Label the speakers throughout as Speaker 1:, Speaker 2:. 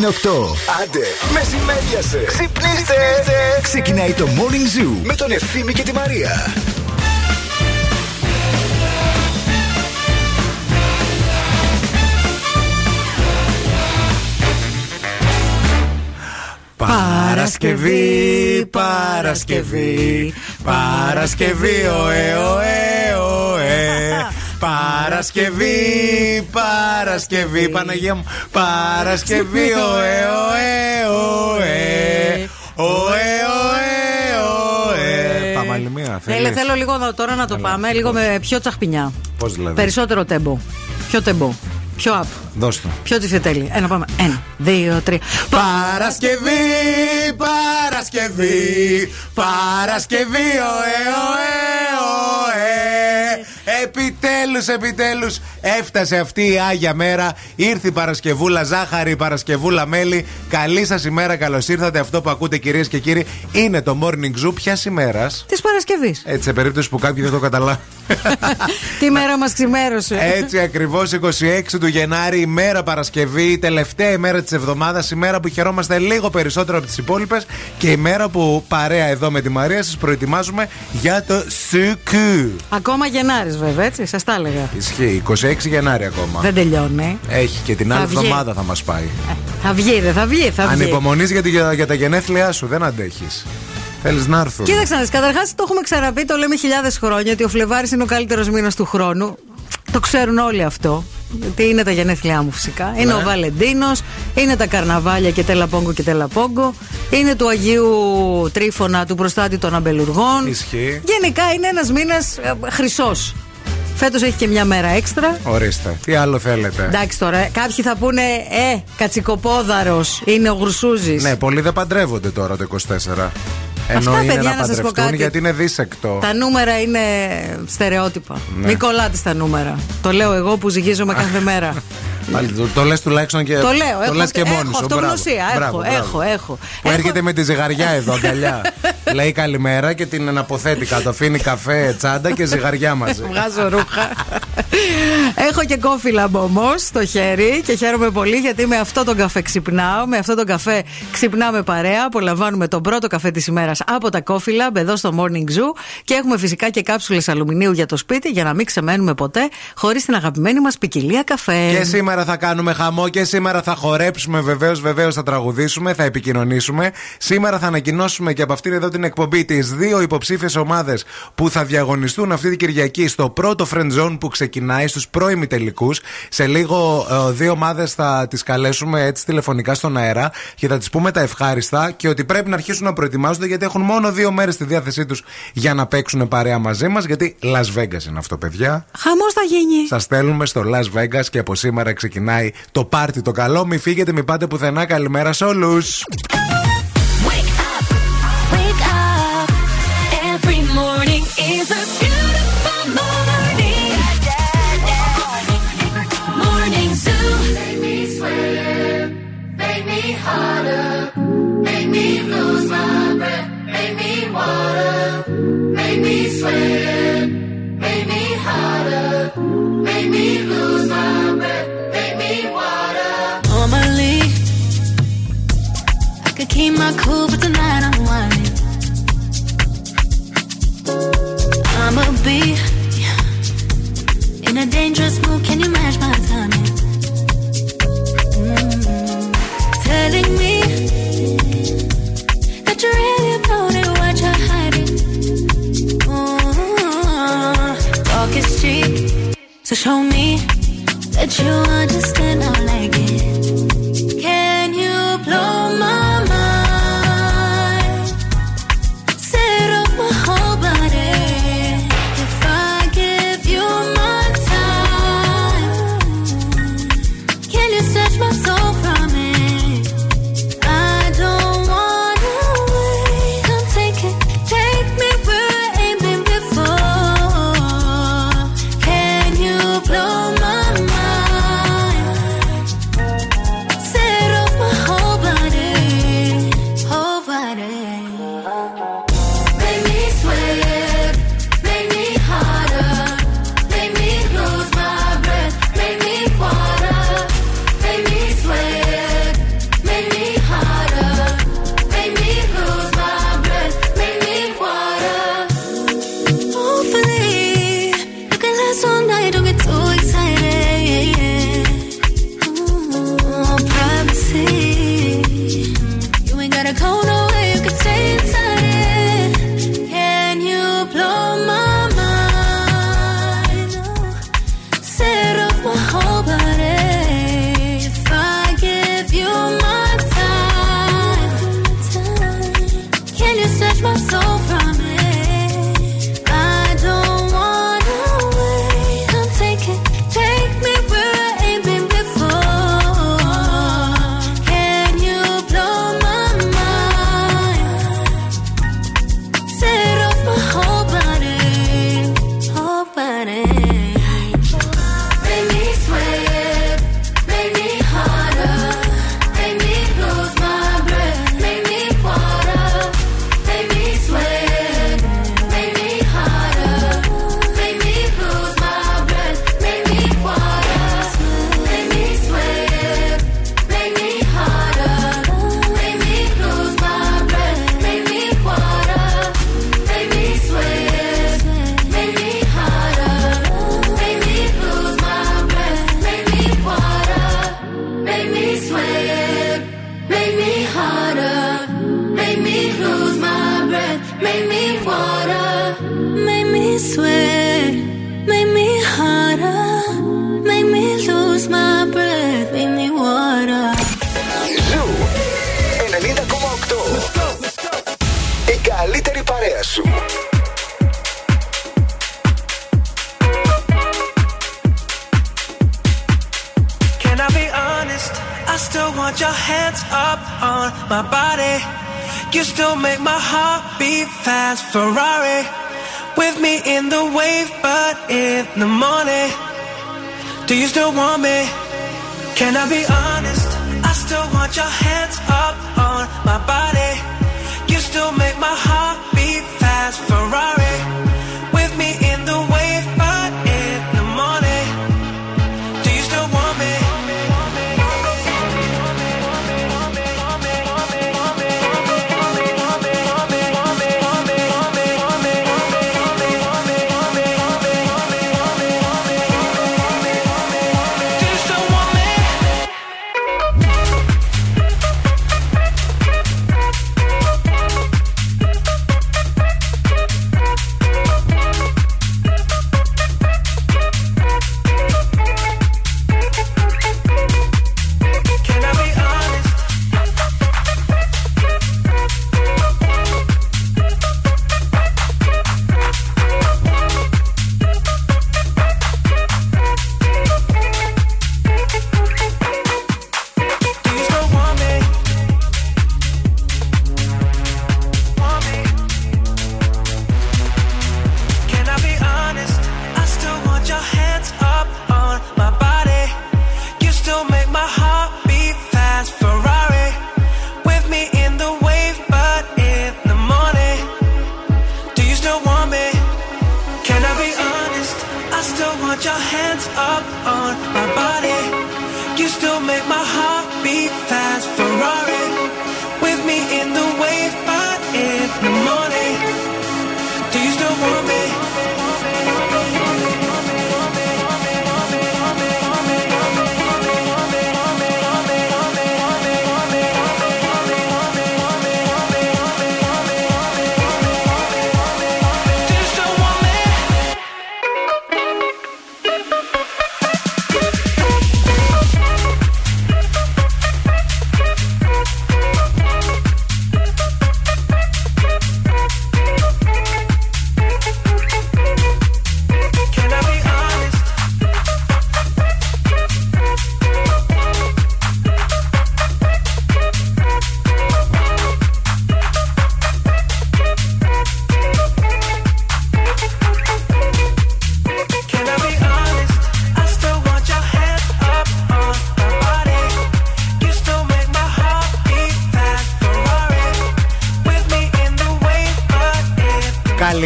Speaker 1: Η ώρα είναι 8. Άντε, μεσημέριασε. Ξυπνήστε. Ξεκινάει το Morning Zoo με τον Ευθύμη και τη Μαρία.
Speaker 2: Παρασκευή, Παρασκευή, Παρασκευή, ωε, ωε, ωε. Παρασκευή, Παρασκευή, Παναγία μου, Παρασκευή, ωε, ωε, ωε. Ωε, ωε, ωε. Πάμε άλλη μία,
Speaker 3: Θέλεις,
Speaker 2: θέλεις;
Speaker 3: θέλω λίγο να- τώρα να το πάμε λίγο με πιο τσαχπινιά.
Speaker 2: Πώς δηλαδή;
Speaker 3: Περισσότερο τέμπο. Πιο τέμπο. Πιο up.
Speaker 2: Δώσ' το.
Speaker 3: Πιο τυφετέλη. Ένα πάμε. Ένα, δύο, τρία.
Speaker 2: Παρασκευή, Παρασκευή, Παρασκευή, ωε, ωε, ωε. Επιτέλους, επιτέλους έφτασε αυτή η Άγια Μέρα. Ήρθε η Παρασκευούλα Ζάχαρη, η Παρασκευούλα Μέλη. Καλή σας ημέρα, καλώς ήρθατε. Αυτό που ακούτε κυρίες και κύριοι είναι το Morning Zoo. Ποιας ημέρας;
Speaker 3: Της Παρασκευής.
Speaker 2: Έτσι, σε περίπτωση που κάποιοι δεν το καταλάβουν.
Speaker 3: Τι μέρα μας ξημέρωσε.
Speaker 2: Έτσι ακριβώς 26 του Γενάρη, ημέρα Παρασκευή, η τελευταία ημέρα της εβδομάδας, η μέρα που χαιρόμαστε λίγο περισσότερο από τις υπόλοιπες και η μέρα που παρέα εδώ με τη Μαρία σας προετοιμάζουμε για το Σουκού.
Speaker 3: Ακόμα Γενάρης, βέβαια, έτσι. Σας τα έλεγα.
Speaker 2: Ισχύει, 26 Γενάρη ακόμα.
Speaker 3: Δεν τελειώνει.
Speaker 2: Έχει και την
Speaker 3: Θα
Speaker 2: άλλη
Speaker 3: βγει.
Speaker 2: εβδομάδα θα μας πάει.
Speaker 3: Θα βγει, δεν θα βγει, θα βγει.
Speaker 2: Ανυπομονείς για, τη- για, για τα γενέθλιά σου, δεν αντέχεις. Θέλεις να έρθουν.
Speaker 3: Κοίταξε να δεις, καταρχάς το έχουμε ξαναπεί, το λέμε χιλιάδες χρόνια ότι ο Φλεβάρης είναι ο καλύτερος μήνας του χρόνου. Το ξέρουν όλοι αυτό. Γιατί είναι τα γενέθλιά μου φυσικά. Είναι
Speaker 2: Ναι.
Speaker 3: ο Βαλεντίνος, είναι τα καρναβάλια και τελαπόγκο και τελαπόγκο. Είναι του Αγίου Τρίφωνα του προστάτη των αμπελουργών.
Speaker 2: Ισχύει.
Speaker 3: Γενικά είναι ένας μήνας χρυσός. Φέτος έχει και μια μέρα έξτρα.
Speaker 2: Ορίστε. Τι άλλο θέλετε;
Speaker 3: Εντάξει τώρα, κάποιοι θα πούνε Ε, κατσικοπόδαρος είναι ο Γρουσούζη.
Speaker 2: Ναι, πολλοί δεν παντρεύονται τώρα το 24. Ενώ
Speaker 3: Αυτά,
Speaker 2: είναι
Speaker 3: παιδιά,
Speaker 2: να
Speaker 3: να σας πω
Speaker 2: παντρευτούν
Speaker 3: κάτι.
Speaker 2: γιατί είναι δίσεκτο.
Speaker 3: Τα νούμερα είναι στερεότυπα.
Speaker 2: Ναι.
Speaker 3: Μην κολλάτε στα νούμερα. Το λέω εγώ που ζυγίζομαι κάθε μέρα.
Speaker 2: Πάλι Το, το λες τουλάχιστον και.
Speaker 3: το λέω.
Speaker 2: το
Speaker 3: έχω,
Speaker 2: λες και
Speaker 3: έχω
Speaker 2: μόνη σου.
Speaker 3: αυτογνωσία.
Speaker 2: Μπράβο,
Speaker 3: έχω,
Speaker 2: μπράβο, μπράβο.
Speaker 3: έχω, έχω.
Speaker 2: Που
Speaker 3: Έχω-
Speaker 2: έρχεται με τη ζυγαριά εδώ, αγκαλιά. Λέει καλημέρα και την αναποθέτει κάτω. Αφήνει καφέ, τσάντα και ζυγαριά μαζί.
Speaker 3: Βγάζω ρούχα. Έχω και κόφι όμω στο χέρι και χαίρομαι πολύ γιατί με αυτό τον καφέ ξυπνάω. Με αυτό τον καφέ ξυπνάμε παρέα. Απολαμβάνουμε τον πρώτο καφέ της ημέρας από τα Coffee Lab εδώ στο Morning Zoo. Και έχουμε φυσικά και κάψουλες αλουμινίου για το σπίτι για να μην ξεμένουμε ποτέ χωρίς την αγαπημένη μας ποικιλία καφέ.
Speaker 2: Και σήμερα θα κάνουμε χαμό και σήμερα θα χορέψουμε. Βεβαίως, βεβαίως θα τραγουδήσουμε, θα επικοινωνήσουμε. Σήμερα θα ανακοινώσουμε και από αυτήν εδώ την εκπομπή τις δύο υποψήφιες ομάδες που θα διαγωνιστούν αυτή την Κυριακή στο πρώτο friend zone που ξεκινάει στους πρώιμοι τελικούς. Σε λίγο ε, δύο ομάδες θα τις καλέσουμε έτσι τηλεφωνικά στον αέρα και θα τις πούμε τα ευχάριστα και ότι πρέπει να αρχίσουν να προετοιμάζονται γιατί έχουν μόνο δύο μέρες στη διάθεσή τους για να παίξουν παρέα μαζί μας. Γιατί Las Vegas είναι αυτό, παιδιά.
Speaker 3: Χαμός θα γίνει.
Speaker 2: Σας στέλνουμε στο Las Vegas και από σήμερα ξεκινάει το πάρτι το καλό. Μη φύγετε, μη πάτε πουθενά. Καλημέρα σε
Speaker 4: όλους. Keep my cool, but tonight I'm whining. I'ma be in a dangerous mood. Can you match my timing? Mm. Telling me that you're really about it, what you're hiding. Mm. Talk is cheap, so show me that you understand. I like it.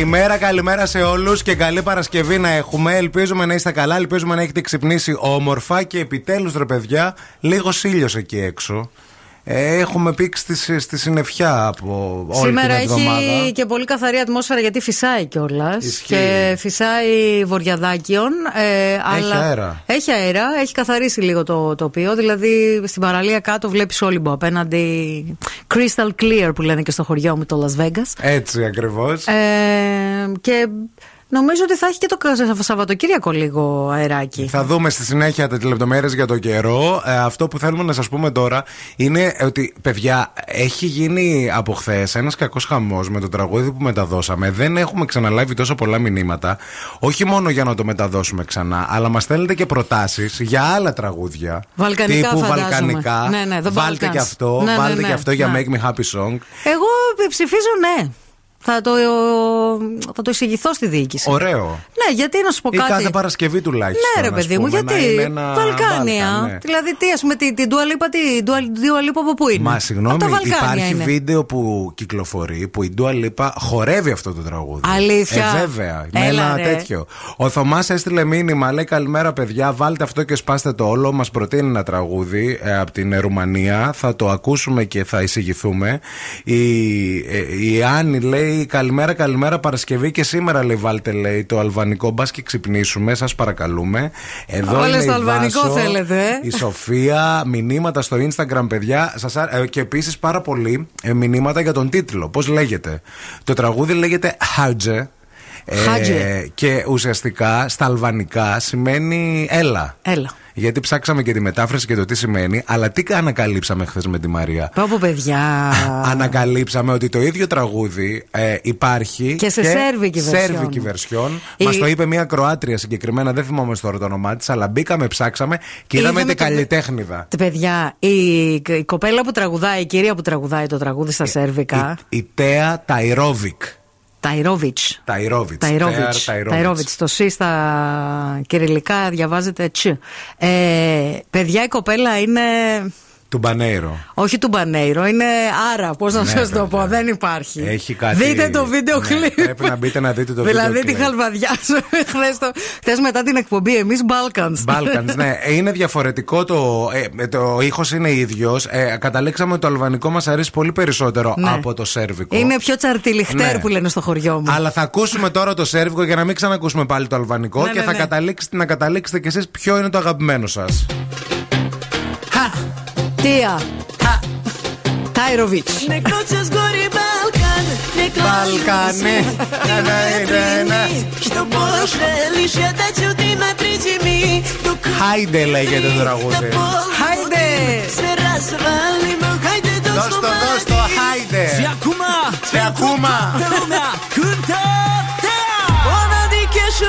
Speaker 2: Καλημέρα, καλημέρα σε όλους και καλή Παρασκευή να έχουμε. Ελπίζουμε να είστε καλά, ελπίζουμε να έχετε ξυπνήσει όμορφα και επιτέλους ρε παιδιά, λίγος ήλιος εκεί έξω. Ε, Έχουμε πήξει στη, στη συννεφιά από όλη
Speaker 3: Σήμερα
Speaker 2: την εβδομάδα.
Speaker 3: έχει και πολύ καθαρή ατμόσφαιρα γιατί φυσάει κιόλας.
Speaker 2: Ισχύει.
Speaker 3: Και φυσάει βορειαδάκιον. Ε, αλλά
Speaker 2: αέρα.
Speaker 3: Έχει αέρα, έχει καθαρίσει λίγο το τοπίο. Δηλαδή στην παραλία κάτω βλέπεις Όλυμπο απέναντι. Crystal clear που λένε και στο χωριό μου το Las Vegas.
Speaker 2: Έτσι ακριβώς.
Speaker 3: Ε, και νομίζω ότι θα έχει και το Σαββατοκύριακο λίγο αεράκι.
Speaker 2: Θα δούμε στη συνέχεια τις λεπτομέρειες για το καιρό. Ε, αυτό που θέλουμε να σας πούμε τώρα είναι ότι, παιδιά, έχει γίνει από χθες ένας κακός χαμός με το τραγούδι που μεταδώσαμε. Δεν έχουμε ξαναλάβει τόσο πολλά μηνύματα. Όχι μόνο για να το μεταδώσουμε ξανά, αλλά μας στέλνετε και προτάσεις για άλλα τραγούδια.
Speaker 3: Βαλκανικά,
Speaker 2: τύπου
Speaker 3: φαντάζομαι.
Speaker 2: βαλκανικά.
Speaker 3: Ναι, ναι, the
Speaker 2: βάλτε
Speaker 3: Balkans.
Speaker 2: και αυτό.
Speaker 3: Ναι, ναι,
Speaker 2: βάλτε
Speaker 3: ναι,
Speaker 2: και αυτό για
Speaker 3: ναι.
Speaker 2: Make Me Happy Song.
Speaker 3: Εγώ ψηφίζω ναι. Θα το, θα το εισηγηθώ στη διοίκηση.
Speaker 2: Ωραίο.
Speaker 3: Ναι, γιατί να σου πω
Speaker 2: Ή
Speaker 3: κάτι;
Speaker 2: κάθε Παρασκευή τουλάχιστον.
Speaker 3: Ναι, ρε
Speaker 2: ας
Speaker 3: παιδί μου,
Speaker 2: πούμε, να
Speaker 3: γιατί.
Speaker 2: είναι ένα
Speaker 3: Βαλκάνια.
Speaker 2: Balkan, ναι.
Speaker 3: Δηλαδή, τι, ας πούμε, την, την Dua Lipa, τι, Dua, Dua Lipa από πού είναι;
Speaker 2: Μα συγγνώμη,
Speaker 3: Από τα Βαλκάνια
Speaker 2: υπάρχει
Speaker 3: είναι.
Speaker 2: βίντεο που κυκλοφορεί που η Dua Lipa χορεύει αυτό το τραγούδι.
Speaker 3: Αλήθεια;
Speaker 2: Ε, βέβαια. Με
Speaker 3: Έλα,
Speaker 2: ένα
Speaker 3: ρε.
Speaker 2: τέτοιο. Ο Θωμάς έστειλε μήνυμα, λέει καλημέρα παιδιά, βάλτε αυτό και σπάστε το όλο. Μας προτείνει ένα τραγούδι ε, από την Ρουμανία. Θα το ακούσουμε και θα εισηγηθούμε. Η, ε, η Άννη λέει λέει καλημέρα, καλημέρα Παρασκευή και σήμερα λέει βάλτε λέει το αλβανικό μπας και ξυπνήσουμε. Σας παρακαλούμε. Εδώ
Speaker 3: Όλες
Speaker 2: είναι
Speaker 3: το
Speaker 2: η
Speaker 3: αλβανικό
Speaker 2: Βάσο,
Speaker 3: θέλετε, ε;
Speaker 2: Η Σοφία, μηνύματα στο Instagram, παιδιά. Σας, α- ε, και επίσης πάρα πολύ ε, μηνύματα για τον τίτλο. Πώς λέγεται; Το τραγούδι λέγεται Χάτζε.
Speaker 3: Χάτζε.
Speaker 2: και ουσιαστικά στα αλβανικά σημαίνει έλα.
Speaker 3: Έλα.
Speaker 2: Γιατί ψάξαμε και τη μετάφραση και το τι σημαίνει, αλλά τι ανακαλύψαμε χθες με τη Μαρία;
Speaker 3: Πάω από παιδιά.
Speaker 2: Ανακαλύψαμε ότι το ίδιο τραγούδι ε, υπάρχει
Speaker 3: Και σε σέρβικη version.
Speaker 2: σέρβικη version.
Speaker 3: Η-
Speaker 2: Μας το είπε μια Κροάτρια συγκεκριμένα, δεν θυμάμαι τώρα το όνομά της, αλλά μπήκαμε, ψάξαμε και είδαμε
Speaker 3: Είδαμε
Speaker 2: την
Speaker 3: το-
Speaker 2: καλλιτέχνητα.
Speaker 3: Τε παιδιά, η, η κοπέλα που τραγουδάει, η κυρία που τραγουδάει το τραγούδι στα σέρβικα.
Speaker 2: Η, η Τέα Ταϊρόβικ.
Speaker 3: Ταϊρόβιτς.
Speaker 2: Ταϊρόβιτς.
Speaker 3: Ταϊρόβιτς. Ταϊρόβιτς. Το C στα κυριλικά διαβάζεται τσι. Ε, παιδιά, η κοπέλα είναι.
Speaker 2: Του Μπανέιρο.
Speaker 3: Όχι του Μπανέιρο, είναι άρα. Πώς να
Speaker 2: Ναι,
Speaker 3: σας το
Speaker 2: βέβαια.
Speaker 3: πω, δεν υπάρχει.
Speaker 2: Έχει κάτι-
Speaker 3: Δείτε το βίντεο
Speaker 2: Ναι,
Speaker 3: κλειπ.
Speaker 2: πρέπει να μπείτε να δείτε το
Speaker 3: δηλαδή
Speaker 2: βίντεο
Speaker 3: τη
Speaker 2: κλιπ.
Speaker 3: χαλβαδιά σου χθες το... χθες μετά την εκπομπή, εμείς Balkans.
Speaker 2: Balkans, ναι. Ε, Είναι διαφορετικό το. Ε, το ήχος είναι ίδιος. Ε, καταλήξαμε ότι το αλβανικό μας αρέσει πολύ περισσότερο
Speaker 3: Ναι.
Speaker 2: από το σέρβικο.
Speaker 3: Είναι πιο τσαρτιλιχτέρ
Speaker 2: Ναι.
Speaker 3: που λένε στο χωριό μου.
Speaker 2: Αλλά θα ακούσουμε τώρα το σέρβικο για να μην ξανακούσουμε πάλι το αλβανικό
Speaker 3: Ναι,
Speaker 2: και
Speaker 3: ναι,
Speaker 2: θα
Speaker 3: ναι.
Speaker 2: καταλήξετε, να καταλήξετε κι εσείς ποιο είναι το αγαπημένο σας.
Speaker 3: Τία.
Speaker 5: Τάιροβιτς. Βαλκάνε.
Speaker 2: Χάιντε λέγεται το τραγούδι.
Speaker 3: Χάιντε.
Speaker 2: Δώσ' το, δώσ' το, χάιντε. Σε
Speaker 6: ακούμα.
Speaker 2: Σε ακούμα. Μοναδικές σου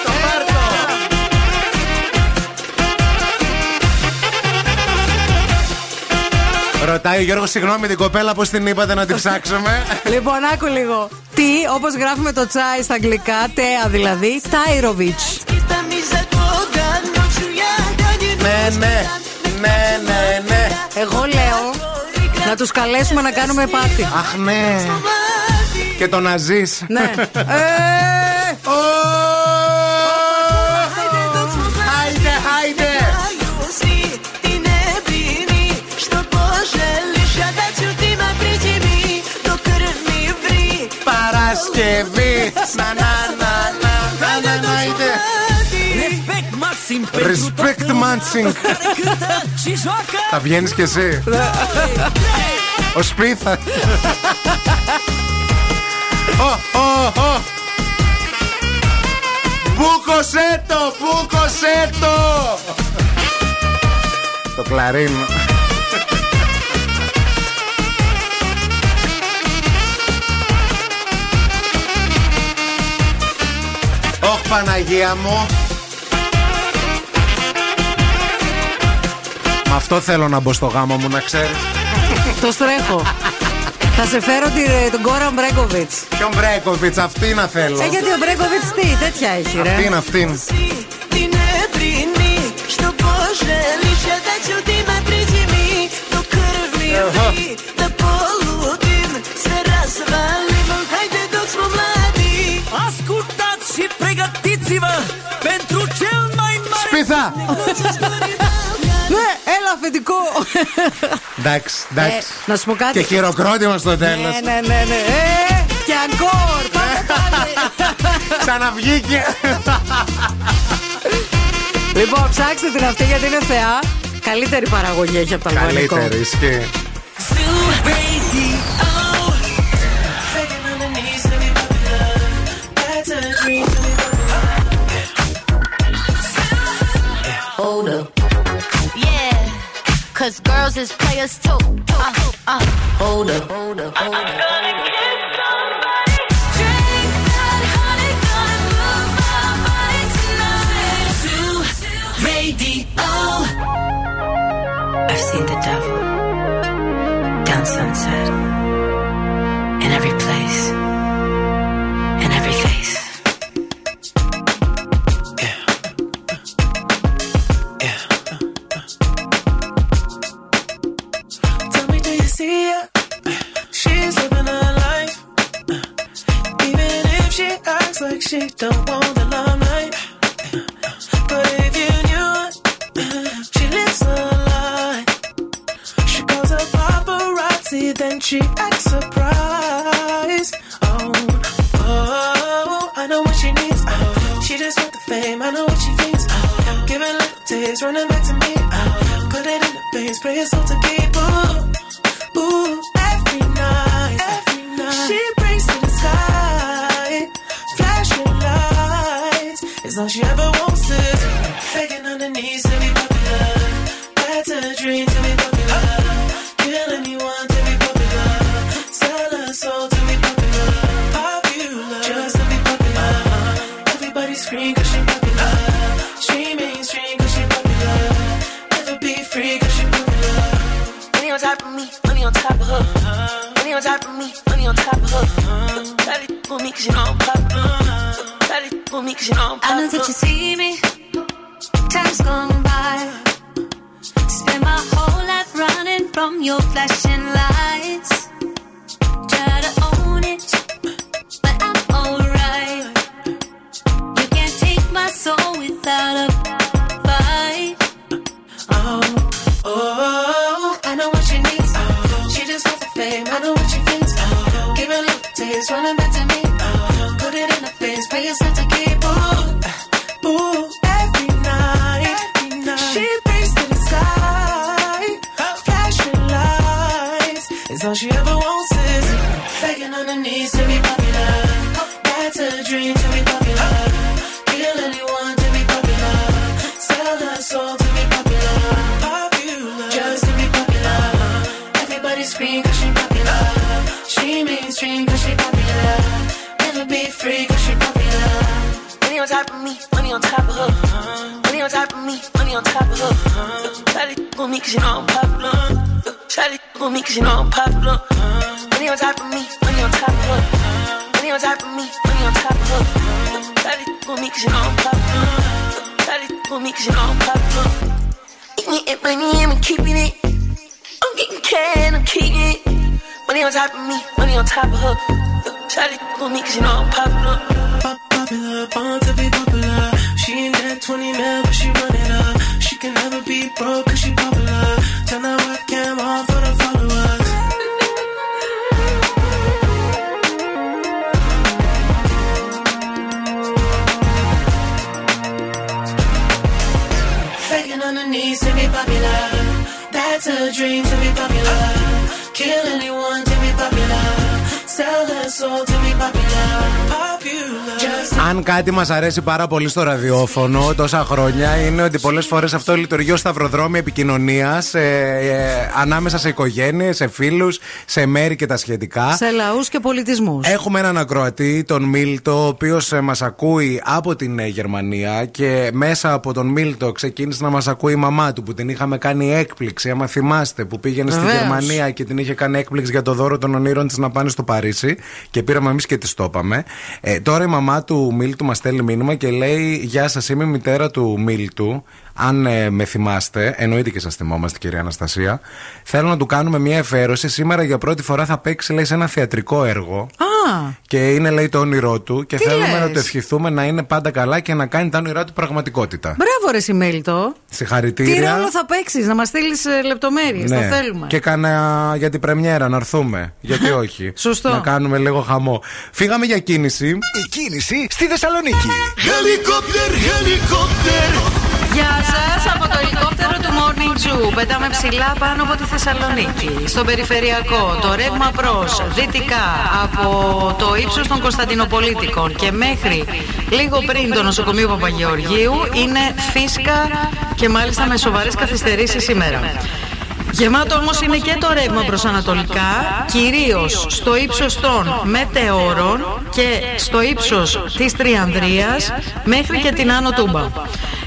Speaker 2: Ρωτάει ο Γιώργος, συγγνώμη την κοπέλα, πώς την είπατε να την ψάξουμε.
Speaker 3: Λοιπόν, άκου λίγο. Τι, όπως γράφουμε το τσάι στα αγγλικά, τέα δηλαδή, Τάιροβιτ.
Speaker 5: Kita mi za tvoga noću ja dalje
Speaker 2: ναι, ναι, ναι, ναι, ναι.
Speaker 3: Εγώ λέω να τους καλέσουμε να κάνουμε πάτη.
Speaker 2: Αχ, ναι. Και το να ζεις.
Speaker 3: ναι.
Speaker 6: și joacă
Speaker 2: Θα βγαίνεις κι εσύ. Ο Σπίθα. Ω, ω, ω. Μπούκοσέ το, μπούκοσέ το. Το κλαρίνο. Ωχ Παναγία μου Με αυτό θέλω να μπω στο γάμο μου να ξέρεις.
Speaker 3: Το στρέφω. Θα σε φέρω τη- τον Κόρα Μπρέκοβιτ.
Speaker 2: Ποιον Μπρέκοβιτς αυτή να θέλω.
Speaker 3: Ε, γιατί ο Μπρέκοβιτ τι, τέτοια έχει, ρε.
Speaker 2: Αυτήν αυτήν.
Speaker 5: Ti ne brini što poželiš ja da ću ti me priđi mi Do krv mi vri da poludim Sve razvalimo Hajde dok smo mladi
Speaker 6: Ascultați și pregătiți-vă Pentru cel mai mare
Speaker 2: Σπίθα
Speaker 3: έλα αφεντικό.
Speaker 2: Εντάξει,
Speaker 3: Ε,
Speaker 2: εντάξει
Speaker 3: να σου πω κάτι.
Speaker 2: Και χειροκρότημα στο τέλος
Speaker 3: Ναι, ναι, ναι, ναι. Ε, και αγκόρ. Πάμε πάλι.
Speaker 2: Ξαναβγήκε
Speaker 3: λοιπόν, ψάξτε την αυτή γιατί είναι θεά. Καλύτερη παραγωγή έχει από το αλβανικό.
Speaker 2: Καλύτερη ισχύει
Speaker 7: cause girls is players too. Uh, uh. Hold up, hold up, hold up.
Speaker 8: 记
Speaker 9: 得我 μας αρέσει πάρα πολύ στο ραδιόφωνο τόσα χρόνια είναι ότι πολλές φορές αυτό λειτουργεί ως σταυροδρόμιο επικοινωνίας ανάμεσα σε οικογένειες, σε φίλους, σε μέρη και τα σχετικά.
Speaker 3: Σε λαούς και πολιτισμούς.
Speaker 9: Έχουμε έναν ακροατή, τον Μίλτο, ο οποίος μας ακούει από την ε, Γερμανία και μέσα από τον Μίλτο ξεκίνησε να μας ακούει η μαμά του που την είχαμε κάνει έκπληξη. Άμα θυμάστε, που πήγαινε στη
Speaker 3: Βεβαίως.
Speaker 9: Γερμανία και την είχε κάνει έκπληξη για το δώρο των ονείρων της να πάνε στο Παρίσι και πήραμε εμείς και τη το είπαμε. Ε, τώρα η μαμά του Μίλτου μας στέλνει μήνυμα και λέει: Γεια σας, είμαι η μητέρα του Μίλτου. Αν ε, με θυμάστε, εννοείται και σας θυμόμαστε, κυρία Αναστασία. Θέλω να του κάνουμε μια εφαίρωση. Σήμερα για πρώτη φορά θα παίξει, λέει, σε ένα θεατρικό έργο.
Speaker 3: Α,
Speaker 9: Και είναι, λέει, το όνειρό του. Και
Speaker 3: Τι
Speaker 9: θέλουμε
Speaker 3: λες;
Speaker 9: να του ευχηθούμε να είναι πάντα καλά και να κάνει τα όνειρά του πραγματικότητα.
Speaker 3: μπράβο, ρε Σιμέλτο. Τι
Speaker 9: Συγχαρητήρια.
Speaker 3: ρόλο θα παίξεις, να μας στείλεις λεπτομέρειες. Το θέλουμε.
Speaker 9: Ναι. Και κάνα για την πρεμιέρα να έρθουμε. Γιατί όχι.
Speaker 3: Σωστό.
Speaker 9: Να κάνουμε λίγο χαμό. Φύγαμε για κίνηση.
Speaker 1: Η κίνηση στη Θεσσαλονίκη.
Speaker 10: Helicopter, helicopter.
Speaker 3: Γεια σας από το ελικόπτερο του Morning Zoo. Πετάμε ψηλά πάνω από τη Θεσσαλονίκη. Στον περιφερειακό, το ρεύμα προς δυτικά από το ύψος των Κωνσταντινοπολίτικων και μέχρι λίγο πριν το νοσοκομείο Παπαγεωργίου είναι φίσκα και μάλιστα με σοβαρές καθυστερήσεις σήμερα. Γεμάτο όμως είναι και το ρεύμα προς ανατολικά, κυρίως στο ύψος των μετεώρων και στο ύψος της Τριανδρίας μέχρι και την Άνω Τούμπα.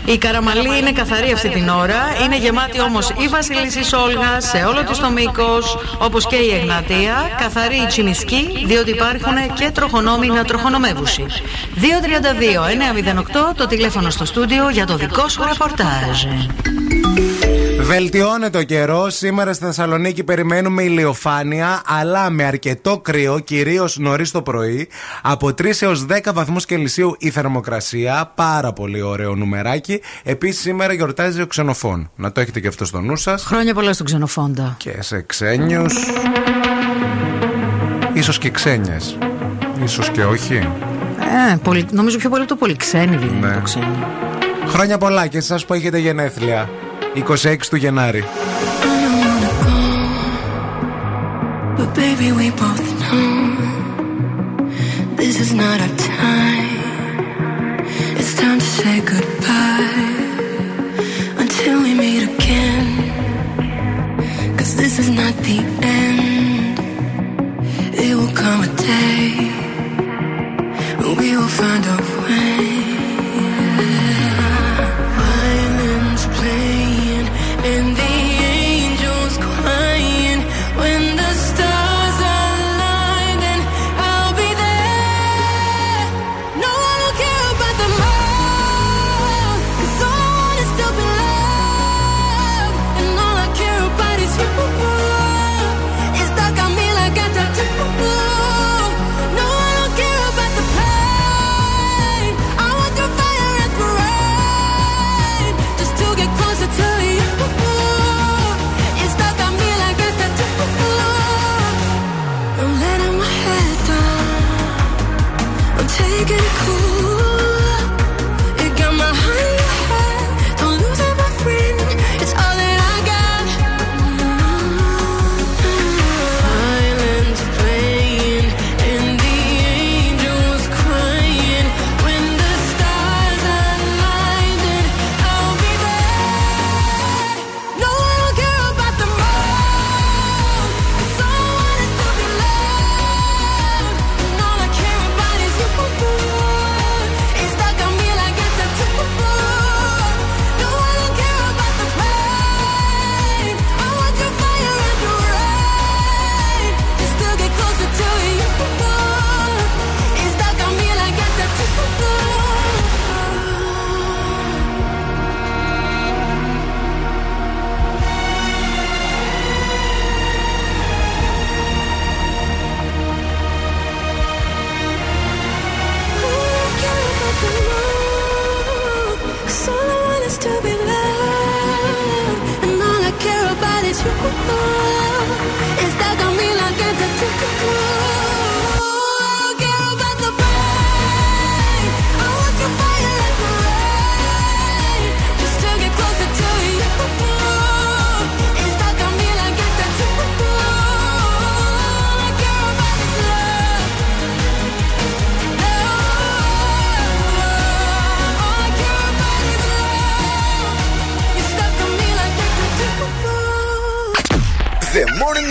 Speaker 3: Η Καραμαλή είναι καθαρή αυτή την ώρα, είναι γεμάτη όμως η Βασιλίσσης Όλγας σε όλο της το μήκος, όπως και η Εγνατία, καθαρή η Τσιμισκή, διότι υπάρχουν και τροχονόμοι να τροχονομεύουσι. 232-908 το τηλέφωνο στο στούντιο για το δικό σου ρεπορτάζ.
Speaker 2: Βελτιώνεται ο καιρός. Σήμερα στη Θεσσαλονίκη περιμένουμε ηλιοφάνεια, αλλά με αρκετό κρύο, κυρίως νωρίς το πρωί. Από 3 έως 10 βαθμούς Κελσίου η θερμοκρασία. Πάρα πολύ ωραίο νουμεράκι. Επίσης σήμερα γιορτάζει ο ξενοφών. Να το έχετε και αυτό στο νου σας.
Speaker 3: Χρόνια πολλά στον ξενοφόντα.
Speaker 2: Και σε ξένιους. Ίσως και ξένιες. σω και όχι.
Speaker 3: Ε, νομίζω πιο πολύ το πολύ
Speaker 2: ξένη,
Speaker 3: δηλαδή ναι.
Speaker 2: Χρόνια πολλά και εσάς που έχετε γενέθλια. 26 του Γενάρη.
Speaker 4: find a way.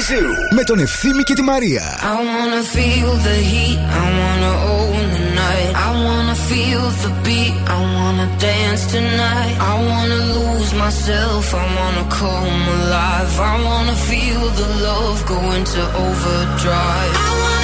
Speaker 1: Zoo με τον Ευθύμη και τη Μαρία.
Speaker 4: I wanna feel the heat, I wanna own the night. I wanna feel the beat, I wanna dance tonight. I wanna lose myself, I wanna come alive. I wanna feel the love go into overdrive. I wanna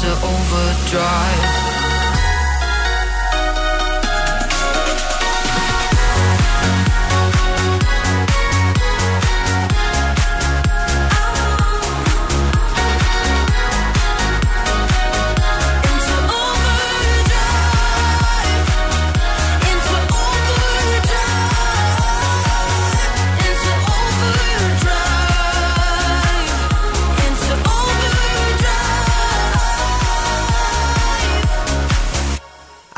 Speaker 4: into overdrive.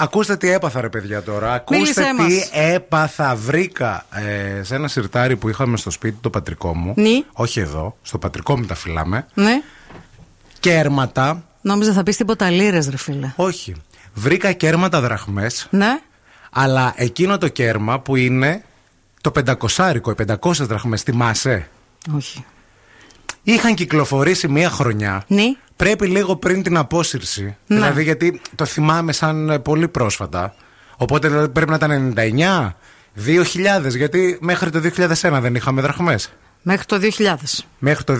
Speaker 2: Ακούστε τι έπαθα, ρε παιδιά τώρα. Ακούστε
Speaker 3: Μίλησέ
Speaker 2: τι
Speaker 3: μας.
Speaker 2: έπαθα. Βρήκα ε, σε ένα σιρτάρι που είχαμε στο σπίτι το πατρικό μου.
Speaker 3: Ναι.
Speaker 2: Όχι εδώ, στο πατρικό μου τα φυλάμε.
Speaker 3: Ναι.
Speaker 2: Κέρματα.
Speaker 3: Νόμιζα θα πεις τίποτα λίρες, ρε φίλε.
Speaker 2: Όχι. Βρήκα κέρματα δραχμές
Speaker 3: Ναι.
Speaker 2: Αλλά εκείνο το κέρμα που είναι το πεντακοσάρικο, οι 500 δραχμές, θυμάσαι;
Speaker 3: Όχι.
Speaker 2: Είχαν κυκλοφορήσει μία χρονιά.
Speaker 3: Ναι.
Speaker 2: Πρέπει λίγο πριν την απόσυρση.
Speaker 3: Ναι.
Speaker 2: Δηλαδή, γιατί το θυμάμαι σαν ε, πολύ πρόσφατα. Οπότε δηλαδή, πρέπει να ήταν 99, 2000, γιατί μέχρι το 2001 δεν είχαμε δραχμές.
Speaker 3: Μέχρι το 2000.
Speaker 2: Μέχρι το 2000.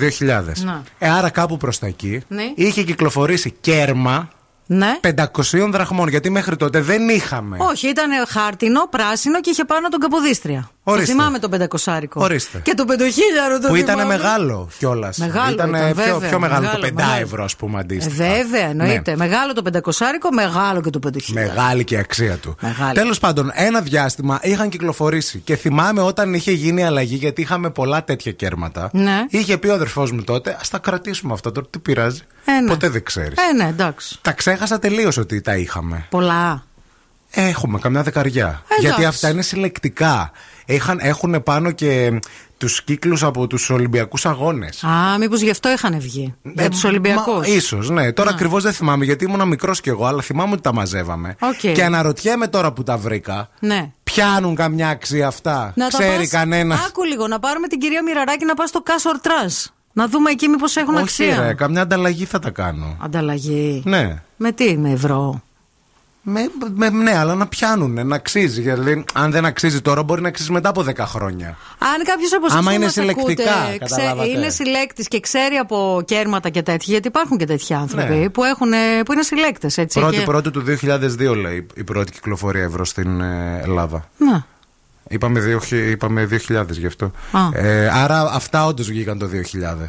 Speaker 3: Ναι.
Speaker 2: Ε, άρα κάπου προς τα εκεί
Speaker 3: Ναι.
Speaker 2: είχε κυκλοφορήσει κέρμα
Speaker 3: Ναι.
Speaker 2: 500 δραχμών, γιατί μέχρι τότε δεν είχαμε.
Speaker 3: Όχι, ήταν χάρτινο, πράσινο και είχε πάνω τον Καποδίστρια.
Speaker 2: Ορίστε.
Speaker 3: Το θυμάμαι τον πεντακοσάρικο.
Speaker 2: Ορίστε.
Speaker 3: Και το πεντοχίλιαρο το
Speaker 2: που ήταν
Speaker 3: θυμάμαι.
Speaker 2: μεγάλο κιόλας.
Speaker 3: Μεγάλο
Speaker 2: ήταν,
Speaker 3: ήταν,
Speaker 2: πιο,
Speaker 3: βέβαια,
Speaker 2: πιο μεγάλο,
Speaker 3: μεγάλο,
Speaker 2: το 5
Speaker 3: μεγάλο.
Speaker 2: ευρώ, ας πούμε,
Speaker 3: Ε,
Speaker 2: αντίστοιχα.
Speaker 3: βέβαια, εννοείται.
Speaker 2: Ναι.
Speaker 3: Μεγάλο το πεντακοσάρικο, μεγάλο και το πεντοχίλιαρο.
Speaker 2: Μεγάλη και η αξία του.
Speaker 3: Μεγάλη.
Speaker 2: Τέλος πάντων, ένα διάστημα είχαν κυκλοφορήσει και θυμάμαι όταν είχε γίνει η αλλαγή, γιατί είχαμε πολλά τέτοια κέρματα.
Speaker 3: Ναι.
Speaker 2: Είχε πει ο αδερφός μου τότε, ας τα κρατήσουμε αυτά τώρα, τι πειράζει.
Speaker 3: Ε, ναι.
Speaker 2: Ποτέ δεν ξέρεις.
Speaker 3: Ε, ναι, εντάξει.
Speaker 2: Τα ξέχασα τελείως ότι τα είχαμε.
Speaker 3: Πολλά.
Speaker 2: Έχουμε καμιά δεκαριά.
Speaker 3: Ε,
Speaker 2: Γιατί
Speaker 3: εντάξει.
Speaker 2: αυτά είναι συλλεκτικά. Είχαν, έχουν πάνω και τους κύκλους από τους Ολυμπιακούς Αγώνες.
Speaker 3: Α, μήπως γι' αυτό είχαν βγει. Για τους Ολυμπιακούς.
Speaker 2: Ίσως, ναι. Τώρα ακριβώς δεν θυμάμαι γιατί ήμουν μικρός κι εγώ, αλλά θυμάμαι ότι τα μαζεύαμε.
Speaker 3: Οκ.
Speaker 2: Και αναρωτιέμαι τώρα που τα βρήκα,
Speaker 3: Ναι.
Speaker 2: πιάνουν καμιά αξία αυτά;
Speaker 3: Να τα
Speaker 2: Ξέρει
Speaker 3: πας-
Speaker 2: κανένας;
Speaker 3: Άκου λίγο, να πάρουμε την κυρία Μοιραράκη να πας στο Cash or Trash. Να δούμε εκεί μήπως έχουν
Speaker 2: Όχι,
Speaker 3: αξία.
Speaker 2: ρε, καμιά ανταλλαγή θα τα κάνω.
Speaker 3: Ανταλλαγή.
Speaker 2: Ναι.
Speaker 3: Με τι, με ευρώ.
Speaker 2: Με, με, ναι, αλλά να πιάνουν, να αξίζει. Γιατί αν δεν αξίζει τώρα, μπορεί να αξίζει μετά από 10 χρόνια.
Speaker 3: Αν κάποιος από εσά
Speaker 2: Άμα είναι συλλεκτικά, καταλάβατε.
Speaker 3: είναι συλλέκτης και ξέρει από κέρματα και τέτοια, γιατί υπάρχουν και τέτοιοι άνθρωποι
Speaker 2: Ναι.
Speaker 3: που, έχουν, που είναι συλλέκτες. Έτσι.
Speaker 2: Πρώτη
Speaker 3: και...
Speaker 2: πρώτη του 2002 λέει η πρώτη κυκλοφορία ευρώ στην ε, Ελλάδα.
Speaker 3: Να.
Speaker 2: Είπαμε, δύο, είπαμε 2000 γι' αυτό.
Speaker 3: Α.
Speaker 2: Ε, άρα αυτά όντως βγήκαν το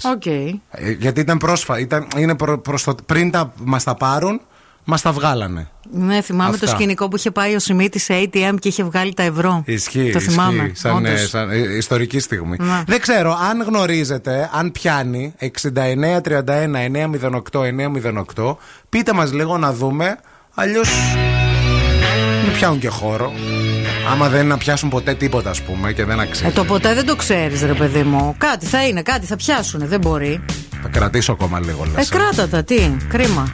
Speaker 2: 2000.
Speaker 3: Οκ.
Speaker 2: Ε, γιατί ήταν πρόσφατα. Ήταν, είναι προ, προς το, πριν τα, μας τα πάρουν, μας τα βγάλανε.
Speaker 3: Ναι, θυμάμαι
Speaker 2: Αυτά.
Speaker 3: το σκηνικό που είχε πάει ο Σιμίτης σε ATM και είχε βγάλει τα ευρώ.
Speaker 2: Ισχύει,
Speaker 3: Το θυμάμαι.
Speaker 2: ισχύει, σαν, ε,
Speaker 3: όντως.
Speaker 2: σαν ε, ιστορική στιγμή.
Speaker 3: Ναι.
Speaker 2: Δεν ξέρω, αν γνωρίζετε, αν πιάνει 6931 908 908, πείτε μας λίγο να δούμε, αλλιώς μην πιάνουν και χώρο. Άμα δεν να πιάσουν ποτέ τίποτα, ας πούμε, και δεν αξίζει.
Speaker 3: Ε, το ποτέ δεν το ξέρεις, ρε παιδί μου. Κάτι θα είναι, κάτι θα πιάσουνε. Δεν μπορεί.
Speaker 2: Θα κρατήσω ακόμα λίγο,
Speaker 3: Ε,
Speaker 2: λες. ε.
Speaker 3: κράτα τα, τι. Κρίμα.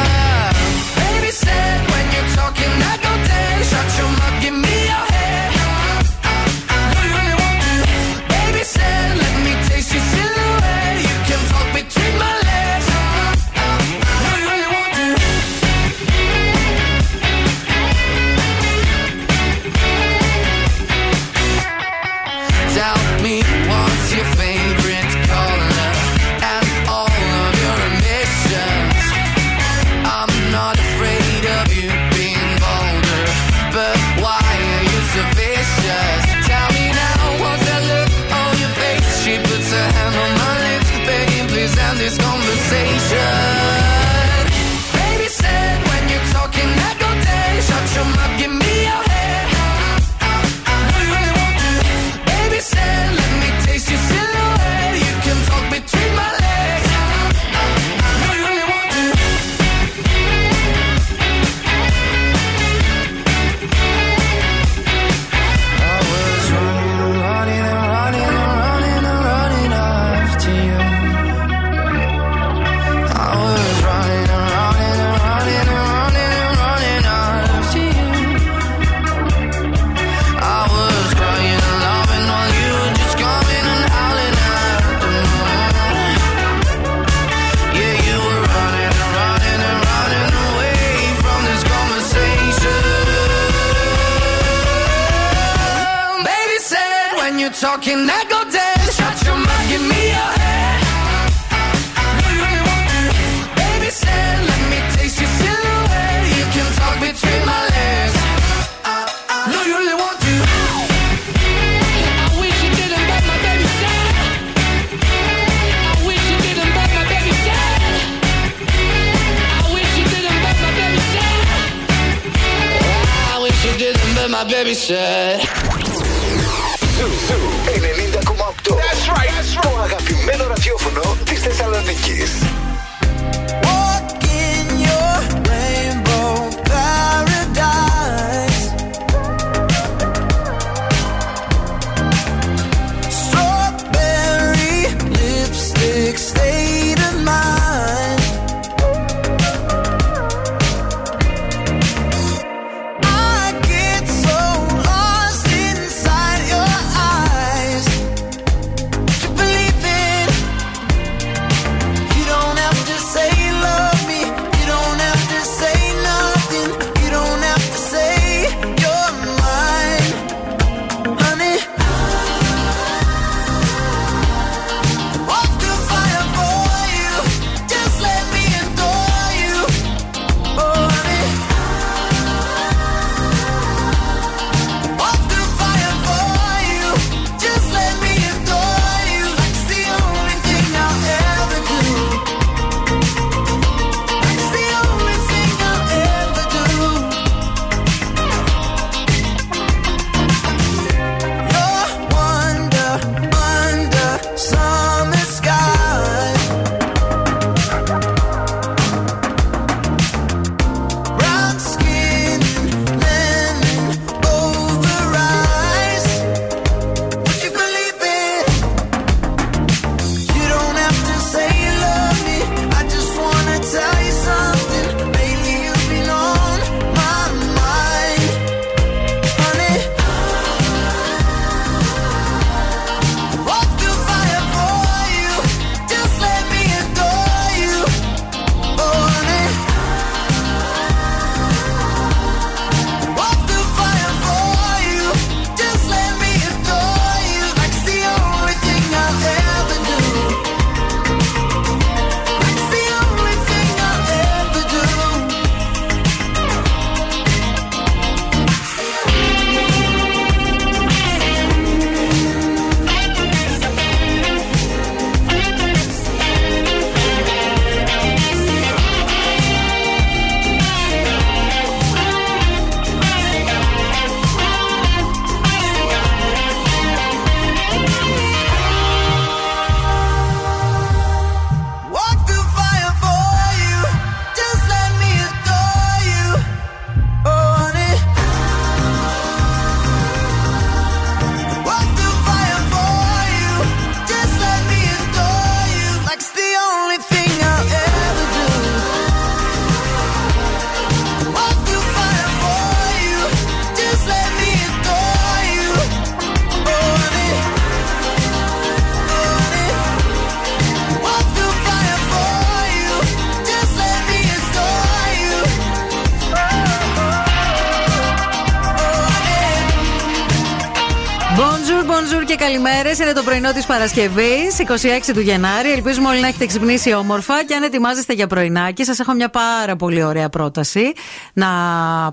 Speaker 1: Talking, I go dead. Shut your mouth, give me your head.
Speaker 11: No, you really want to. Baby said, let me taste your silhouette. You can talk between my legs. No, you want to. I wish you didn't, my. I wish you didn't, my. I wish you didn't, my. I wish you didn't, my baby said.
Speaker 12: Το
Speaker 3: πρωινό της Παρασκευής, 26 του Γενάρη. Ελπίζουμε όλοι να έχετε ξυπνήσει όμορφα και αν ετοιμάζεστε για πρωινάκι, σας έχω μια πάρα πολύ ωραία πρόταση. Να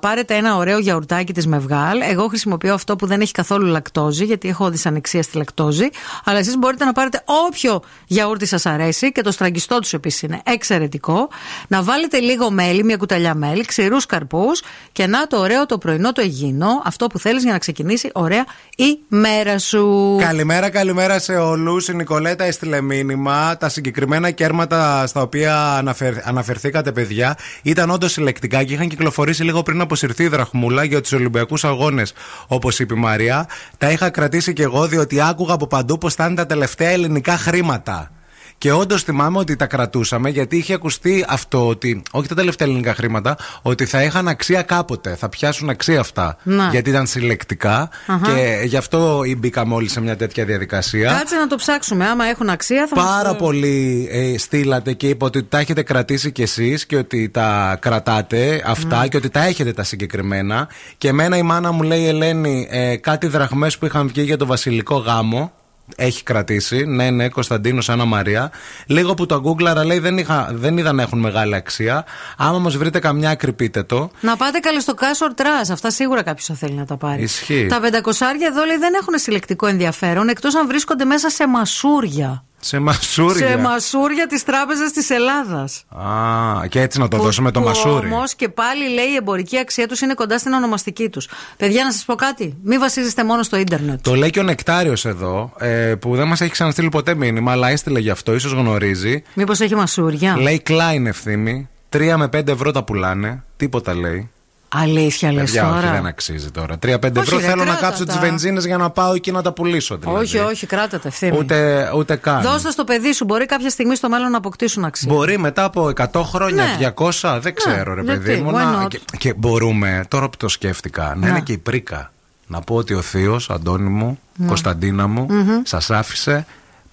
Speaker 3: πάρετε ένα ωραίο γιαουρτάκι της Μευγάλ. Εγώ χρησιμοποιώ αυτό που δεν έχει καθόλου λακτόζη, γιατί έχω δυσανεξία στη λακτόζη. Αλλά εσείς μπορείτε να πάρετε όποιο γιαούρτι σας αρέσει και το στραγγιστό τους επίσης είναι εξαιρετικό. Να βάλετε λίγο μέλι, μια κουταλιά μέλι, ξηρούς καρπούς και να το ωραίο το πρωινό το αιγίνο, αυτό που θέλεις για να ξεκινήσει ωραία η μέρα σου.
Speaker 2: Καλημέρα, καλημέρα σε όλους. Η Νικολέτα έστειλε μήνυμα. Τα συγκεκριμένα κέρματα στα οποία αναφερ... αναφερθήκατε, παιδιά, ήταν όντως συλλεκτικά και είχαν κυκλοφορήσει λίγο πριν αποσυρθεί η δραχμούλα για τους Ολυμπιακούς Αγώνες, όπως είπε η Μαρία. Τα είχα κρατήσει κι εγώ διότι άκουγα από παντού πως θα είναι τα τελευταία ελληνικά χρήματα. Και όντως θυμάμαι ότι τα κρατούσαμε γιατί είχε ακουστεί αυτό ότι, όχι τα τελευταία ελληνικά χρήματα, ότι θα είχαν αξία κάποτε. Θα πιάσουν αξία αυτά.
Speaker 3: Να.
Speaker 2: Γιατί ήταν συλλεκτικά
Speaker 3: Αχα.
Speaker 2: και γι' αυτό μπήκαμε όλοι σε μια τέτοια διαδικασία.
Speaker 3: Κάτσε να το ψάξουμε. Άμα έχουν αξία θα μας
Speaker 2: Πάρα
Speaker 3: το-
Speaker 2: πολύ ε, στείλατε και είπα ότι τα έχετε κρατήσει κι εσείς και ότι τα κρατάτε αυτά
Speaker 3: Ναι.
Speaker 2: και ότι τα έχετε τα συγκεκριμένα. Και εμένα η μάνα μου λέει, Ελένη, ε, κάτι δραχμές που είχαν βγει για το βασιλικό γάμο. Έχει κρατήσει. Ναι, ναι, Κωνσταντίνος Άννα Μαρία. Λίγο που το αγκούγκλαρα λέει δεν, είχα, δεν είδα να έχουν μεγάλη αξία. Άμα όμω βρείτε καμιά άκρη, πείτε το.
Speaker 3: Να πάτε καλέ στο Cash or Trash. Αυτά σίγουρα κάποιος θα θέλει να τα πάρει.
Speaker 2: Ισχύει.
Speaker 3: Τα πεντακοσάρια εδώ λέει δεν έχουν συλλεκτικό ενδιαφέρον εκτός αν βρίσκονται μέσα σε μασούρια.
Speaker 2: Σε μασούρια.
Speaker 3: Σε μασούρια της Τράπεζας της Ελλάδας.
Speaker 2: Α, και έτσι να το δώσουμε το μασούρι.
Speaker 3: Όμως και πάλι λέει η εμπορική αξία τους είναι κοντά στην ονομαστική τους. Παιδιά, να σας πω κάτι. Μην βασίζεστε μόνο στο ίντερνετ.
Speaker 2: Το λέει και ο Νεκτάριος εδώ, ε, που δεν μας έχει ξαναστείλει ποτέ μήνυμα, αλλά έστειλε γι' αυτό, ίσως γνωρίζει.
Speaker 3: Μήπως έχει μασούρια;
Speaker 2: Λέει Klein ευθύμη. 3 με 5 ευρώ τα πουλάνε. Τίποτα λέει.
Speaker 3: Αλήθεια λες
Speaker 2: Παιδιά, όχι,
Speaker 3: τώρα;
Speaker 2: δεν αξίζει τώρα. 3-5 ευρώ
Speaker 3: Όχι, ρε,
Speaker 2: θέλω να
Speaker 3: κράτα
Speaker 2: κάψω
Speaker 3: τα.
Speaker 2: τις βενζίνες για να πάω εκεί να τα πουλήσω. Δηλαδή.
Speaker 3: όχι, όχι, κράτα τα ευθύνη.
Speaker 2: Ούτε, ούτε καν.
Speaker 3: Δώστα στο παιδί σου. Μπορεί κάποια στιγμή στο μέλλον να αποκτήσουν αξία.
Speaker 2: Μπορεί μετά από 100 χρόνια,
Speaker 3: Ναι.
Speaker 2: 200, δεν ξέρω ρε
Speaker 3: γιατί,
Speaker 2: παιδί μου.
Speaker 3: why
Speaker 2: να-
Speaker 3: not?
Speaker 2: Και, και μπορούμε, τώρα που το σκέφτηκα, να
Speaker 3: Να.
Speaker 2: είναι και η πρίκα. Να πω ότι ο Θείος, Αντώνη μου, Κωνσταντίνα μου,
Speaker 3: Μμμ.
Speaker 2: σας άφησε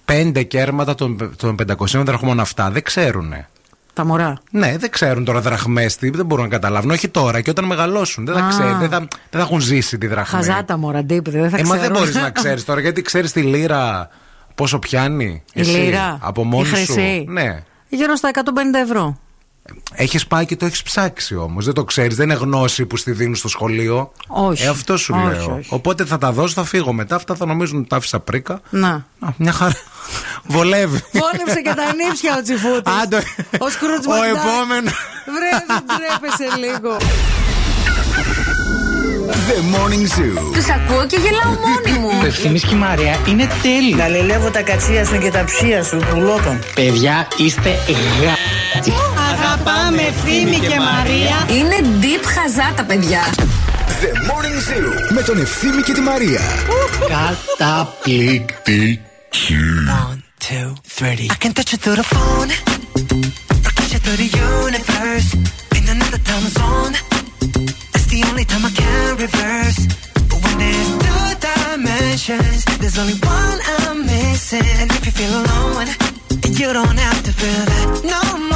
Speaker 2: πέντε κέρματα των, των 500 δραχμών αυτά. Δεν ξέρουνε.
Speaker 3: Τα μωρά.
Speaker 2: Ναι, δεν ξέρουν τώρα δραχμές τι, δεν μπορούν να καταλάβουν. Όχι τώρα και όταν μεγαλώσουν. Δεν θα,
Speaker 3: Α.
Speaker 2: ξέρουν, δεν θα, δεν θα έχουν ζήσει τη δραχμή.
Speaker 3: Χαζά τα μωρά, ντύπηδε, δεν θα
Speaker 2: Ε, μα
Speaker 3: ξέρουν.
Speaker 2: δεν μπορείς να ξέρεις τώρα, γιατί ξέρεις τη λίρα πόσο πιάνει.
Speaker 3: Η
Speaker 2: εσύ,
Speaker 3: λίρα.
Speaker 2: Από
Speaker 3: Η
Speaker 2: μόνη σου.
Speaker 3: χρυσή.
Speaker 2: Ναι.
Speaker 3: Γύρω στα 150 ευρώ.
Speaker 2: Έχεις πάει και το έχεις ψάξει όμως. Δεν το ξέρεις. Δεν είναι γνώση που στη δίνουν στο σχολείο.
Speaker 3: Όχι.
Speaker 2: Ε, αυτό σου
Speaker 3: Όχι,
Speaker 2: λέω.
Speaker 3: όχι.
Speaker 2: Οπότε θα τα δώσω, θα φύγω μετά. Αυτά θα νομίζουν ότι τα άφησα πρίκα.
Speaker 3: Να.
Speaker 2: Α, μια χαρά. Βολεύει.
Speaker 3: Βόλεψε και τα νύψια ο Τσιφούτης.
Speaker 2: Άντε.
Speaker 3: Ο Σκρούτς
Speaker 2: Ο
Speaker 3: Μακντάκ.
Speaker 2: επόμενος.
Speaker 3: Βρε, δεν τρέπεσαι λίγο.
Speaker 4: The Morning Zoo.
Speaker 7: Τους ακούω και γελάω μόνη μου.
Speaker 13: Το ευθύμης και η Μαρία είναι τέλειο.
Speaker 14: Γαλιλεύω τα κατσία σου και τα ψία σου, πουλότων.
Speaker 13: Παιδιά, είστε γα...
Speaker 14: Αγαπάμε ευθύμη και Μαρία.
Speaker 7: Είναι deep χαζά τα παιδιά.
Speaker 4: The Morning Zoo. Με τον Ευθύμη και τη Μαρία.
Speaker 13: Καταπληκτική.
Speaker 11: One, two, three. I can touch you through the phone. Or kiss you through the universe. In another time zone. That's the only time I can reverse. But when there's two dimensions, there's only one I'm missing. And if you feel alone, you don't have to feel that no more.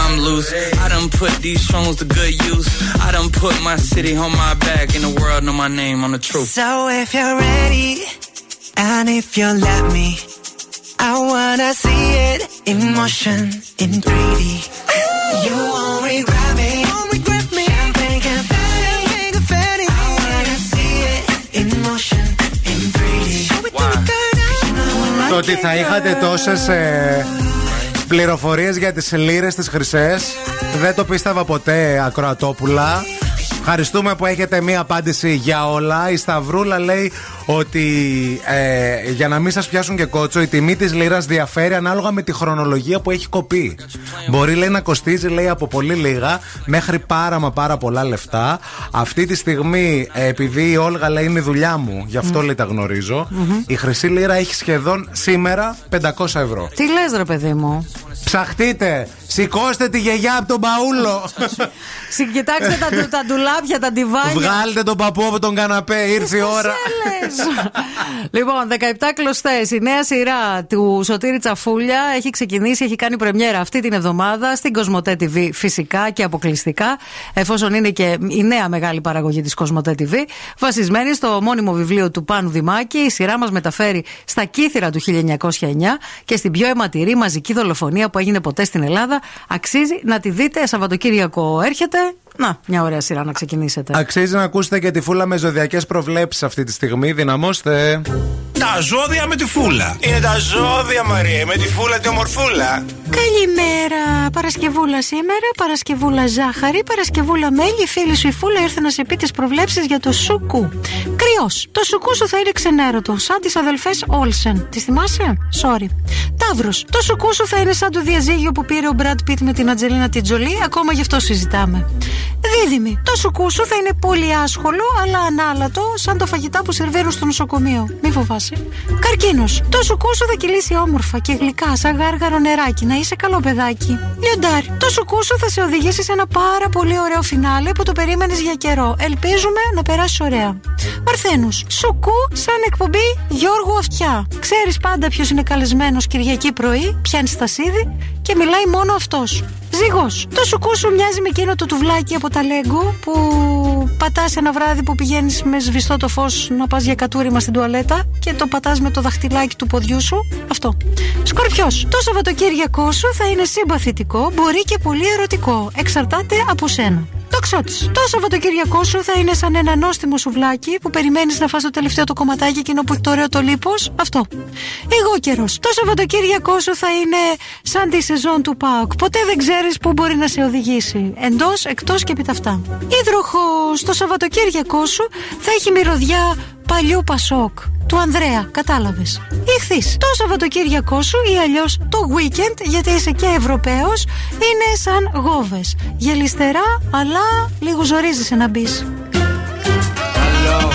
Speaker 15: I'm loose. I done put these songs to good use. I done put my city on my back, and the world know my name on the truth.
Speaker 11: So if you're ready, and if you let me, I wanna see it in motion in 3D. You won't regret me. Champagne confetti. I wanna see it in motion in 3D.
Speaker 2: Το ότι θα είχατε τόσε ε, πληροφορίες για τις λίρες τις χρυσές δεν το πίστευα ποτέ, Ακροατόπουλα. Ευχαριστούμε που έχετε μία απάντηση για όλα. Η Σταυρούλα λέει ότι ε, για να μην σας πιάσουν και κότσο, η τιμή της λίρας διαφέρει ανάλογα με τη χρονολογία που έχει κοπεί. Μπορεί λέει να κοστίζει λέει από πολύ λίγα μέχρι πάρα μα πάρα πολλά λεφτά. Αυτή τη στιγμή, ε, επειδή η Όλγα λέει είναι η δουλειά μου, γι' αυτό λέει τα γνωριζω η χρυσή λίρα έχει σχεδόν σήμερα 500 ευρώ.
Speaker 16: Τι λες, ρε παιδί μου;
Speaker 2: Ψαχτείτε! Σηκώστε τη γιαγιά από τον παούλο!
Speaker 16: Συ- Κοιτάξτε τα, του- τα ντουλάπια, τα ντιβάνια.
Speaker 2: Βγάλτε τον παππού από τον καναπέ, ήρθε η ώρα.
Speaker 16: Λοιπόν, 17 κλωστές. Η νέα σειρά του Σωτήρη Τσαφούλια έχει ξεκινήσει, έχει κάνει πρεμιέρα αυτή την εβδομάδα στην Κοσμοτέ TV φυσικά και αποκλειστικά, εφόσον είναι και η νέα μεγάλη παραγωγή της Κοσμοτέ TV. Βασισμένη στο μόνιμο βιβλίο του Πάνου Δημάκη, η σειρά μας μεταφέρει στα κύθρα του 1909 και στην πιο αιματηρή μαζική δολοφονία που έγινε ποτέ στην Ελλάδα. Αξίζει να τη δείτε. Σαββατοκύριακο έρχεται. Να, μια ωραία σειρά να ξεκινήσετε.
Speaker 2: Αξίζει να ακούσετε και τη φούλα με ζωδιακές προβλέψεις αυτή τη στιγμή. Δυναμώστε.
Speaker 17: Τα ζώδια με τη φούλα. Είναι τα ζώδια, Μαρία, με τη φούλα τη ομορφούλα.
Speaker 3: Καλημέρα, Παρασκευούλα σήμερα, Παρασκευούλα ζάχαρη, Παρασκευούλα μέλι. Φίλη σου η Φούλα ήρθε να σε πει τις προβλέψεις για το σουκού. Κρυός, το σουκού σου θα είναι ξενέρωτο, σαν τις αδελφές Όλσεν. Τις θυμάσαι; Sorry. Ταύρος, το σουκού σου θα είναι σαν το διαζύγιο που πήρε ο Μπρατ Πίτ με την Ατζελίνα Τιτζολή, ακόμα γι' αυτό συζητάμε. Δίδυμη, το σουκού σου θα είναι πολύ άσχολο, αλλά ανάλατο, σαν το φαγητά που σερβίρουν στο νοσοκομείο. Μη φοβάσαι. Καρκίνος, το σουκού σου θα κυλήσει όμορφα και γλυκά, σαν γάργαρο νεράκι. Να είσαι καλό παιδάκι. Λιοντάρι, το σουκού σου θα σε οδηγήσει σε ένα πάρα πολύ ωραίο φινάλε που το περίμενες για καιρό. Ελπίζουμε να περάσεις ωραία. Παρθένου, σουκού σαν εκπομπή Γιώργου Αυτιά. Ξέρεις πάντα ποιος είναι καλεσμένος Κυριακή πρωί, πιάνεις στασίδι και μιλάει μόνο αυτός. Ζυγός, το σουκού σου μοιάζει με εκείνο το τουβλάκι από τα Λέγκο που πατάς ένα βράδυ που πηγαίνεις με σβηστό το φως να πας για κατούριμα στην τουαλέτα και το πατάς με το δαχτυλάκι του ποδιού σου. Αυτό. Σκορπιός, το Σαββατοκύριακό σου θα είναι συμπαθητικό, μπορεί και πολύ ερωτικό. Εξαρτάται από σένα. Τοξότη. Το Σαββατοκύριακό σου θα είναι σαν ένα νόστιμο σουβλάκι που περιμένεις να φας το τελευταίο το κομματάκι εκείνο που έχει το ωραίο το λίπος. Αυτό. Εγώ καιρός. Το Σαββατοκύριακό σου θα είναι σαν τη σεζόν του ΠΑΟΚ. Ποτέ δεν ξέρεις πού μπορεί να σε οδηγήσει. Εντός, εκτός και επί τα αυτά. Υδροχό. Το Σαββατοκύριακό σου θα έχει μυρωδιά παλιού Πασόκ. Του Ανδρέα, κατάλαβες. Ηχθεί. Το Σαββατοκύριακό σου ή αλλιώς το weekend, γιατί είσαι και Ευρωπαίος, είναι σαν γόβες. Γελιστερά, αλλά λίγο ζορίζεσαι να μπεις.
Speaker 18: Alors,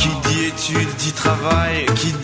Speaker 18: qui dit études dit travail, qui dit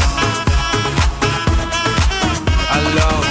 Speaker 18: love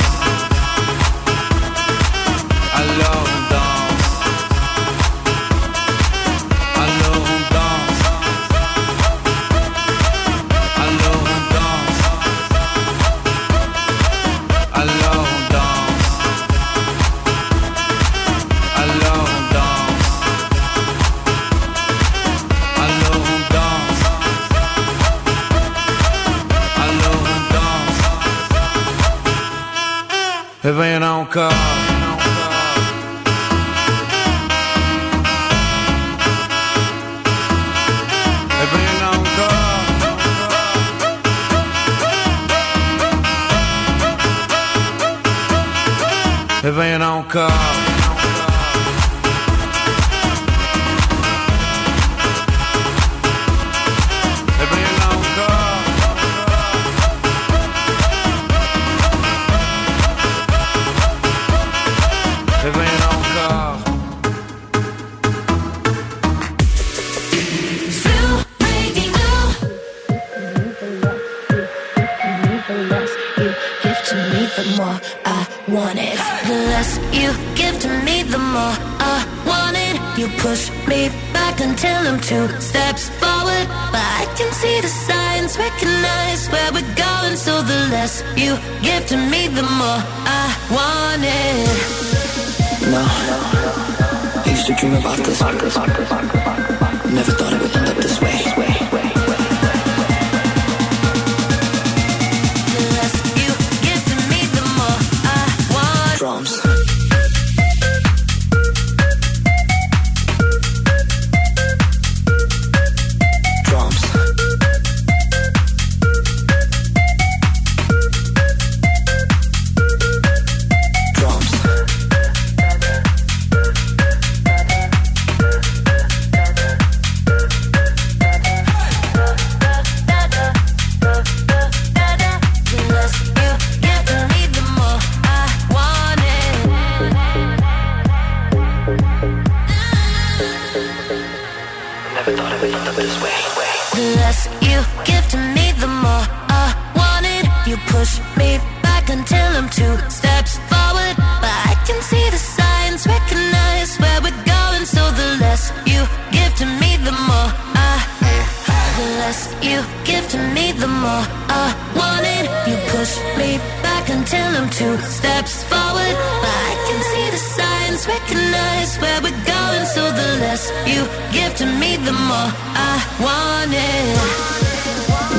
Speaker 19: Recognize where we're going. So the less you give to me, the more I want it.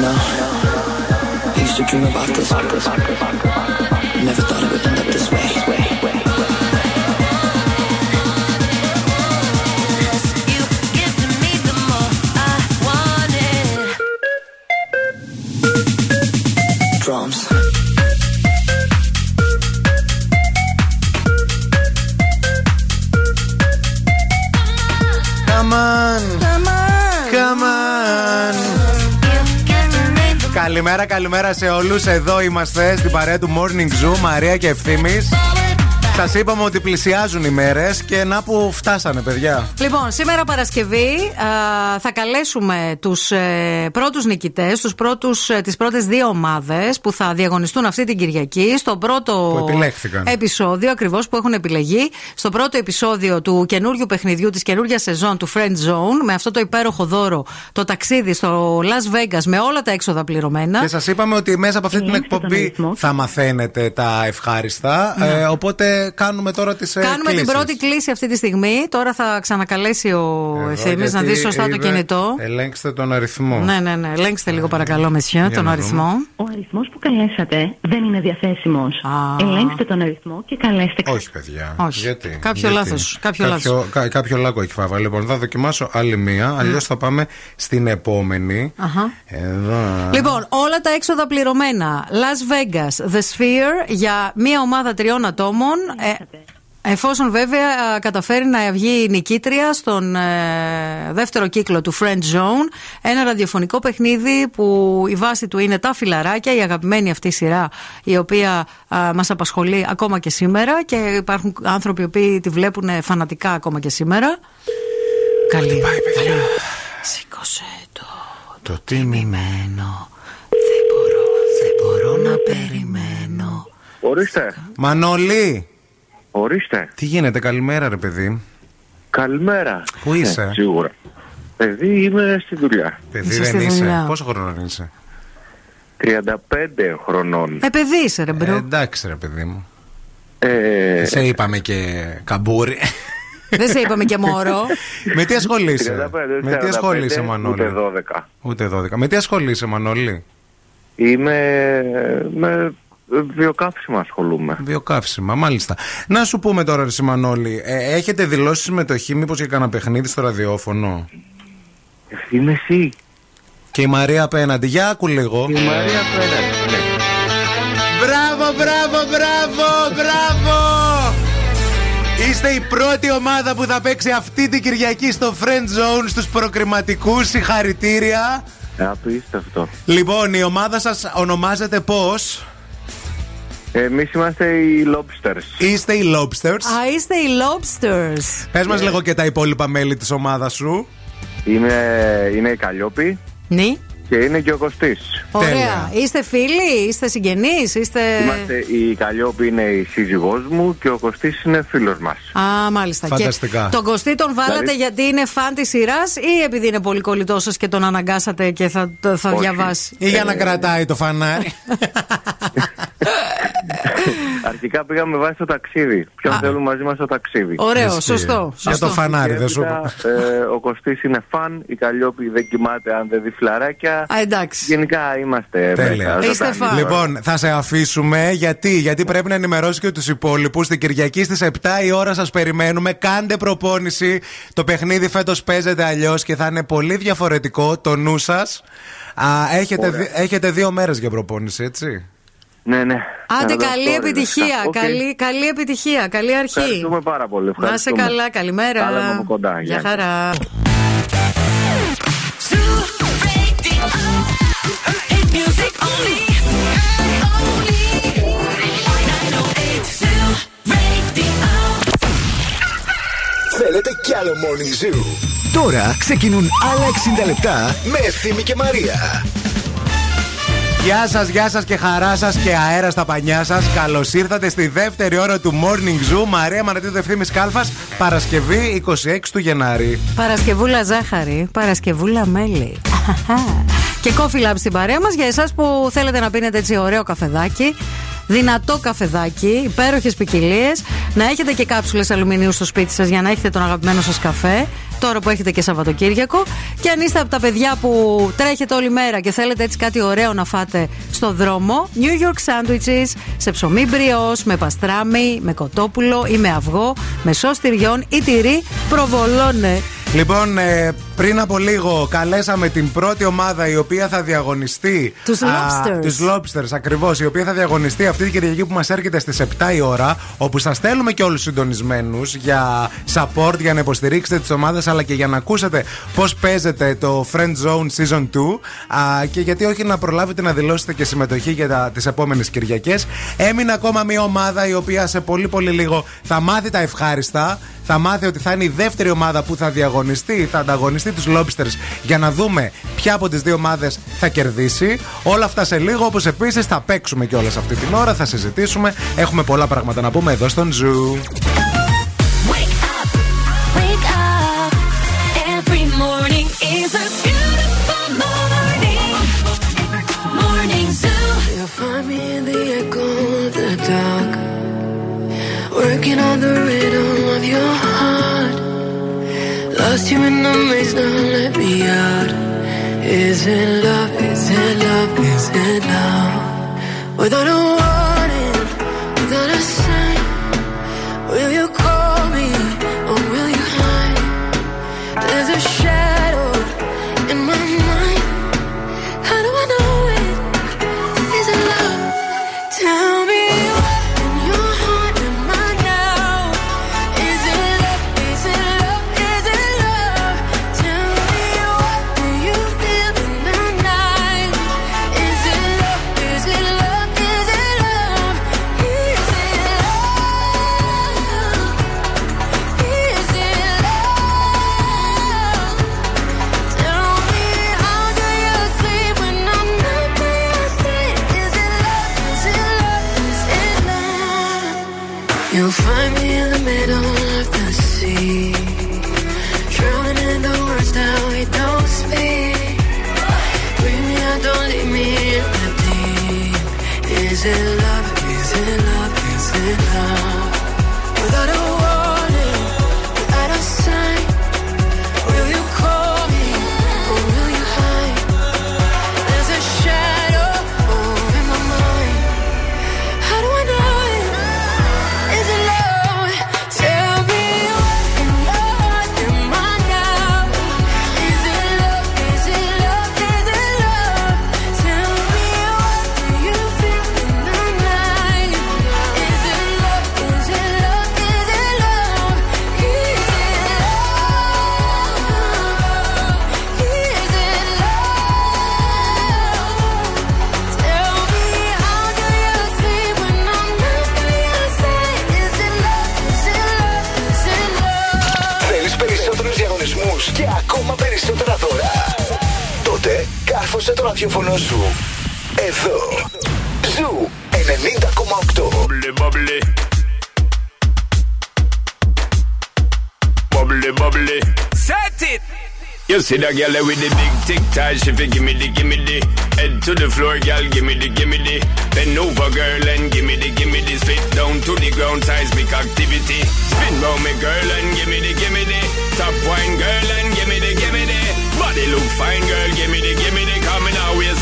Speaker 11: No. I used to dream about this. Never thought of it
Speaker 2: Καλημέρα, καλημέρα σε όλους. Εδώ είμαστε στην παρέα του Morning Zoo, Μαρία και Ευθύμης. Σας είπαμε ότι πλησιάζουν οι μέρες και να που φτάσανε, παιδιά.
Speaker 3: Λοιπόν, σήμερα Παρασκευή α, θα καλέσουμε τους ε, πρώτους νικητές, ε, τις πρώτες δύο ομάδες που θα διαγωνιστούν αυτή την Κυριακή στο πρώτο
Speaker 2: Που επιλέχθηκαν.
Speaker 3: επεισόδιο ακριβώς που έχουν επιλεγεί. Στο πρώτο επεισόδιο του καινούριου παιχνιδιού της καινούργιας σεζόν του Friend Zone με αυτό το υπέροχο δώρο το ταξίδι στο Las Vegas με όλα τα έξοδα πληρωμένα.
Speaker 2: Και σας είπαμε ότι μέσα από αυτή την
Speaker 3: Ελέγξτε τον
Speaker 2: εκπομπή
Speaker 3: αριθμό.
Speaker 2: θα μαθαίνετε τα ευχάριστα.
Speaker 3: Ναι.
Speaker 2: Ε, οπότε κάνουμε τώρα τις
Speaker 3: Κάνουμε την πρώτη κλίση αυτή τη στιγμή. Τώρα θα ξανακαλέσει ο ευθύνη να δει σωστά το κινητό.
Speaker 2: Ελέγξτε τον αριθμό.
Speaker 3: Ναι, ναι, ναι. Ελέγξτε λίγο παρακαλώ, Μεσιά, τον
Speaker 2: να
Speaker 3: αριθμό.
Speaker 20: Ο αριθμός που καλέσατε δεν είναι διαθέσιμος. Ελέγξτε τον αριθμό και καλέστε
Speaker 2: Όχι, παιδιά.
Speaker 3: Όχι.
Speaker 2: Γιατί,
Speaker 3: Κάποιο
Speaker 2: γιατί;
Speaker 3: λάθος, κάποιο λάθος.
Speaker 2: κα- κάποιο λάκκο έχει φάβα. Λοιπόν, θα δοκιμάσω άλλη μία. Αλλιώς θα πάμε στην επόμενη.
Speaker 3: Αχα.
Speaker 2: Εδώ.
Speaker 3: Λοιπόν, όλα τα έξοδα πληρωμένα. Las Vegas, The Sphere για μία ομάδα τριών ατόμων. Ε, Εφόσον βέβαια α, καταφέρει να βγει νικήτρια στον ε, δεύτερο κύκλο του Friend Zone, ένα ραδιοφωνικό παιχνίδι που η βάση του είναι τα φιλαράκια, η αγαπημένη αυτή σειρά, η οποία α, μας απασχολεί ακόμα και σήμερα και υπάρχουν άνθρωποι οι οποίοι τη βλέπουν φανατικά ακόμα και σήμερα. Καλή. Καλή. Σήκωσε το
Speaker 2: Το τίμημα.
Speaker 3: περιμένω.
Speaker 21: Ορίστε.
Speaker 2: Μανώλη.
Speaker 21: Ορίστε.
Speaker 2: Τι γίνεται, καλημέρα ρε παιδί.
Speaker 21: Καλημέρα.
Speaker 2: Πού είσαι;
Speaker 21: Ε, σίγουρα. Παιδί είμαι στη δουλειά.
Speaker 2: Παιδί
Speaker 3: Είσαι
Speaker 2: δεν
Speaker 3: στη
Speaker 2: είσαι;
Speaker 3: δουλειά.
Speaker 2: Πόσο χρόνο είσαι;
Speaker 21: 35 χρονών.
Speaker 3: Ε, παιδί είσαι, ρε
Speaker 2: Ε,
Speaker 3: bro.
Speaker 2: εντάξει ρε παιδί μου.
Speaker 21: Ε,
Speaker 2: Σε είπαμε και καμπούρι.
Speaker 3: Δεν σε είπαμε και μωρό.
Speaker 2: Με τι ασχολείσαι;
Speaker 21: 35,
Speaker 2: Με τι
Speaker 21: 45,
Speaker 2: ασχολείσαι, Μανώλη;
Speaker 21: Ούτε 12.
Speaker 2: Ούτε 12. Με τι ασχολείσαι, Μανώλη;
Speaker 21: Είμαι με βιοκαύσιμα ασχολούμαι.
Speaker 2: Βιοκαύσιμα, μάλιστα. Να σου πούμε τώρα, ρε Μανώλη, ε, έχετε δηλώσει συμμετοχή μήπως για κανένα παιχνίδι στο ραδιόφωνο;
Speaker 21: Είμαι εσύ.
Speaker 2: Και η Μαρία απέναντι. Για άκου λίγο.
Speaker 21: Η Μαρία απέναντι. ναι.
Speaker 2: Μπράβο, μπράβο, μπράβο, μπράβο! Είστε η πρώτη ομάδα που θα παίξει αυτή την Κυριακή στο Friend Zone στους προκριματικούς. Συγχαρητήρια.
Speaker 21: Ε, Απίστευτο.
Speaker 2: Λοιπόν, η ομάδα σας ονομάζεται πώς;
Speaker 21: Εμείς είμαστε οι Lobsters.
Speaker 2: Είστε οι Lobsters.
Speaker 3: Α, είστε οι lobsters.
Speaker 2: Πες μας λίγο και τα υπόλοιπα μέλη της ομάδας σου.
Speaker 21: Είναι, είναι η Καλλιόπη
Speaker 3: Ναι.
Speaker 21: και είναι και ο Κωστής.
Speaker 3: Ωραία. Είστε φίλοι, είστε συγγενείς, είστε.
Speaker 21: Είμαστε, η Καλλιόπη είναι η σύζυγός μου και ο Κωστής είναι φίλος μας.
Speaker 3: Α, μάλιστα.
Speaker 2: Φανταστικά.
Speaker 3: Και τον Κωστή τον βάλατε
Speaker 21: Δηλαδή-
Speaker 3: γιατί είναι φαν της σειράς ή επειδή είναι πολύ κολλητός σας και τον αναγκάσατε και θα, το- θα
Speaker 21: Όχι.
Speaker 3: διαβάσει;
Speaker 2: Ή για να κρατάει το φανάρι.
Speaker 21: Αρχικά πήγαμε βάσει στο ταξίδι. Ποιον θέλουν μαζί μας στο ταξίδι.
Speaker 3: Ωραίο,
Speaker 2: Ισχύει.
Speaker 3: σωστό.
Speaker 2: Για το φανάρι,
Speaker 21: Και
Speaker 2: δεν σου
Speaker 21: έπειτα, ε, ο Κωστής είναι φαν, η Καλλιόπη δεν κοιμάται αν δεν δει φλαράκια.
Speaker 3: Α, εντάξει.
Speaker 21: Γενικά είμαστε
Speaker 2: Τέλεια.
Speaker 21: μέσα,
Speaker 3: Είστε
Speaker 21: ζωντανοί.
Speaker 3: φαν.
Speaker 2: Λοιπόν, θα σε αφήσουμε. Γιατί, γιατί πρέπει να ενημερώσει και τους υπόλοιπους. Την Κυριακή στις 7 η ώρα σας περιμένουμε. Κάντε προπόνηση. Το παιχνίδι φέτος παίζεται αλλιώς και θα είναι πολύ διαφορετικό το νου σας. Έχετε,
Speaker 21: Ωραία.
Speaker 2: δι- έχετε δύο μέρες για προπόνηση, έτσι.
Speaker 21: Ναι, ναι.
Speaker 3: Άντε,
Speaker 21: Θα
Speaker 3: καλή
Speaker 21: δω
Speaker 3: επιτυχία.
Speaker 21: τώρα. Οκ.
Speaker 3: Καλή, καλή επιτυχία. Καλή αρχή.
Speaker 21: Ευχαριστούμε πάρα πολύ.
Speaker 3: Να είσαι
Speaker 21: Ευχαριστούμε.
Speaker 3: καλά, καλημέρα.
Speaker 21: Τα λέμε από κοντά.
Speaker 3: Γεια
Speaker 21: Γεια.
Speaker 3: χαρά.
Speaker 22: Hit music only. Only. 908 Radio.
Speaker 4: Θέλετε κι άλλο Morning Zoo; Τώρα ξεκινούν άλλα 60 λεπτά με Ευθύμη και Μαρία.
Speaker 2: Γεια σας, γεια σας και χαρά σας και αέρα στα πανιά σας. Καλώς ήρθατε στη δεύτερη ώρα του Morning Zoo. Μαρία Μαρατίδου Ευθύμης Κάλφας, Παρασκευή 26 του Γενάρη.
Speaker 3: Παρασκευούλα ζάχαρη, Παρασκευούλα μέλι. και coffee lab στην παρέα μας για εσάς που θέλετε να πίνετε έτσι ωραίο καφεδάκι. Δυνατό καφεδάκι, υπέροχες ποικιλίες. Να έχετε και κάψουλες αλουμινίου στο σπίτι σας για να έχετε τον αγαπημένο σας καφέ. Τώρα που έχετε και Σαββατοκύριακο. Και αν είστε από τα παιδιά που τρέχετε όλη μέρα και θέλετε έτσι κάτι ωραίο να φάτε στο δρόμο, New York sandwiches σε ψωμί μπριός, με παστράμι, με κοτόπουλο ή με αυγό, με σως τυριών ή τυρί, προβολώνε.
Speaker 2: Λοιπόν, ε, πριν από λίγο καλέσαμε την πρώτη ομάδα η οποία θα διαγωνιστεί.
Speaker 3: Τους
Speaker 2: α,
Speaker 3: Lobsters.
Speaker 2: Τους Lobsters, ακριβώς. Η οποία θα διαγωνιστεί αυτή την Κυριακή που μας έρχεται στις 7 η ώρα. Όπου σας στέλνουμε και όλους συντονισμένους για support, για να υποστηρίξετε τις ομάδες αλλά και για να ακούσετε πώς παίζεται το Friend Zone Season 2. Α, και γιατί όχι να προλάβετε να δηλώσετε και συμμετοχή για τις επόμενες Κυριακές. Έμεινε ακόμα μια ομάδα η οποία σε πολύ πολύ λίγο θα μάθει τα ευχάριστα. Θα μάθει ότι θα είναι η δεύτερη ομάδα που θα διαγωνιστεί, θα ανταγωνιστεί τους Lobsters για να δούμε ποια από τις δύο ομάδες θα κερδίσει. Όλα αυτά σε λίγο, όπως επίσης θα παίξουμε κιόλας αυτή την ώρα, θα συζητήσουμε. Έχουμε πολλά πράγματα να πούμε εδώ στον Zoo.
Speaker 23: Lost you in the maze, now let me out. Is it love? Is it love? Is it love? Without a warning,
Speaker 4: ραδιόφωνο σου. Εδώ. Ζου 90,8.
Speaker 24: Bubbly, bubbly. Bubbly, bubbly. Set it! You see that girl with the big tic tac, she fi gimme the gimme the Head to the floor, girl, gimme the gimme the Bend over, girl, and gimme the gimme the Spit down to the ground, seismic activity Spin round me, girl, and gimme the gimme the Top wine, girl, and gimme the gimme the Body look fine, girl, gimme the gimme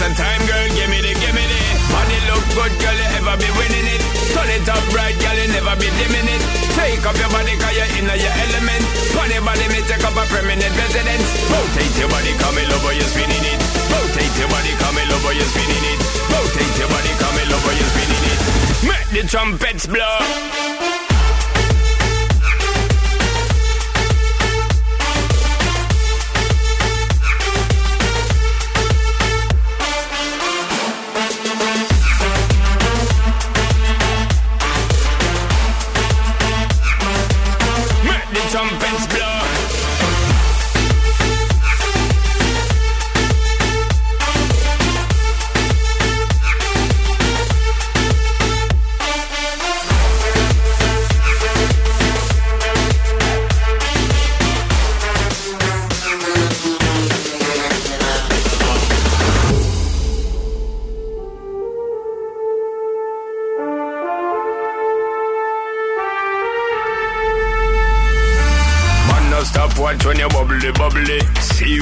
Speaker 24: some time, girl, gimme the gimme the. Body look good, girl, you ever be winning it. Turn it up right, girl, you never be dimming it. Take up your body, cause you're in your element. Your body, me take up a permanent residence. Rotate your body, come in love, you're spinning it. Rotate your body, come in love, you're spinning it. Rotate your body, come in love, you're spinning it. Make the trumpets blow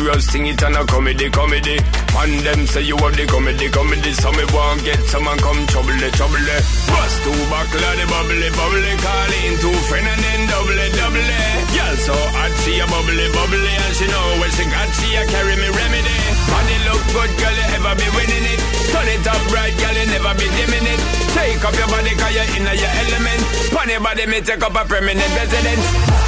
Speaker 24: Serious thing, it and a comedy, comedy. Man, them say you have the comedy, comedy. So me want get someone come trouble, trouble. Bust two buckle of the bubbly, bubbly. Call in two friend and then double, double. Girl so hot, she a bubbly, bubbly. And she know when she got, she a carry me remedy. Body look good, girl, you ever be winning it. Turn it up right, girl, you never be dimming it. Take up your body, cause you're in your element. Your body, me take up a permanent residence.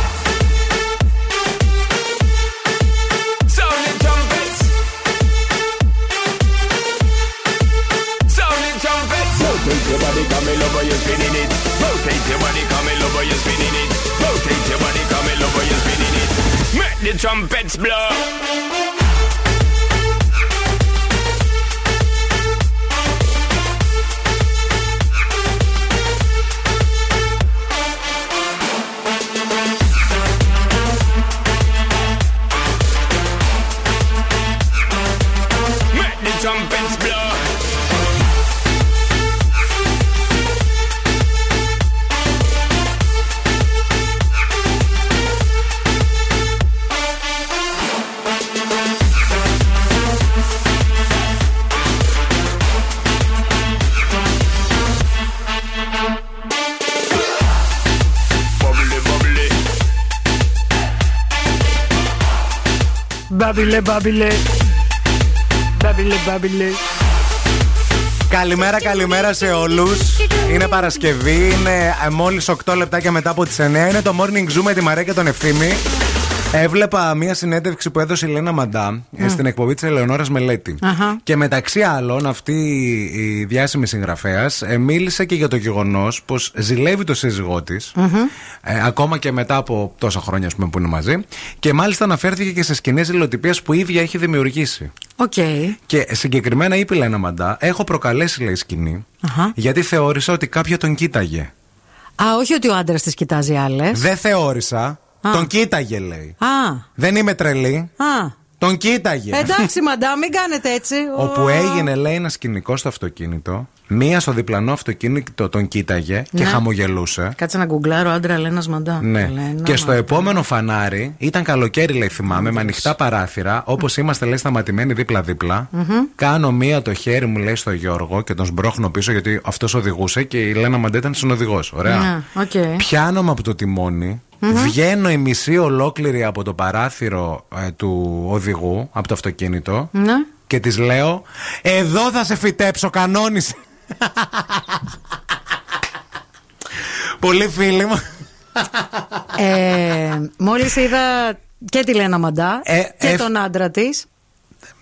Speaker 24: Rotate your body, come in over, you're spinning it. Rotate your body, come in over, you're spinning it. Rotate your body, come in over, you're spinning it. Make the trumpets blow.
Speaker 3: Μπάμπιλε, μπάμπιλε. Μπάμπιλε, μπάμπιλε.
Speaker 2: Καλημέρα, καλημέρα σε όλους. Είναι Παρασκευή, είναι μόλις 8 λεπτάκια μετά από τις 9. Είναι το morning zoom με τη Μαρία και τον Ευθύμη. Έβλεπα μία συνέντευξη που έδωσε η Λένα Μαντά ε, στην εκπομπή της Ελεονόρας Μελέτη.
Speaker 3: Αχα.
Speaker 2: Και μεταξύ άλλων, αυτή η διάσημη συγγραφέας μίλησε και για το γεγονός πως ζηλεύει το σύζυγό της, ε, ακόμα και μετά από τόσα χρόνια ας πούμε, που είναι μαζί. Και μάλιστα αναφέρθηκε και σε σκηνές ζηλοτυπίας που η ίδια έχει δημιουργήσει.
Speaker 3: Οκ.
Speaker 2: Και συγκεκριμένα είπε η Λένα Μαντά, έχω προκαλέσει λέει σκηνή,
Speaker 3: Αχα.
Speaker 2: γιατί θεώρησα ότι κάποια τον κοίταγε.
Speaker 3: Α, όχι ότι ο άντρας της κοιτάζει άλλες.
Speaker 2: Δεν θεώρησα.
Speaker 3: Α.
Speaker 2: Τον κοίταγε, λέει.
Speaker 3: Α,
Speaker 2: Δεν είμαι τρελή.
Speaker 3: α.
Speaker 2: Τον κοίταγε.
Speaker 3: Εντάξει, Μαντά, μην κάνετε έτσι.
Speaker 2: Όπου
Speaker 3: Ω.
Speaker 2: έγινε, λέει, ένα σκηνικό στο αυτοκίνητο. Μία στο διπλανό αυτοκίνητο τον κοίταγε και
Speaker 3: Ναι.
Speaker 2: χαμογελούσε.
Speaker 3: Κάτσε να γκουγκλάρω άντρα Λένα Μαντά.
Speaker 2: Ναι.
Speaker 3: Λένα
Speaker 2: και στο
Speaker 3: Μαντά.
Speaker 2: επόμενο φανάρι ήταν καλοκαίρι, λέει, θυμάμαι, με ανοιχτά παράθυρα, όπως είμαστε, λέει, σταματημένοι δίπλα-δίπλα.
Speaker 3: Μμμ.
Speaker 2: Κάνω μία το χέρι μου, λέει, στο Γιώργο και τον σμπρώχνω πίσω γιατί αυτός οδηγούσε και η Λένα Μαντά ήταν συνοδηγός. Ωραία.
Speaker 3: Ναι, οκ.
Speaker 2: Πιάνομαι από το τιμόνι.
Speaker 3: Μμμ.
Speaker 2: Βγαίνω η μισή ολόκληρη από το παράθυρο ε, του οδηγού, από το αυτοκίνητο.
Speaker 3: Ναι.
Speaker 2: Και της λέω: Εδώ θα σε φυτέψω, κανόνισε. Πολύ φίλοι μου.
Speaker 3: Ε, Μόλις είδα και τη Λένα Μαντά
Speaker 2: Ε,
Speaker 3: και
Speaker 2: ε,
Speaker 3: τον άντρα της.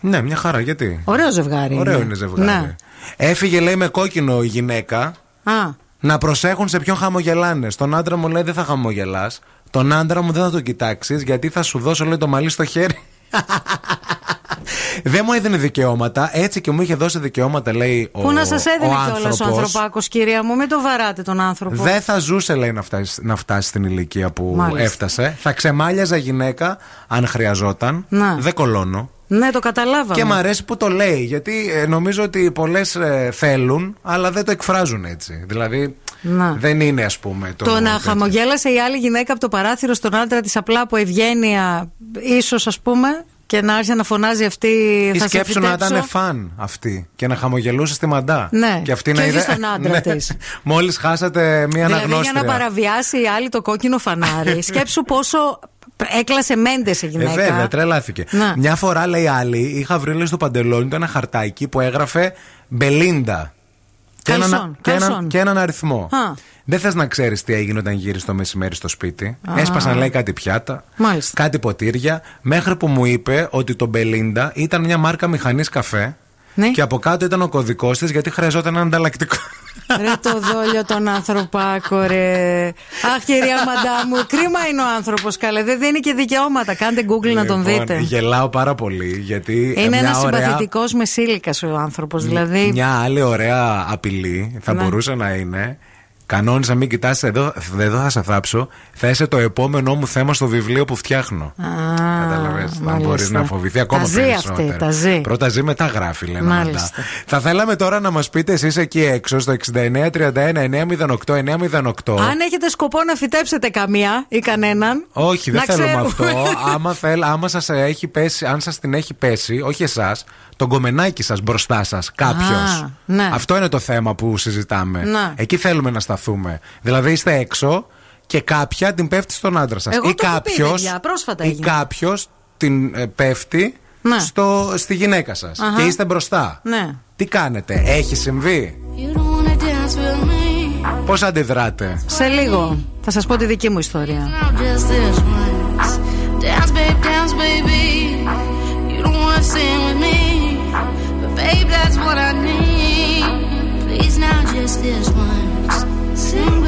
Speaker 2: Ναι, μια χαρά, γιατί;
Speaker 3: Ωραίο ζευγάρι.
Speaker 2: Ωραίο είναι ζευγάρι.
Speaker 3: Ναι.
Speaker 2: Έφυγε, λέει, με κόκκινο η γυναίκα.
Speaker 3: Α,
Speaker 2: Να προσέχουν σε ποιον χαμογελάνε. Στον άντρα μου λέει δεν θα χαμογελάς. Τον άντρα μου δεν θα τον κοιτάξεις γιατί θα σου δώσω λέει το μαλλί στο χέρι. δεν μου έδινε δικαιώματα. Έτσι και μου είχε δώσει δικαιώματα, λέει ο
Speaker 3: Πού να σας έδινε
Speaker 2: ο
Speaker 3: κιόλας ο
Speaker 2: άνθρωπος.
Speaker 3: ανθρωπάκος, κυρία μου, μην το βαράτε τον άνθρωπο.
Speaker 2: Δεν θα ζούσε, λέει, να φτάσει, να φτάσει στην ηλικία που
Speaker 3: Μάλιστα.
Speaker 2: έφτασε. Θα ξεμάλιαζα γυναίκα αν χρειαζόταν.
Speaker 3: Να.
Speaker 2: Δεν κολώνω.
Speaker 3: Ναι, το καταλάβαμε.
Speaker 2: Και μου αρέσει που το λέει, γιατί ε, νομίζω ότι πολλές θέλουν, αλλά δεν το εκφράζουν έτσι. Δηλαδή,
Speaker 3: Να.
Speaker 2: δεν είναι, ας πούμε. Το,
Speaker 3: Το να
Speaker 2: τέτοιο.
Speaker 3: χαμογέλασε η άλλη γυναίκα από το παράθυρο στον άντρα της απλά από ευγένεια, ίσως ας πούμε, και να άρχισε να φωνάζει αυτή.
Speaker 2: Ή
Speaker 3: θα σε
Speaker 2: σκέψου να
Speaker 3: φυτέψω.
Speaker 2: ήταν φαν αυτή και να χαμογελούσε στη Μαντά.
Speaker 3: Ναι.
Speaker 2: Και αυτή
Speaker 3: Και
Speaker 2: να
Speaker 3: όχι
Speaker 2: είδε.
Speaker 3: στον άντρα της.
Speaker 2: Μόλις χάσατε μία
Speaker 3: Δηλαδή για
Speaker 2: αναγνώστρια.
Speaker 3: να παραβιάσει η άλλη το κόκκινο φανάρι. Σκέψου πόσο έκλασε μέντες η
Speaker 2: Ε,
Speaker 3: γυναίκα.
Speaker 2: βέβαια, τρελάθηκε.
Speaker 3: Να.
Speaker 2: Μια φορά, λέει άλλη, είχα βρει λέει, στο παντελόνι του ένα χαρτάκι που έγραφε Μπελίντα. Και έναν,
Speaker 3: Καλσόν,
Speaker 2: και, έναν,
Speaker 3: καλσόν.
Speaker 2: και έναν αριθμό.
Speaker 3: Α.
Speaker 2: Δεν θες να ξέρεις τι έγινε όταν γύρισε το μεσημέρι στο σπίτι.
Speaker 3: Α.
Speaker 2: Έσπασαν, λέει, κάτι πιάτα,
Speaker 3: Μάλιστα.
Speaker 2: κάτι ποτήρια, μέχρι που μου είπε ότι το Μπελίντα ήταν μια μάρκα μηχανής καφέ.
Speaker 3: Ναι.
Speaker 2: Και από κάτω ήταν ο κωδικός της γιατί χρειαζόταν ένα ανταλλακτικό.
Speaker 3: Ρε το δόλιο τον άνθρωπάκο, ρε. Αχ, κυρία Μαντά μου, κρίμα είναι ο άνθρωπος, καλέ. Δεν δίνει και δικαιώματα. Κάντε Google να τον
Speaker 2: Λοιπόν,
Speaker 3: δείτε.
Speaker 2: Γελάω πάρα πολύ γιατί. ε,
Speaker 3: Είναι
Speaker 2: μια
Speaker 3: ένας
Speaker 2: ωραία-
Speaker 3: συμπαθητικός μεσήλικα ο άνθρωπος. Δηλαδή.
Speaker 2: Μια άλλη ωραία απειλή θα
Speaker 3: Ναι.
Speaker 2: μπορούσε να είναι. Κανόνισα μην κοιτάς εδώ, εδώ θα σε θάψω. Θα είσαι το επόμενό μου θέμα στο βιβλίο που φτιάχνω. Καταλαβες, θα
Speaker 3: μάλιστα.
Speaker 2: μπορείς να φοβηθεί ακόμα
Speaker 3: Τα ζει
Speaker 2: περισσότερο.
Speaker 3: αυτή, τα ζει.
Speaker 2: Πρώτα ζει, μετά γράφει, λένε. Μαντά.
Speaker 3: Μάλιστα.
Speaker 2: Θα θέλαμε τώρα να μας πείτε εσείς εκεί έξω στο 6931-908-908.
Speaker 3: Αν έχετε σκοπό να φυτέψετε καμία ή κανέναν.
Speaker 2: Όχι, δεν
Speaker 3: να
Speaker 2: θέλουμε
Speaker 3: ξέρουμε.
Speaker 2: αυτό. άμα, θέλ, άμα σας έχει πέσει, αν σας την έχει πέσει, όχι εσάς, τον κομμενάκι σας μπροστά σας, κάποιος.
Speaker 3: Α, ναι.
Speaker 2: Αυτό είναι το θέμα που συζητάμε.
Speaker 3: Ναι.
Speaker 2: Εκεί θέλουμε να σταθούμε. Δηλαδή είστε έξω και κάποια την πέφτει στον άντρα σας.
Speaker 3: Εγώ
Speaker 2: Ή
Speaker 3: το έχω πει,
Speaker 2: κάποιο
Speaker 3: παιδιά, πρόσφατα
Speaker 2: ή
Speaker 3: έγινε.
Speaker 2: κάποιος την ε, πέφτει
Speaker 3: Ναι.
Speaker 2: στο, στη γυναίκα σας.
Speaker 3: Αχα.
Speaker 2: Και είστε μπροστά.
Speaker 3: Ναι.
Speaker 2: Τι κάνετε, έχει συμβεί,
Speaker 5: You don't wanna dance with me.
Speaker 2: πώς αντιδράτε;
Speaker 3: Σε λίγο θα σας πω τη δική μου ιστορία.
Speaker 5: Now just this once. Dance, babe, dance, baby. You don't wanna sing with me. But babe, that's what I need. Please now just this once. Sing,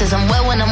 Speaker 4: says I'm well when I'm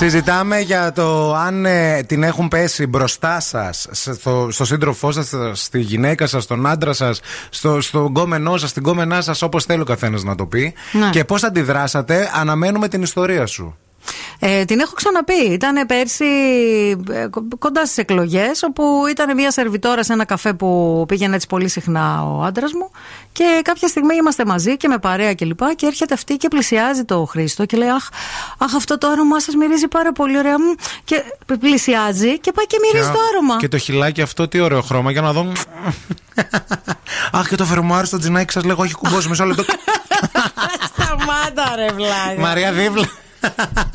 Speaker 2: Συζητάμε για το αν ε, την έχουν πέσει μπροστά σας, στο, στο σύντροφό σας, στη γυναίκα σας, στον άντρα σας, στο, στον κόμενό σας, στην κόμενά σας, όπως θέλει ο καθένας να το πει.
Speaker 3: Ναι.
Speaker 2: Και πώς αντιδράσατε, αναμένουμε την ιστορία σου.
Speaker 3: Ε, την έχω ξαναπεί. Ήταν πέρσι ε, κο- κοντά στις εκλογές, όπου ήταν μια σερβιτόρα σε ένα καφέ που πήγαινε έτσι πολύ συχνά ο άντρας μου. Και κάποια στιγμή είμαστε μαζί και με παρέα κλπ. Και, και έρχεται αυτή και πλησιάζει το Χρήστο και λέει: Αχ, αχ αυτό το άρωμά σας μυρίζει πάρα πολύ ωραία. Μμ». Και πλησιάζει και πάει και μυρίζει
Speaker 2: Και-
Speaker 3: το άρωμα.
Speaker 2: Και το χιλάκι αυτό, τι ωραίο χρώμα, για να δω. Αχ, και το φερμουάρι στο τζινάκι σας λέγω, έχει κουμπώσει μισό λεπτό.
Speaker 3: Σταμάτα, ρε βλάγα.
Speaker 2: Μαρία δίπλα.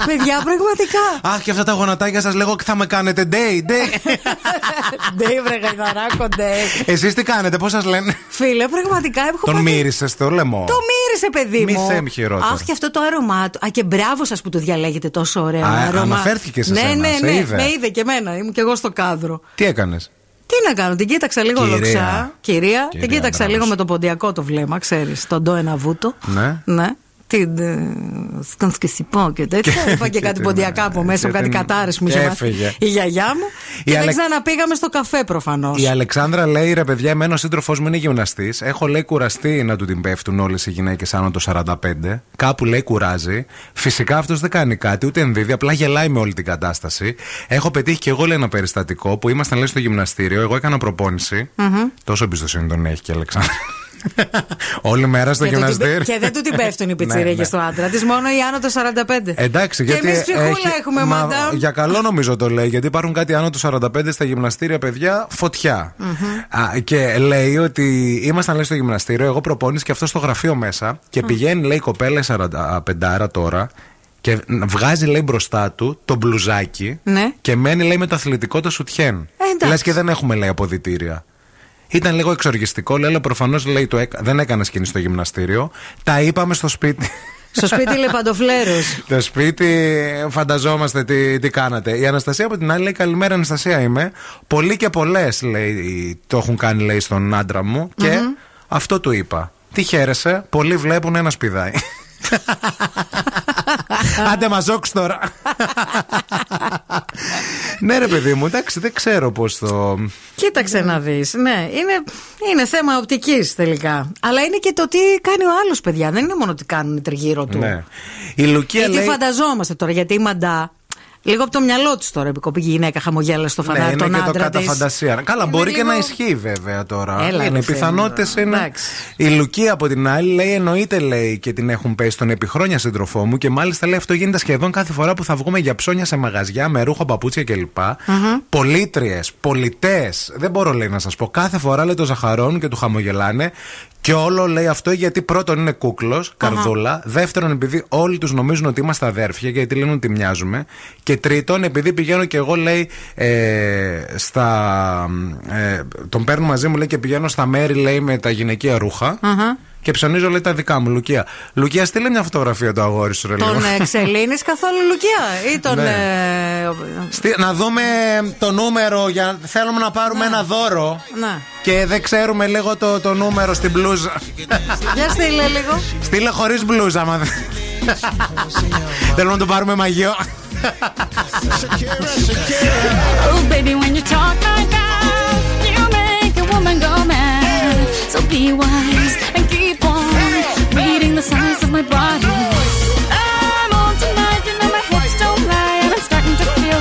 Speaker 3: Παιδιά, πραγματικά.
Speaker 2: Αχ, και αυτά τα γονατάκια σας λέγω, θα με κάνετε day, day.
Speaker 3: Ντέι, βρε γαϊδαράκο, ντέι.
Speaker 2: Εσείς τι κάνετε, πώς σας λένε;
Speaker 3: Φίλε, πραγματικά έχω
Speaker 2: Τον
Speaker 3: πάθει-
Speaker 2: μύρισες στο λαιμό.
Speaker 3: Το μύρισε, παιδί
Speaker 2: Μη
Speaker 3: μου.
Speaker 2: θέμ χειρότερο.
Speaker 3: Αχ, και αυτό το άρωμά του. Α, και μπράβο σας που το διαλέγετε τόσο ωραίο
Speaker 2: Α,
Speaker 3: άρωμα.
Speaker 2: αναφέρθηκε σε
Speaker 3: ναι,
Speaker 2: σένα,
Speaker 3: ναι,
Speaker 2: σε
Speaker 3: ναι.
Speaker 2: είδε.
Speaker 3: Με είδε και εμένα. Ήμουν και εγώ στο κάδρο.
Speaker 2: Τι έκανες;
Speaker 3: Τι να κάνω, την κοίταξα λίγο
Speaker 2: Κυρία.
Speaker 3: λοξά. Κυρία, την
Speaker 2: Κυρία,
Speaker 3: κοίταξα
Speaker 2: μπράβο
Speaker 3: λίγο
Speaker 2: σου.
Speaker 3: με το ποντιακό το βλέμμα, ξέρεις. Τον ντό ένα βούτο.
Speaker 2: Ναι.
Speaker 3: Ναι. Την. Σκάνς και σιπώ και τέτοια.
Speaker 2: Και-
Speaker 3: Είπα και
Speaker 2: και
Speaker 3: κάτι
Speaker 2: την-
Speaker 3: ποντιακά από μέσα,
Speaker 2: και
Speaker 3: κάτι
Speaker 2: την-
Speaker 3: κατάρε μου
Speaker 2: και
Speaker 3: είχε
Speaker 2: έφυγε.
Speaker 3: μάθει η γιαγιά μου.
Speaker 2: Η
Speaker 3: Και δεν
Speaker 2: Αλεκ-
Speaker 3: ξαναπήγαμε στο καφέ προφανώς.
Speaker 2: Η Αλεξάνδρα λέει ρε παιδιά, εμένα ο σύντροφός μου είναι γυμναστής. Έχω λέει κουραστεί να του την πέφτουν όλες οι γυναίκες άνω το 45. Κάπου λέει κουράζει. Φυσικά αυτός δεν κάνει κάτι, ούτε ενδίδει, απλά γελάει με όλη την κατάσταση. Έχω πετύχει και εγώ λέει ένα περιστατικό που ήμασταν λέει στο γυμναστήριο. Εγώ έκανα προπόνηση.
Speaker 3: Μμμ.
Speaker 2: Τόσο εμπιστοσύνη τον έχει και η Αλεξάνδρα. Όλη μέρα στο
Speaker 3: Και, του την-
Speaker 2: γυμναστήριο.
Speaker 3: και δεν του την πέφτουν οι
Speaker 2: Ναι,
Speaker 3: πιτσιρίκες
Speaker 2: ναι.
Speaker 3: στο άντρα της, μόνο οι άνω το 45.
Speaker 2: Εντάξει,
Speaker 3: και
Speaker 2: γιατί.
Speaker 3: εμείς ψυχούλα
Speaker 2: έχει-
Speaker 3: έχουμε,
Speaker 2: μα-
Speaker 3: μαντάμ.
Speaker 2: Για καλό νομίζω το λέει, γιατί υπάρχουν κάτι άνω του 45 στα γυμναστήρια, παιδιά, φωτιά. Α, και λέει ότι ήμασταν λέει στο γυμναστήριο, εγώ προπόνηση και αυτό στο γραφείο μέσα και πηγαίνει λέει η κοπέλα 45 τώρα και βγάζει λέει μπροστά του το μπλουζάκι
Speaker 3: Ναι.
Speaker 2: και μένει λέει με το αθλητικό το σουτιέν.
Speaker 3: Ε, εντάξει.
Speaker 2: Λες και δεν έχουμε λέει αποδητήρια. Ήταν λίγο εξοργιστικό, λέει, αλλά προφανώς λέει το έκα- δεν έκανε σκηνή στο γυμναστήριο. Τα είπαμε στο σπίτι.
Speaker 3: Στο σπίτι λέει παντοφλέρου.
Speaker 2: Το σπίτι, φανταζόμαστε τι, τι κάνατε. Η Αναστασία από την άλλη λέει: Καλημέρα, Αναστασία είμαι. Πολλοί και πολλές λέει το έχουν κάνει λέει στον άντρα μου και
Speaker 3: Μμμ.
Speaker 2: αυτό του είπα. Τι χαίρεσαι, πολλοί βλέπουν ένα σπιδάει. Άντε μαζόξ τώρα. ναι, ρε παιδί μου, εντάξει, δεν ξέρω πώς το.
Speaker 3: Κοίταξε να δεις. Ναι, είναι, είναι θέμα οπτικής τελικά. Αλλά είναι και το τι κάνει ο άλλος, παιδιά. Δεν είναι μόνο τι κάνουν οι τριγύρω του.
Speaker 2: Ναι. Η Λουκία
Speaker 3: Ή τι
Speaker 2: λέει.
Speaker 3: φανταζόμαστε τώρα, γιατί η μαντά. Λίγο από το μυαλό της τώρα επικοπή η γυναίκα χαμογέλα στο
Speaker 2: Ναι,
Speaker 3: φανάρι
Speaker 2: είναι
Speaker 3: τον
Speaker 2: και το
Speaker 3: άντρα
Speaker 2: κατά
Speaker 3: της.
Speaker 2: φαντασία. Καλά,
Speaker 3: Είναι
Speaker 2: μπορεί και
Speaker 3: λίγο-
Speaker 2: να ισχύει βέβαια τώρα.
Speaker 3: Έλα,
Speaker 2: είναι, οι
Speaker 3: ρε,
Speaker 2: πιθανότητες
Speaker 3: Θέμη,
Speaker 2: είναι.
Speaker 3: εντάξει.
Speaker 2: Η Λουκία από την άλλη λέει: Εννοείται λέει και την έχουν πέσει τον επιχρόνια σύντροφό μου και μάλιστα λέει αυτό γίνεται σχεδόν κάθε φορά που θα βγούμε για ψώνια σε μαγαζιά με ρούχο, παπούτσια κλπ.
Speaker 3: Μμμ.
Speaker 2: Πολίτριε, πολιτές. Δεν μπορώ λέει να σας πω. Κάθε φορά λέει το ζαχαρώνουν και του χαμογελάνε. Και όλο λέει αυτό γιατί πρώτον είναι κούκλος, καρδούλα. Δεύτερον, επειδή όλοι τους νομίζουν ότι είμαστε αδέρφια, γιατί λένε ότι μοιάζουμε. Και τρίτον, επειδή πηγαίνω και εγώ, λέει, ε, στα. Ε, τον παίρνω μαζί μου, λέει, και πηγαίνω στα μέρη, λέει, με τα γυναικεία ρούχα.
Speaker 3: Αχα.
Speaker 2: Και ψωνίζω, λέει, τα δικά μου, Λουκία. Λουκία, στείλε μια φωτογραφία το αγόρι σου, ρε,
Speaker 3: Τον
Speaker 2: λίγο.
Speaker 3: εξελίνει καθόλου Λουκιά ή τον.
Speaker 2: Ναι.
Speaker 3: Ε,
Speaker 2: Στείλ- να δούμε το νούμερο για θέλουμε να πάρουμε ένα δώρο.
Speaker 3: Ναι.
Speaker 2: Και δεν ξέρουμε λίγο το, το νούμερο στην μπλούζα.
Speaker 3: Για στείλε λίγο.
Speaker 2: Στείλε χωρίς μπλούζα, άμα δεν. Θέλουμε να το πάρουμε μαγειό.
Speaker 5: Oh, baby, when you talk like that, you make a woman go mad. So be wise and keep on reading the signs of my body.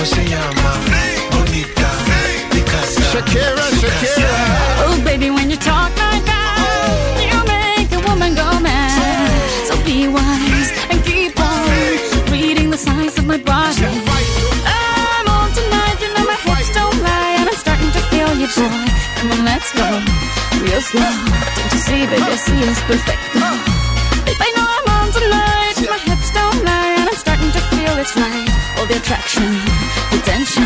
Speaker 18: Como se llama? Bonita. Picasa.
Speaker 11: Shakira, Shakira.
Speaker 5: Oh, baby, when you talk like that, you make a woman go mad. So be wise and keep on reading the signs of my body. I'm on tonight, you know my hips don't lie, and I'm starting to feel you, boy. Come on, let's go real slow. Don't you see, baby, I see it's perfect. Babe, I know I'm on tonight, my hips don't lie, and I'm starting to feel it's right. All the attraction, the tension.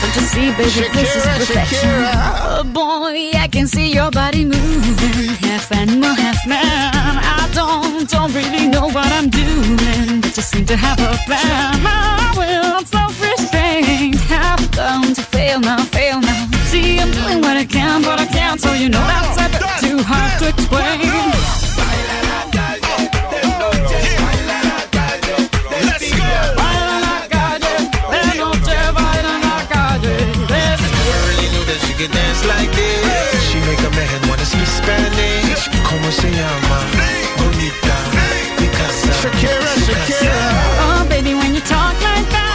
Speaker 5: Don't you see, baby, this is perfection.
Speaker 11: Shakira.
Speaker 5: Oh boy, I can see your body moving, half animal, half man. I don't, don't really know what I'm doing, but you seem to have a plan. My will, self-restraint, have come to fail now, fail now. See, I'm doing what I can, but I can't, so you know that's a bit too hard to explain.
Speaker 18: Really knew she could dance like this. She make a man wanna speak Spanish. Como se llama? Bonita. Picasa.
Speaker 11: Shakira, Shakira.
Speaker 5: Oh, baby, when you talk like that,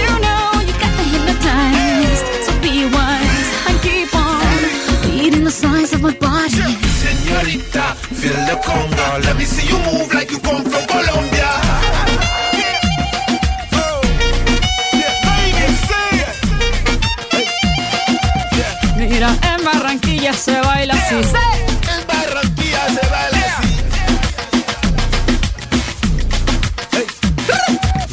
Speaker 5: you know you got me hypnotized. So be wise and keep on reading the signs of my body.
Speaker 11: Señorita, feel the conga. Let me see you move like
Speaker 5: Barranquilla se baila así.
Speaker 11: En Barranquilla se baila así.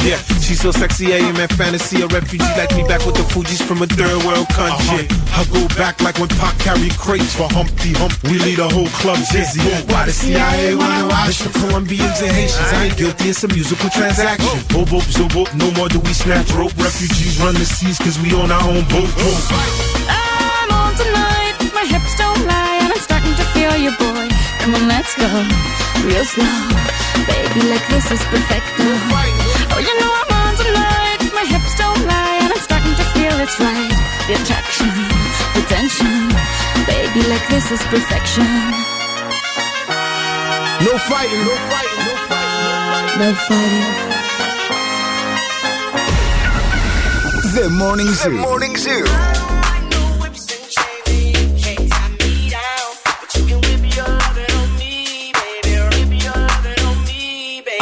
Speaker 18: Yeah, she's so sexy, I am in fantasy. A refugee like me back with the Fuji's from a third world country. Uh-huh. I go back like when Pac carried crates for Humpty Hump. We lead a whole club dizzy. Why the CIA wanna watch the Colombians and Haitians? I ain't guilty, it's a musical transaction. Oh, boop, so boop, no more do we snatch rope. Refugees run the seas cause we own our own boat.
Speaker 5: Starting to feel you, boy. Come on, let's go real slow, baby. Like this is perfect. Oh, you know I'm on tonight, my hips don't lie, and I'm starting to feel it's right. The attraction, the tension, baby. Like this is perfection.
Speaker 11: No fighting, no fighting, no fighting.
Speaker 5: No fighting.
Speaker 4: The Morning Zoo. The Morning Zoo.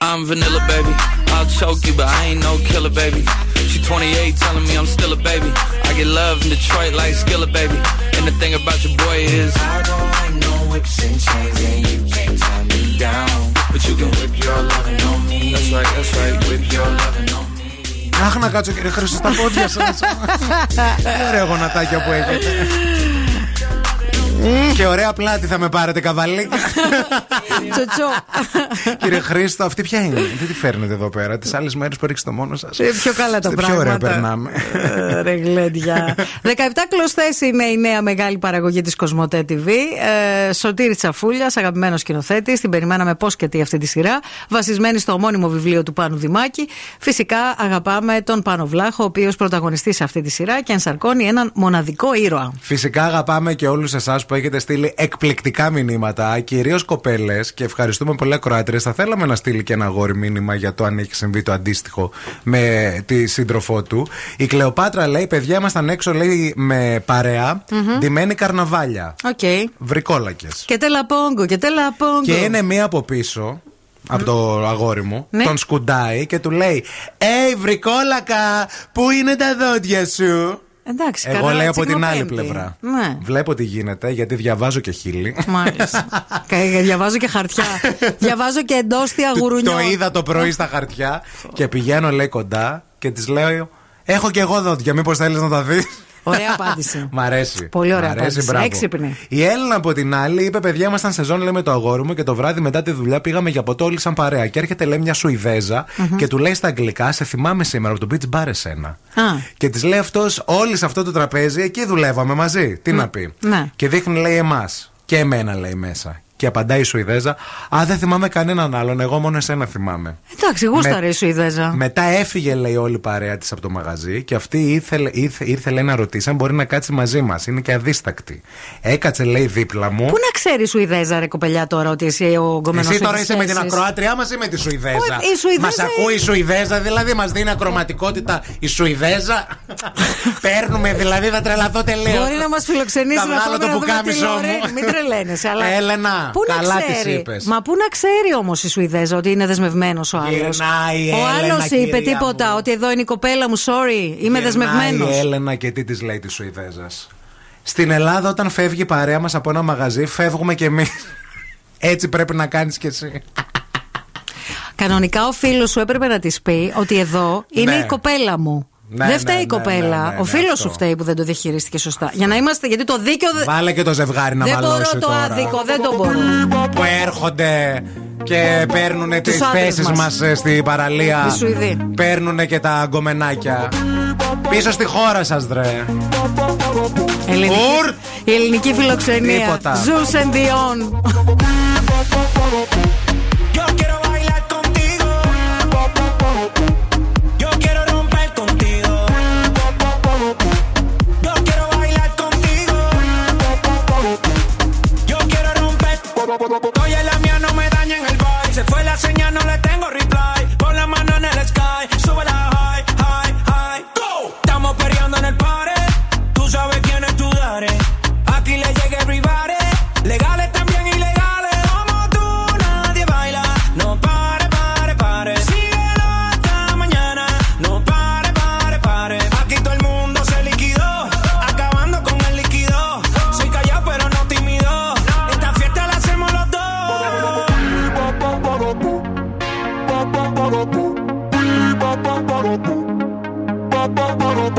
Speaker 15: I'm vanilla, baby. I'll choke you, but I ain't no killer, baby. She 28, telling me I'm still a baby. I get love in Detroit like Skilla, baby. And the thing about your boy is, I don't like no whips and chains, and you can't tie me down. But you can whip your lovin' on me. That's right, that's right. Whip your lovin' on me.
Speaker 2: Αχ, να κάτσω κύριε Χρήστο στα πόδια σα. Ωραία γονατάκια που έχετε. Και ωραία πλάτη θα με πάρετε καβαλίκα.
Speaker 3: Τσοτσό.
Speaker 2: Κύριε Χρήστο, αυτή ποια είναι; Τι τη φέρνετε εδώ πέρα, τις άλλες μέρες που ρίξετε μόνος σας;
Speaker 3: Ε, Πιο καλά τα
Speaker 2: Πιο
Speaker 3: πράγματα.
Speaker 2: ωραία περνάμε.
Speaker 3: Ε, Ρε γλέντια. 17 κλωστές είναι η νέα μεγάλη παραγωγή της Κοσμοτέ TV. Ε, Σωτήρης Τσαφούλιας, αγαπημένος σκηνοθέτης. Την περιμέναμε πώς και τι αυτή τη σειρά. Βασισμένη στο ομώνυμο βιβλίο του Πάνου Δημάκη. Φυσικά αγαπάμε τον Πάνο Βλάχο, ο οποίος πρωταγωνιστεί σε αυτή τη σειρά και ενσαρκώνει έναν μοναδικό ήρωα.
Speaker 2: Φυσικά αγαπάμε και όλους εσάς που έχετε στείλει εκπληκτικά μηνύματα, κυρίως κοπέλες, και ευχαριστούμε πολύ ακροάτριες. Θα θέλαμε να στείλει και ένα αγόρι μήνυμα για το αν έχει συμβεί το αντίστοιχο με τη σύντροφό του. Η Κλεοπάτρα λέει: Παιδιά, ήμασταν έξω, λέει, με παρέα,
Speaker 3: Μμμ.
Speaker 2: ντυμένη καρναβάλια.
Speaker 3: Οκ.
Speaker 2: Βρικόλακες.
Speaker 3: Και τέλα πόγκο, και τέλα πόγκο.
Speaker 2: Και είναι μία από πίσω. Από το αγόρι μου,
Speaker 3: Ναι.
Speaker 2: τον σκουντάει και του λέει: Ει, βρικόλακα, πού είναι τα δόντια σου;
Speaker 3: Εντάξει,
Speaker 2: Εγώ
Speaker 3: καλά,
Speaker 2: λέω από την άλλη
Speaker 3: τσιγνοπέμπτη.
Speaker 2: πλευρά.
Speaker 3: Ναι.
Speaker 2: Βλέπω τι γίνεται, γιατί διαβάζω και χείλη.
Speaker 3: Μάλιστα. Κα- Διαβάζω και χαρτιά. Διαβάζω και εντόστια γουρουνιών.
Speaker 2: Το είδα το πρωί στα χαρτιά και πηγαίνω, λέει κοντά και της λέω: Έχω και εγώ δόντια, μήπως θέλεις να τα δεις;
Speaker 3: Ωραία απάντηση.
Speaker 2: Μ' αρέσει.
Speaker 3: Πολύ ωραία
Speaker 2: Μ' αρέσει,
Speaker 3: απάντηση.
Speaker 2: μπράβο.
Speaker 3: Έξυπνη.
Speaker 2: Η Έλληνα από την άλλη είπε: Παιδιά, ήμασταν σεζόν λέει, με το αγόρι μου και το βράδυ μετά τη δουλειά πήγαμε για ποτό όλοι σαν παρέα. Και έρχεται λέει μια Σουηδέζα
Speaker 3: Μμμ.
Speaker 2: και του λέει στα αγγλικά: Σε θυμάμαι σήμερα από το beach bar εσένα.
Speaker 3: Α,
Speaker 2: Και της λέει αυτός: Όλοι σε αυτό το τραπέζι εκεί δουλεύαμε μαζί. Τι να πει.
Speaker 3: ναι.
Speaker 2: Και δείχνει λέει εμάς. Και εμένα λέει μέσα. Και απαντάει η Σουηδέζα: Α, δεν θυμάμαι κανέναν άλλον. Εγώ μόνο εσένα θυμάμαι.
Speaker 3: Εντάξει, γούσταρε η Σουηδέζα.
Speaker 2: Μετά έφυγε, λέει, όλη η παρέα της από το μαγαζί και αυτή ήθελε, ήρθε, ήρθε λέει, να ρωτήσει αν μπορεί να κάτσει μαζί μας. Είναι και αδίστακτη. Έκατσε, λέει, δίπλα μου.
Speaker 3: Πού να ξέρει η Σουηδέζα, ρε κοπελιά, τώρα ότι εσύ ο γκομενό
Speaker 2: Εσύ τώρα είσαι με την ακροάτριά μας ή με τη Σουηδέζα;
Speaker 3: η Σουηδέζα
Speaker 2: Μας ακούει η Σουηδέζα, δηλαδή μας δίνει ακροματικότητα η Σουηδέζα; Παίρνουμε, δηλαδή θα τρελαθώ τελείως.
Speaker 3: Μπορεί να μας φιλοξενήσει
Speaker 2: Θα
Speaker 3: να
Speaker 2: βγάλω
Speaker 3: πάμε
Speaker 2: το
Speaker 3: να δούμε τη
Speaker 2: πουκάμισό μου.
Speaker 3: Λορέν. Μην τρελαίνεσαι. Αλλά...
Speaker 2: Έλενα,
Speaker 3: πού να
Speaker 2: καλά της
Speaker 3: ξέρει;
Speaker 2: είπες.
Speaker 3: Μα πού να ξέρει όμως η Σουηδέζα ότι είναι δεσμευμένος ο άλλος;
Speaker 2: Γυρνάει η
Speaker 3: Ο
Speaker 2: Έλενα,
Speaker 3: άλλος είπε
Speaker 2: κυρία
Speaker 3: τίποτα, ότι εδώ είναι η κοπέλα μου, sorry, είμαι δεσμευμένο.
Speaker 2: Η Έλενα και τι της λέει της Σουηδέζας. Στην Ελλάδα, όταν φεύγει η παρέα μας από ένα μαγαζί, φεύγουμε κι εμείς. Έτσι πρέπει να κάνεις κι εσύ.
Speaker 3: Κανονικά ο φίλος σου έπρεπε να της πει ότι εδώ είναι
Speaker 2: Ναι.
Speaker 3: η κοπέλα μου.
Speaker 2: Ναι,
Speaker 3: δεν
Speaker 2: ναι,
Speaker 3: φταίει η
Speaker 2: ναι,
Speaker 3: κοπέλα.
Speaker 2: ναι, ναι,
Speaker 3: ο
Speaker 2: ναι,
Speaker 3: φίλος
Speaker 2: αυτό.
Speaker 3: σου φταίει που δεν το διαχειρίστηκε σωστά. Για να είμαστε, γιατί το δίκαιο δεν.
Speaker 2: Βάλε και το ζευγάρι να
Speaker 3: δεν μπορώ
Speaker 2: μαλώσει
Speaker 3: το
Speaker 2: τώρα.
Speaker 3: άδικο, δεν το μπορώ.
Speaker 2: Που έρχονται και παίρνουν τις
Speaker 3: Τους άντρες
Speaker 2: θέσεις
Speaker 3: μας.
Speaker 2: μας στην παραλία.
Speaker 3: Οι Σουηδοί.
Speaker 2: Παίρνουν και τα γκομενάκια. Πίσω στη χώρα σας, δρε.
Speaker 3: Ελληνική,
Speaker 2: Ουρ!
Speaker 3: η ελληνική φιλοξενία.
Speaker 2: Τίποτα.
Speaker 3: Ζους Σεντιόν.
Speaker 11: Yo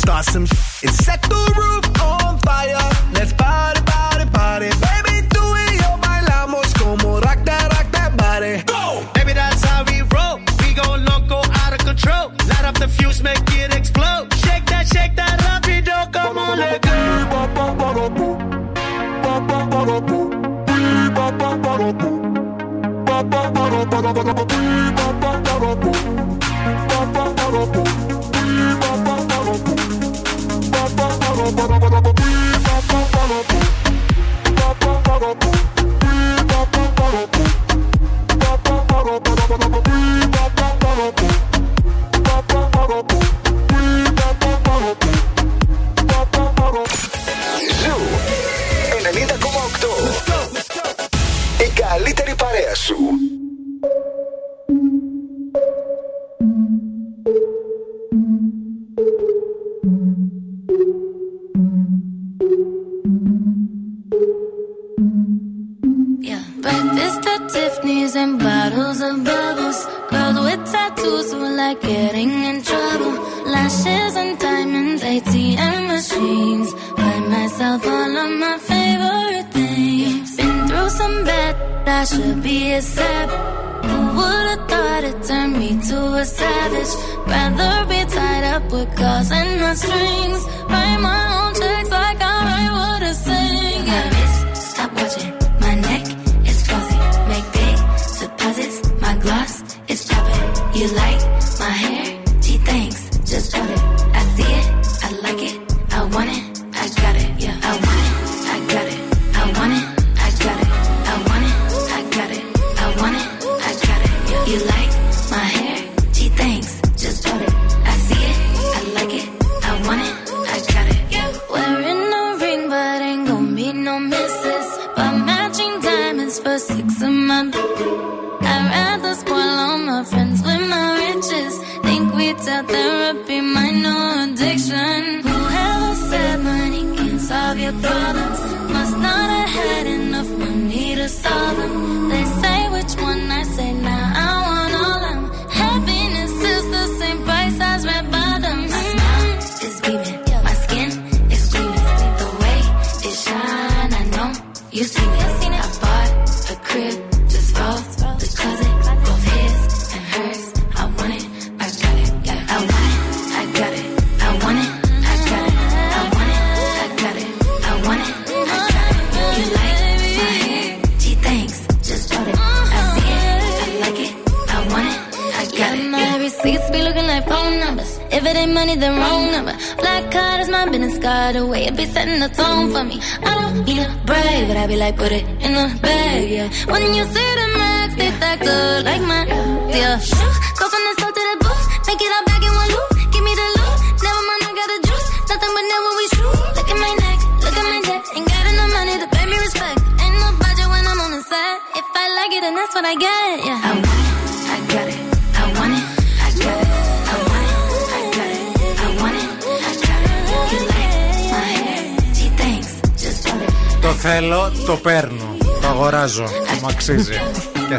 Speaker 4: start some sh- and set the roof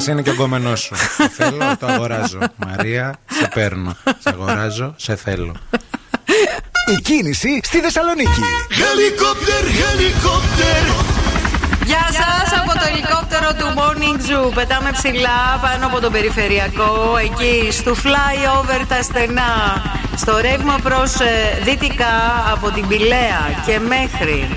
Speaker 2: Κι ας είναι και ο γκόμενό σου. Το θέλω, το αγοράζω. Μαρία, σε παίρνω. Σε αγοράζω, σε θέλω.
Speaker 1: Η κίνηση στη Θεσσαλονίκη.
Speaker 10: Helicopter, helicopter.
Speaker 3: Γεια σας από το ελικόπτερο του Morning Zoo. Πετάμε ψηλά πάνω από τον περιφερειακό, εκεί στο flyover τα στενά. Στο ρεύμα προς δυτικά από την Πηλαία και μέχρι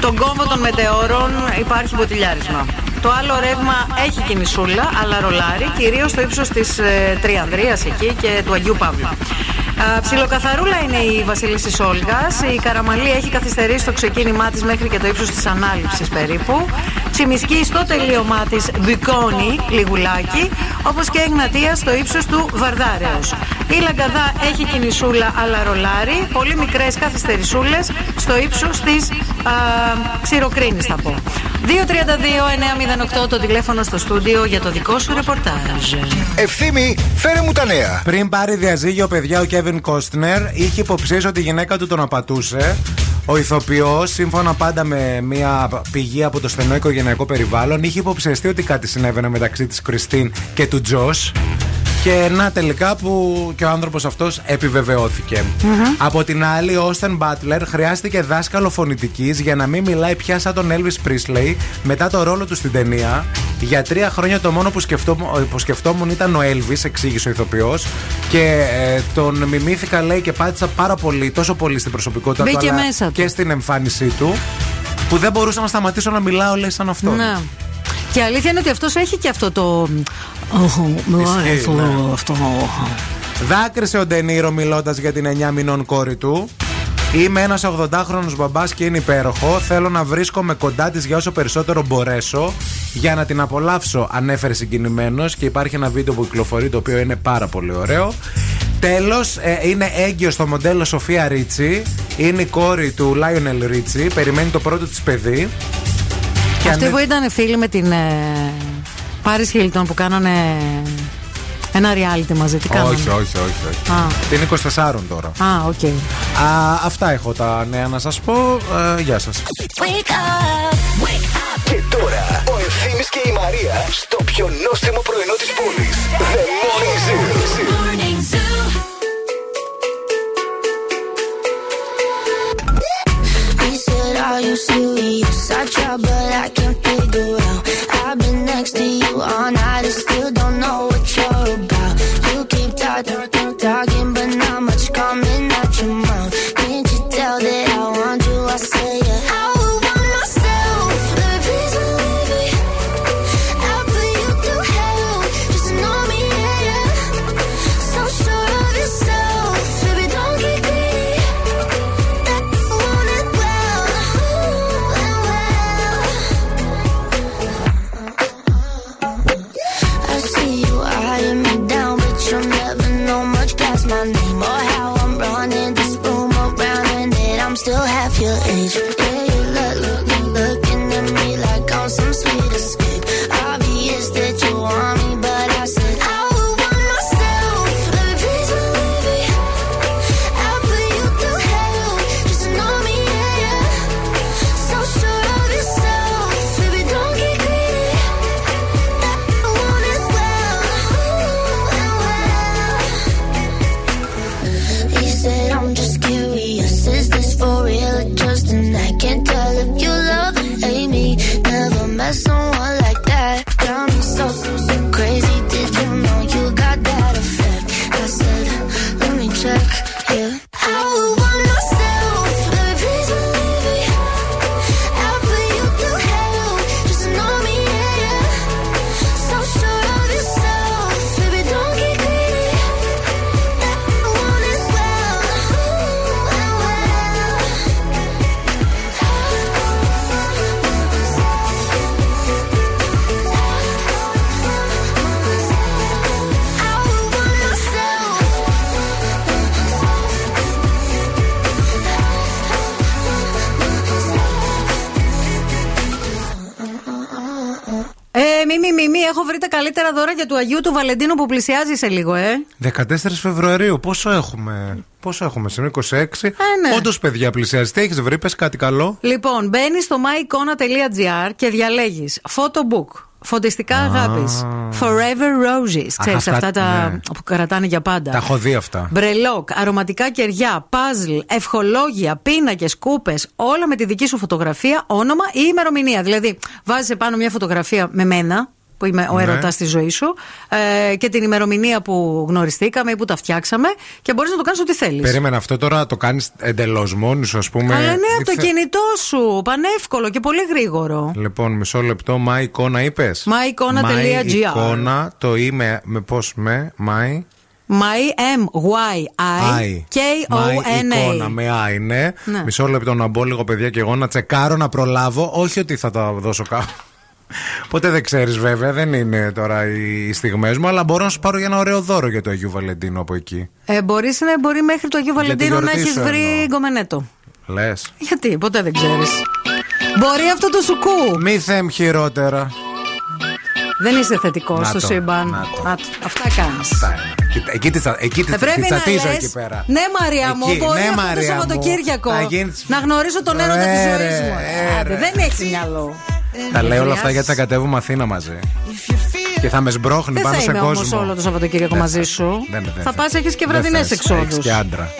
Speaker 3: τον κόμβο των μετεώρων υπάρχει μποτιλιάρισμα. Το άλλο ρεύμα έχει κινησούλα, αλλά ρολάρι, κυρίως στο ύψος της ε, Τριανδρίας εκεί και του Αγίου Παύλου. Α, Ψιλοκαθαρούλα είναι η Βασιλίση Όλγας. Η Καραμαλή έχει καθυστερήσει το ξεκίνημά της μέχρι και το ύψος της ανάληψης περίπου. Τσιμισκή στο τελείωμά της Μπικόνι, λιγουλάκι. Όπως και Εγνατία στο ύψος του Βαρδάρεως. Η Λαγκαδά έχει κινησούλα αλλά ρολάρι. Πολύ μικρές καθυστερησούλες στο ύψος της Ξηροκρίνης, θα πω. 232-908 το τηλέφωνο στο στούντιο για το δικό σου ρεπορτάζ.
Speaker 1: Ευθύμη, φέρε μου τα νέα.
Speaker 2: Πριν πάρει διαζύγιο, παιδιά, ο Κέβιν Κόστνερ είχε υποψίες ότι η γυναίκα του τον απατούσε. Ο ηθοποιός, σύμφωνα πάντα με μια πηγή από το στενό οικογενειακό περιβάλλον, είχε υποψιαστεί ότι κάτι συνέβαινε μεταξύ της Κριστίν και του Τζος. Και να τελικά που και ο άνθρωπος αυτός επιβεβαιώθηκε. Από την άλλη, ο Όστεν Μπάτλερ χρειάστηκε δάσκαλο φωνητικής για να μην μιλάει πια σαν τον Elvis Presley μετά το ρόλο του στην ταινία. Για τρία χρόνια το μόνο που σκεφτόμουν, που σκεφτόμουν ήταν ο Elvis, εξήγησε ο ηθοποιός. Και ε, τον μιμήθηκα, λέει, και πάτησα πάρα πολύ, τόσο πολύ στην προσωπικότητα του,
Speaker 3: Μπήκε
Speaker 2: αλλά
Speaker 3: μέσα του.
Speaker 2: και στην εμφάνισή του. Που δεν μπορούσα να σταματήσω να μιλάω, λέει, σαν αυτόν.
Speaker 3: Ναι. Και η αλήθεια είναι ότι αυτός έχει και αυτό το. Οχ, μιλάει
Speaker 2: Ισχύει,
Speaker 3: αυτό.
Speaker 2: ναι.
Speaker 3: αυτό.
Speaker 2: Δάκρυσε ο Ντενίρο μιλώντας για την 9 μηνών κόρη του. Είμαι ένας 80χρονο μπαμπάς και είναι υπέροχο. Θέλω να βρίσκομαι κοντά της για όσο περισσότερο μπορέσω για να την απολαύσω, ανέφερε συγκινημένος. Και υπάρχει ένα βίντεο που κυκλοφορεί το οποίο είναι πάρα πολύ ωραίο. Τέλος, είναι έγκυος στο μοντέλο Σοφία Ρίτσι. Είναι η κόρη του Λάιονελ Ρίτσι. Περιμένει το πρώτο της παιδί. Και
Speaker 3: Αυτοί
Speaker 2: ανε-
Speaker 3: που ήταν φίλοι με την ε, Πάρη Χίλτον που κάνανε ένα reality μαζί. Τι κάνανε;
Speaker 2: όχι, όχι, όχι. όχι.
Speaker 3: Α.
Speaker 2: Είναι 24 τώρα.
Speaker 3: Α, οκ.
Speaker 2: Α, αυτά έχω τα νέα να σας πω. Ε, γεια σας.
Speaker 1: Και τώρα ο Ευθύμης και η Μαρία στο πιο νόστιμο πρωινό της πόλης. The Morning Zoo.
Speaker 4: He said, Are you serious? I try, but I can't figure out. I've been next to you all night and still
Speaker 3: καλύτερα δώρα για του Αγίου του Βαλεντίνου που πλησιάζει σε λίγο, ε.
Speaker 2: 14 Φεβρουαρίου, πόσο έχουμε. Πόσο έχουμε σήμερα, 26.
Speaker 3: ναι.
Speaker 2: Όντως, παιδιά, πλησιάζει. Τι έχεις βρει, πες κάτι καλό.
Speaker 3: Λοιπόν, μπαίνεις στο myicona.gr και διαλέγεις photobook, Φωτιστικά αγάπης. Forever Roses. Ξέρεις
Speaker 2: αυτά,
Speaker 3: αυτά, τα
Speaker 2: ναι.
Speaker 3: που κρατάνε για πάντα.
Speaker 2: Τα έχω δει αυτά.
Speaker 3: Μπρελόκ, αρωματικά κεριά, παζλ, ευχολόγια, πίνακες, κούπες, όλα με τη δική σου φωτογραφία, όνομα ή ημερομηνία. Δηλαδή, βάζεις επάνω μια φωτογραφία με μένα, που είμαι ο
Speaker 2: Ναι.
Speaker 3: έρωτας στη ζωή σου, ε, και την ημερομηνία που γνωριστήκαμε ή που τα φτιάξαμε και μπορείς να το κάνεις ό,τι θέλεις.
Speaker 2: Περίμενα αυτό τώρα το κάνεις εντελώς μόνη σου, ας πούμε.
Speaker 3: Αλλά ναι, από το
Speaker 2: Ήρθε-
Speaker 3: κινητό σου. Πανεύκολο και πολύ γρήγορο.
Speaker 2: Λοιπόν, μισό λεπτό. My εικόνα είπες;
Speaker 3: myeikona.gr.
Speaker 2: εικόνα, το είμαι με πώς με. My.
Speaker 3: My M Y I
Speaker 2: I.
Speaker 3: K O
Speaker 2: My
Speaker 3: N
Speaker 2: εικόνα
Speaker 3: A.
Speaker 2: με I, ναι.
Speaker 3: Ναι.
Speaker 2: Μισό λεπτό να μπω λίγο, παιδιά, και εγώ να τσεκάρω, να προλάβω. Όχι ότι θα τα δώσω κάπου. Ποτέ δεν ξέρεις, βέβαια, δεν είναι τώρα οι στιγμές μου, αλλά μπορώ να σου πάρω για ένα ωραίο δώρο για το Αγίου Βαλεντίνου από εκεί.
Speaker 3: Ε, μπορείς να μπορεί μέχρι το Αγίου
Speaker 2: Για τη
Speaker 3: Βαλεντίνου να
Speaker 2: γιορτή
Speaker 3: έχεις
Speaker 2: σου
Speaker 3: βρει
Speaker 2: εννοώ.
Speaker 3: γκομενέτο.
Speaker 2: Λες.
Speaker 3: Γιατί, ποτέ δεν ξέρεις. Μπορεί αυτό το σουκού.
Speaker 2: Μη θέμ χειρότερα.
Speaker 3: Δεν είσαι θετικός
Speaker 2: Να
Speaker 3: στο
Speaker 2: το,
Speaker 3: σύμπαν.
Speaker 2: να το.
Speaker 3: Να το. Αυτά κάνεις.
Speaker 2: Εκεί- Εκεί τη εκεί τη
Speaker 3: Θα πρέπει να
Speaker 2: τσατίζω
Speaker 3: λες,
Speaker 2: εκεί πέρα.
Speaker 3: Ναι, Μαρία μου,
Speaker 2: Εκεί,
Speaker 3: μπορεί
Speaker 2: ναι,
Speaker 3: αυτό το
Speaker 2: Μαρία μου.
Speaker 3: Σαββατοκύριακο
Speaker 2: Θα γίνεις-
Speaker 3: να γνωρίσω τον έρωτα της
Speaker 2: Ε,
Speaker 3: ζωής
Speaker 2: ρε,
Speaker 3: μου.
Speaker 2: ε,
Speaker 3: Άντε,
Speaker 2: ρε.
Speaker 3: δεν έχει μυαλό.
Speaker 2: Τα λέω όλα αυτά
Speaker 3: χρειάζεσαι.
Speaker 2: γιατί θα κατέβουμε Αθήνα μαζί. Και θα με σμπρώχνει
Speaker 3: Δεν
Speaker 2: πάνω
Speaker 3: θα
Speaker 2: σε
Speaker 3: είμαι
Speaker 2: κόσμο.
Speaker 3: όμω όλο το Σαββατοκύριακο
Speaker 2: Δεν
Speaker 3: μαζί
Speaker 2: θα-
Speaker 3: σου.
Speaker 2: δεν- δεν
Speaker 3: Θα
Speaker 2: θα.
Speaker 3: πας, έχεις και
Speaker 2: Δεν
Speaker 3: βραδινές
Speaker 2: θες,
Speaker 3: εξόδου.
Speaker 2: έχεις και άντρα.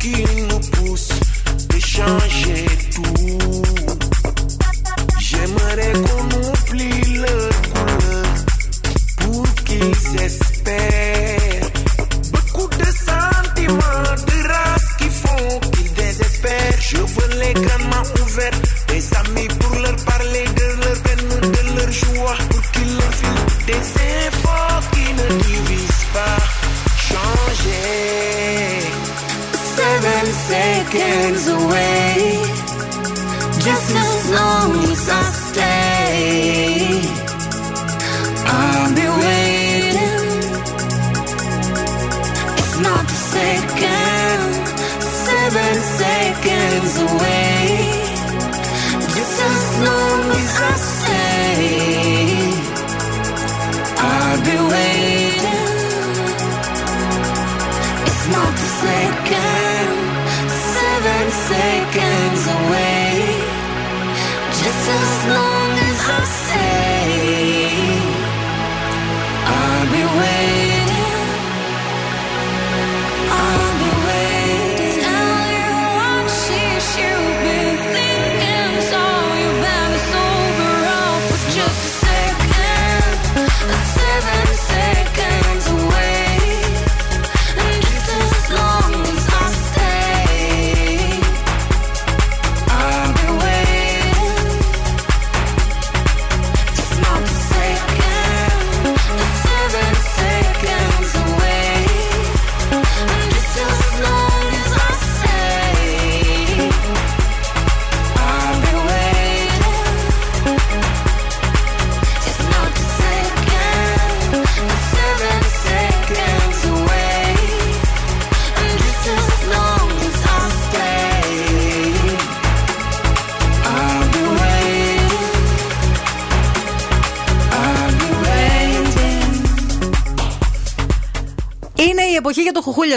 Speaker 3: aquí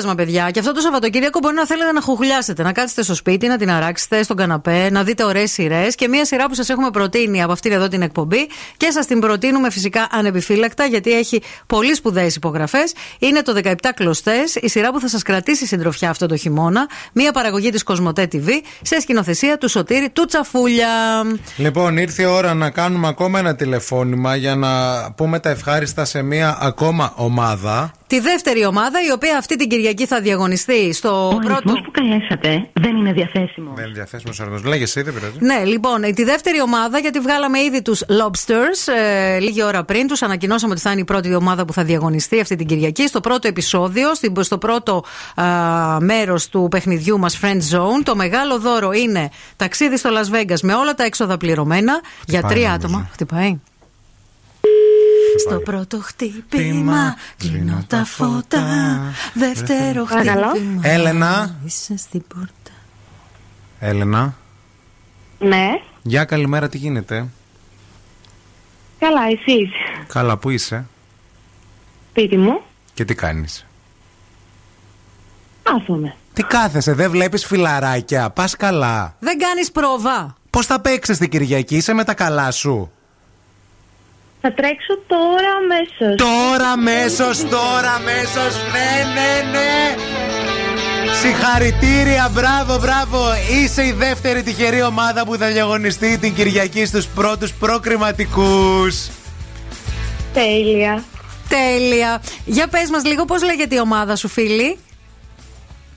Speaker 3: για το χουχούλιασμα, παιδιά. Και αυτό το Σαββατοκύριακο μπορεί να θέλετε να χουχουλιάσετε. Να κάτσετε στο σπίτι, να την αράξετε στον καναπέ, να δείτε ωραίες σειρές. Και μία σειρά που σας έχουμε προτείνει από αυτήν εδώ την εκπομπή και σας την προτείνουμε φυσικά ανεπιφύλακτα, γιατί έχει πολύ σπουδαίες υπογραφές. Είναι το 17 κλωστές, η σειρά που θα σας κρατήσει συντροφιά αυτό το χειμώνα. Μία παραγωγή της Κοσμοτέ TV σε σκηνοθεσία του Σωτήρη του Τσαφούλια.
Speaker 2: Λοιπόν, ήρθε η ώρα να κάνουμε ακόμα ένα τηλεφώνημα για να πούμε τα ευχάριστα σε μία ακόμα ομάδα.
Speaker 3: Τη δεύτερη ομάδα, η οποία αυτή την Κυριακή θα διαγωνιστεί στο
Speaker 20: Ο
Speaker 3: πρώτο.
Speaker 20: αριθμός που καλέσατε δεν είναι διαθέσιμος.
Speaker 2: Δεν είναι διαθέσιμος αριθμό. Λέγε εσύ, δεν πειράζει.
Speaker 3: Ναι, λοιπόν, ε, τη δεύτερη ομάδα, γιατί βγάλαμε ήδη τους Lobsters ε, λίγη ώρα πριν. Τους ανακοινώσαμε ότι θα είναι η πρώτη ομάδα που θα διαγωνιστεί αυτή την Κυριακή. Στο πρώτο επεισόδιο, στην- στο πρώτο μέρος του παιχνιδιού μας Friend Zone. Το μεγάλο δώρο είναι ταξίδι στο Las Vegas με όλα τα έξοδα πληρωμένα για τρία
Speaker 2: νομίζω.
Speaker 3: άτομα. Χτυπάει. Στο πρώτο χτύπημα κλείνω τα φώτα. Δεύτερο
Speaker 25: Παρακαλώ.
Speaker 3: χτύπημα.
Speaker 2: Έλενα.
Speaker 3: Είσαι στην πόρτα.
Speaker 2: Έλενα.
Speaker 25: Ναι,
Speaker 2: Γεια, καλημέρα, τι γίνεται;
Speaker 25: καλά, εσείς;
Speaker 2: Καλά, πού είσαι;
Speaker 25: Σπίτι μου,
Speaker 2: και τι κάνεις;
Speaker 25: κάθομαι.
Speaker 2: Τι κάθεσαι, δεν βλέπεις φιλαράκια; Πας καλά.
Speaker 3: Δεν κάνεις πρόβα.
Speaker 2: Πώς θα παίξεις την Κυριακή, είσαι με τα καλά σου;
Speaker 25: Θα τρέξω τώρα αμέσως.
Speaker 2: Τώρα αμέσως, τώρα αμέσως. Ναι, ναι, ναι. Συγχαρητήρια, μπράβο, μπράβο. Είσαι η δεύτερη τυχερή ομάδα που θα διαγωνιστεί την Κυριακή στους πρώτους προκριματικούς.
Speaker 25: Τέλεια.
Speaker 3: Τέλεια. Για πες μας λίγο πώς λέγεται η ομάδα σου φίλη;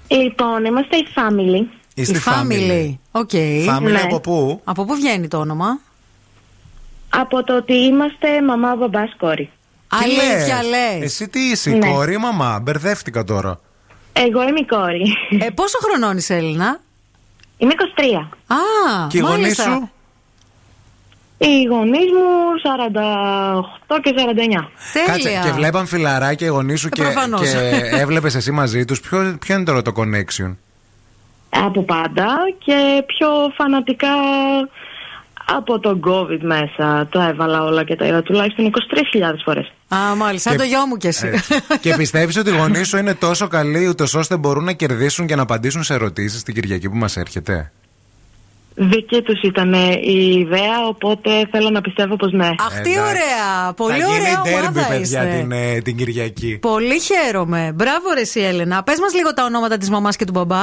Speaker 25: Λοιπόν, είμαστε η family.
Speaker 2: Είστε
Speaker 3: η Family. OK.
Speaker 2: Family
Speaker 25: Ναι.
Speaker 2: από πού;
Speaker 3: Από πού βγαίνει το όνομα;
Speaker 25: Από το ότι είμαστε μαμά, μπαμπάς, κόρη.
Speaker 2: Τι
Speaker 3: Αλήθεια
Speaker 2: λες;
Speaker 3: λες.
Speaker 2: Εσύ τι είσαι, η
Speaker 25: Ναι.
Speaker 2: κόρη ή η μαμά; Μπερδεύτηκα τώρα.
Speaker 25: Εγώ είμαι η κόρη.
Speaker 3: Ε, πόσο χρονών είσαι Έλενα;
Speaker 25: Είμαι 23.
Speaker 3: Α,
Speaker 2: Και οι γονείς
Speaker 3: μάλιστα.
Speaker 2: σου;
Speaker 25: Οι γονείς μου 48 και 49.
Speaker 2: Κάτσε, και βλέπαν φιλαράκια οι γονείς σου
Speaker 25: Ε,
Speaker 2: και,
Speaker 25: προφανώς.
Speaker 2: και έβλεπες εσύ μαζί τους. Ποιο, ποιο είναι τώρα το connection;
Speaker 25: Από πάντα και πιο φανατικά από τον COVID μέσα. Το έβαλα όλα και τα είδα τουλάχιστον 23.000 φορές.
Speaker 3: Α, μάλιστα. Σαν
Speaker 2: Και-
Speaker 3: το γιο μου κι εσύ.
Speaker 2: Έτσι. και πιστεύεις ότι οι γονείς σου είναι τόσο καλοί ούτως ώστε μπορούν να κερδίσουν και να απαντήσουν σε ερωτήσεις την Κυριακή που μας έρχεται;
Speaker 25: Δική τους ήταν η ιδέα, οπότε θέλω να πιστεύω πως ναι.
Speaker 3: Αχ, τι ωραία. Πολύ
Speaker 2: Θα
Speaker 3: ωραία
Speaker 2: γίνει ντέρμπι,
Speaker 3: ομάδα
Speaker 2: παιδιά,
Speaker 3: είστε.
Speaker 2: την, ε, την Κυριακή.
Speaker 3: Πολύ χαίρομαι. Μπράβο ρε εσύ Έλενα. Πες μας λίγο τα ονόματα της μαμάς και του μπαμπά.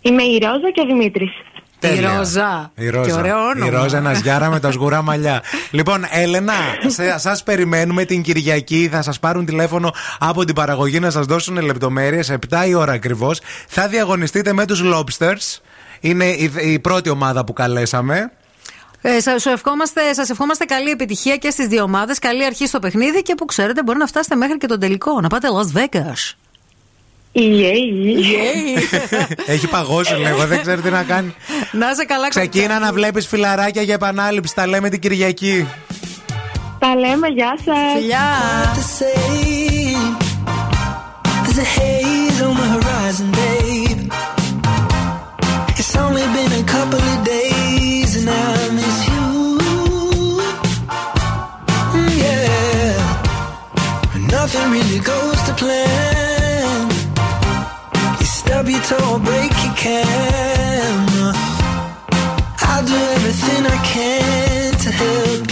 Speaker 25: Είμαι η Ρόζα και ο Δημήτρης.
Speaker 2: Τέλεια.
Speaker 3: Η Ρόζα.
Speaker 2: Η Ρόζα.
Speaker 3: Και ωραίο όνομα.
Speaker 2: Η Ρόζα Ναζιάρα με τα σγουρά μαλλιά. λοιπόν, Έλενα, σας περιμένουμε την Κυριακή. Θα σας πάρουν τηλέφωνο από την παραγωγή να σας δώσουν λεπτομέρειες. 7 η ώρα ακριβώς. Θα διαγωνιστείτε με τους Lobsters. Είναι η, η πρώτη ομάδα που καλέσαμε.
Speaker 3: Ε, σας, σου ευχόμαστε, σας ευχόμαστε καλή επιτυχία και στις δύο ομάδες, καλή αρχή στο παιχνίδι και που ξέρετε μπορεί να φτάσετε μέχρι και τον τελικό, να πάτε Las Vegas.
Speaker 2: Έχει παγώσει λίγο, δεν ξέρει τι να κάνει.
Speaker 3: Να σε καλά,
Speaker 2: Ξεκίνα να βλέπεις φιλαράκια για επανάληψη. Τα λέμε την Κυριακή.
Speaker 26: Τα λέμε, γεια σας.
Speaker 3: Φιλιά.
Speaker 11: There's a haze on the Stub your toe, break your camera. I'll do everything I can to help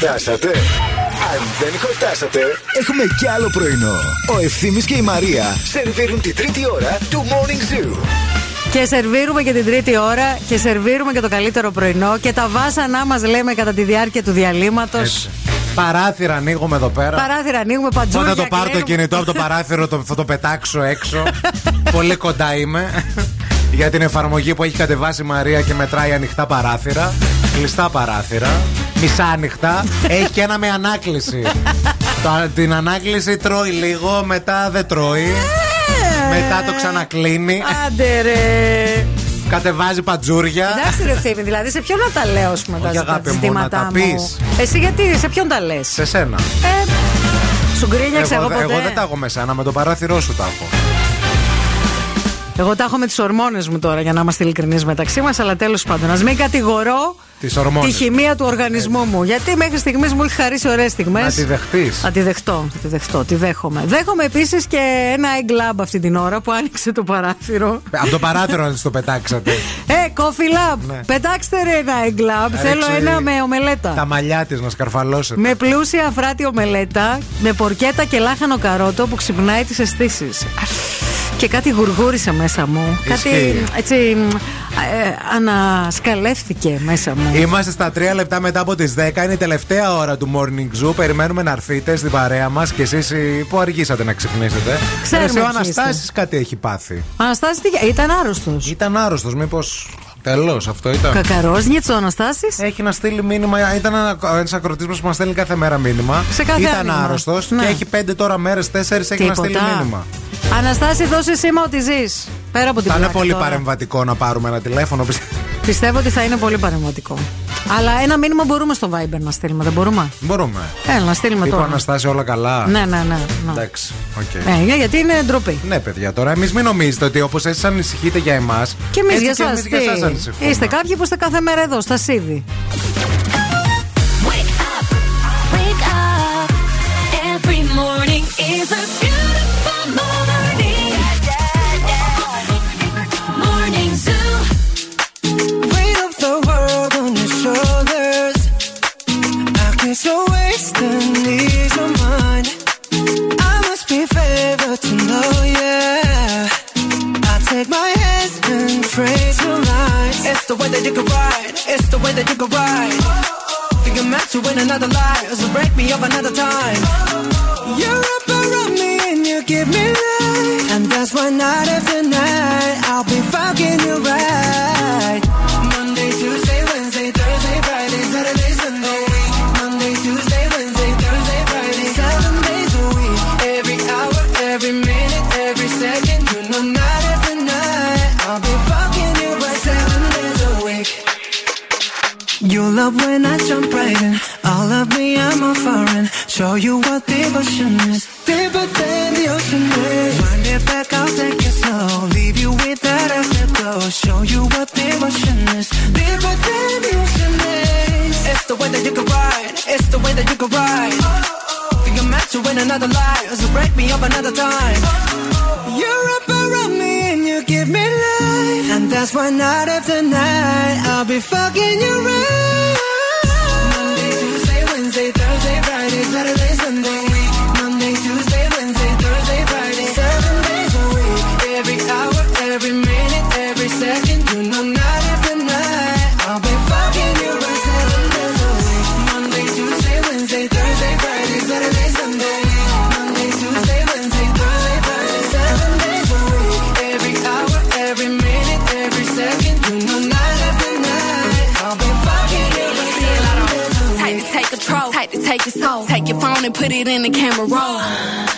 Speaker 4: Χορτάσατε. Αν δεν χορτάσατε, έχουμε κι άλλο πρωινό. Ο Ευθύμης και η Μαρία σερβίρουν τη τρίτη ώρα του Morning Zoo.
Speaker 3: Και σερβίρουμε και την τρίτη ώρα και σερβίρουμε και το καλύτερο πρωινό και τα βάσανά μας λέμε κατά τη διάρκεια του διαλύματος.
Speaker 2: Έτσι. Παράθυρα ανοίγουμε εδώ πέρα.
Speaker 3: Παράθυρα ανοίγουμε παντζούρια.
Speaker 2: Όταν το πάρω το
Speaker 3: κλείνουμε.
Speaker 2: κινητό από το παράθυρο το, θα το πετάξω έξω. Πολύ κοντά είμαι. Για την εφαρμογή που έχει κατεβάσει η Μαρία και μετράει ανοιχτά παράθυρα. Κλειστά παράθυρα. Μισάνοιχτα. έχει και ένα με ανάκληση. το, την ανάκληση τρώει λίγο, μετά δεν τρώει. μετά το ξανακλίνει.
Speaker 3: Άντε ρε.
Speaker 2: Κατεβάζει πατζούρια.
Speaker 3: Εντάξει ρε ευθύμη, δηλαδή σε ποιον να τα λέω ας πούμε, τα,
Speaker 2: Όχι,
Speaker 3: τα
Speaker 2: αγάπη μου,
Speaker 3: ζητήματά
Speaker 2: να τα
Speaker 3: μου;
Speaker 2: πεις.
Speaker 3: Εσύ γιατί, σε ποιον τα λες;
Speaker 2: Σε σένα.
Speaker 3: Ε, σου γκρίνιαξε εγώ,
Speaker 2: εγώ,
Speaker 3: ποτέ.
Speaker 2: εγώ δεν τα έχω με σένα, με το παράθυρό σου τα έχω.
Speaker 3: Εγώ τα έχω με τις ορμόνες μου τώρα, για να είμαστε ειλικρινείς μεταξύ μας. Αλλά τέλος πάντων, ας μην κατηγορώ
Speaker 2: Τις ορμόνες.
Speaker 3: τη χημεία του οργανισμού μου. Γιατί μέχρι στιγμής μου έχει χαρίσει ωραίες στιγμές.
Speaker 2: Να τη δεχτείς.
Speaker 3: Θα τη δεχτώ, θα τη δεχτώ, τη δέχομαι. Δέχομαι επίσης και ένα egg lab αυτή την ώρα που άνοιξε το παράθυρο.
Speaker 2: Από το παράθυρο να τη το πετάξατε.
Speaker 3: Ε, coffee lab!
Speaker 2: Ναι.
Speaker 3: Πετάξτε ρε ένα egg lab. Θέλω
Speaker 2: Ρίξει
Speaker 3: ένα με ομελέτα.
Speaker 2: Τα μαλλιά της να σκαρφαλώσετε.
Speaker 3: Με πλούσια αφράτη ομελέτα, με πορκέτα και λάχανο καρότο που ξυπνάει τις αισθήσεις. Και κάτι γουργούρισε μέσα μου.
Speaker 2: Ισχύει.
Speaker 3: Κάτι έτσι ε, ανασκαλεύθηκε μέσα μου.
Speaker 2: Είμαστε στα 3 λεπτά μετά από τις 10. Είναι η τελευταία ώρα του Morning Zoo. Περιμένουμε να έρθετε στην παρέα μας και εσείς που αργήσατε να ξυπνήσετε.
Speaker 3: Ξέρουμε
Speaker 2: Εσύ, ο
Speaker 3: ποιοι
Speaker 2: Αναστάσης κάτι έχει πάθει.
Speaker 3: Αναστάσης τι- ήταν άρρωστος.
Speaker 2: Ήταν άρρωστος, μήπως. Τελώ αυτό ήταν;
Speaker 3: Κακαρόσνιτς ο Αναστάσης;
Speaker 2: Έχει να στείλει μήνυμα. Ήταν ένα ακροτή μα που μας στέλνει κάθε μέρα μήνυμα.
Speaker 3: Σε κάθε
Speaker 2: Ήταν
Speaker 3: άνοιγμα.
Speaker 2: άρρωστος
Speaker 3: Ναι.
Speaker 2: και έχει 5 τώρα μέρες, 4 έχει να στείλει
Speaker 3: Τίποτα.
Speaker 2: μήνυμα.
Speaker 3: Αναστάση, δώσε σήμα ότι ζεις. Πέρα από την
Speaker 2: Θα είναι
Speaker 3: πλάκα
Speaker 2: πολύ
Speaker 3: τώρα.
Speaker 2: παρεμβατικό να πάρουμε ένα τηλέφωνο. πιστεύω.
Speaker 3: Πιστεύω ότι θα είναι πολύ παρεμβατικό. Αλλά ένα μήνυμα μπορούμε στο Viber να στείλουμε, δεν μπορούμε;
Speaker 2: Μπορούμε.
Speaker 3: Έλα, να στείλουμε
Speaker 2: Τύπου
Speaker 3: τώρα.
Speaker 2: Αναστάση όλα καλά.
Speaker 3: Ναι, ναι, ναι. ναι.
Speaker 2: Εντάξει. οκ.
Speaker 3: Ε, για- γιατί είναι ντροπή.
Speaker 2: Ναι, παιδιά, τώρα εμείς μην νομίζετε ότι όπως εσείς ανησυχείτε για εμάς.
Speaker 3: Και εμείς για εσά-.
Speaker 2: για εσάς ανησυχούμε.
Speaker 3: Είστε κάποιοι που είστε κάθε μέρα εδώ, στα Σίδη.
Speaker 4: Wake up. Every morning is a
Speaker 11: You're wasting ease of mind. I must be favored to know, yeah. I take my hands and praise your lines. It's the way that you can ride. It's the way that you can ride. Think I'm meant to win another life, so break me up another time. Oh. You're up around me and you give me life, and that's why night after night I'll be fucking you right. You love when I jump right in. All of me, I'm a foreign. Show you what devotion is. Deeper than the ocean is. Wind it back, I'll take it slow. Leave you with that afterglow. Show you what devotion is. Deeper than the ocean is. It's the way that you can ride. It's the way that you can ride. Think I'm meant to win another life. So break me up another time. You're up around me and you give me life. And that's why night after night I'll be fucking you right.
Speaker 27: Take your. Phone and put it in the camera roll.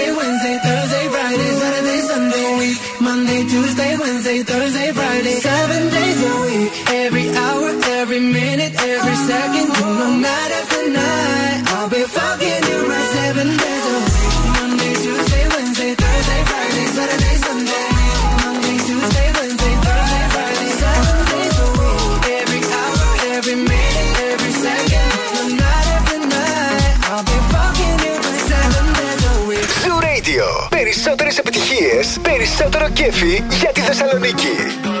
Speaker 11: Monday, Tuesday, Wednesday, Thursday, Friday, seven days a week. Every hour, every minute, every second, know, night after night,
Speaker 1: επιτυχίες, περισσότερο κέφι για τη Θεσσαλονίκη.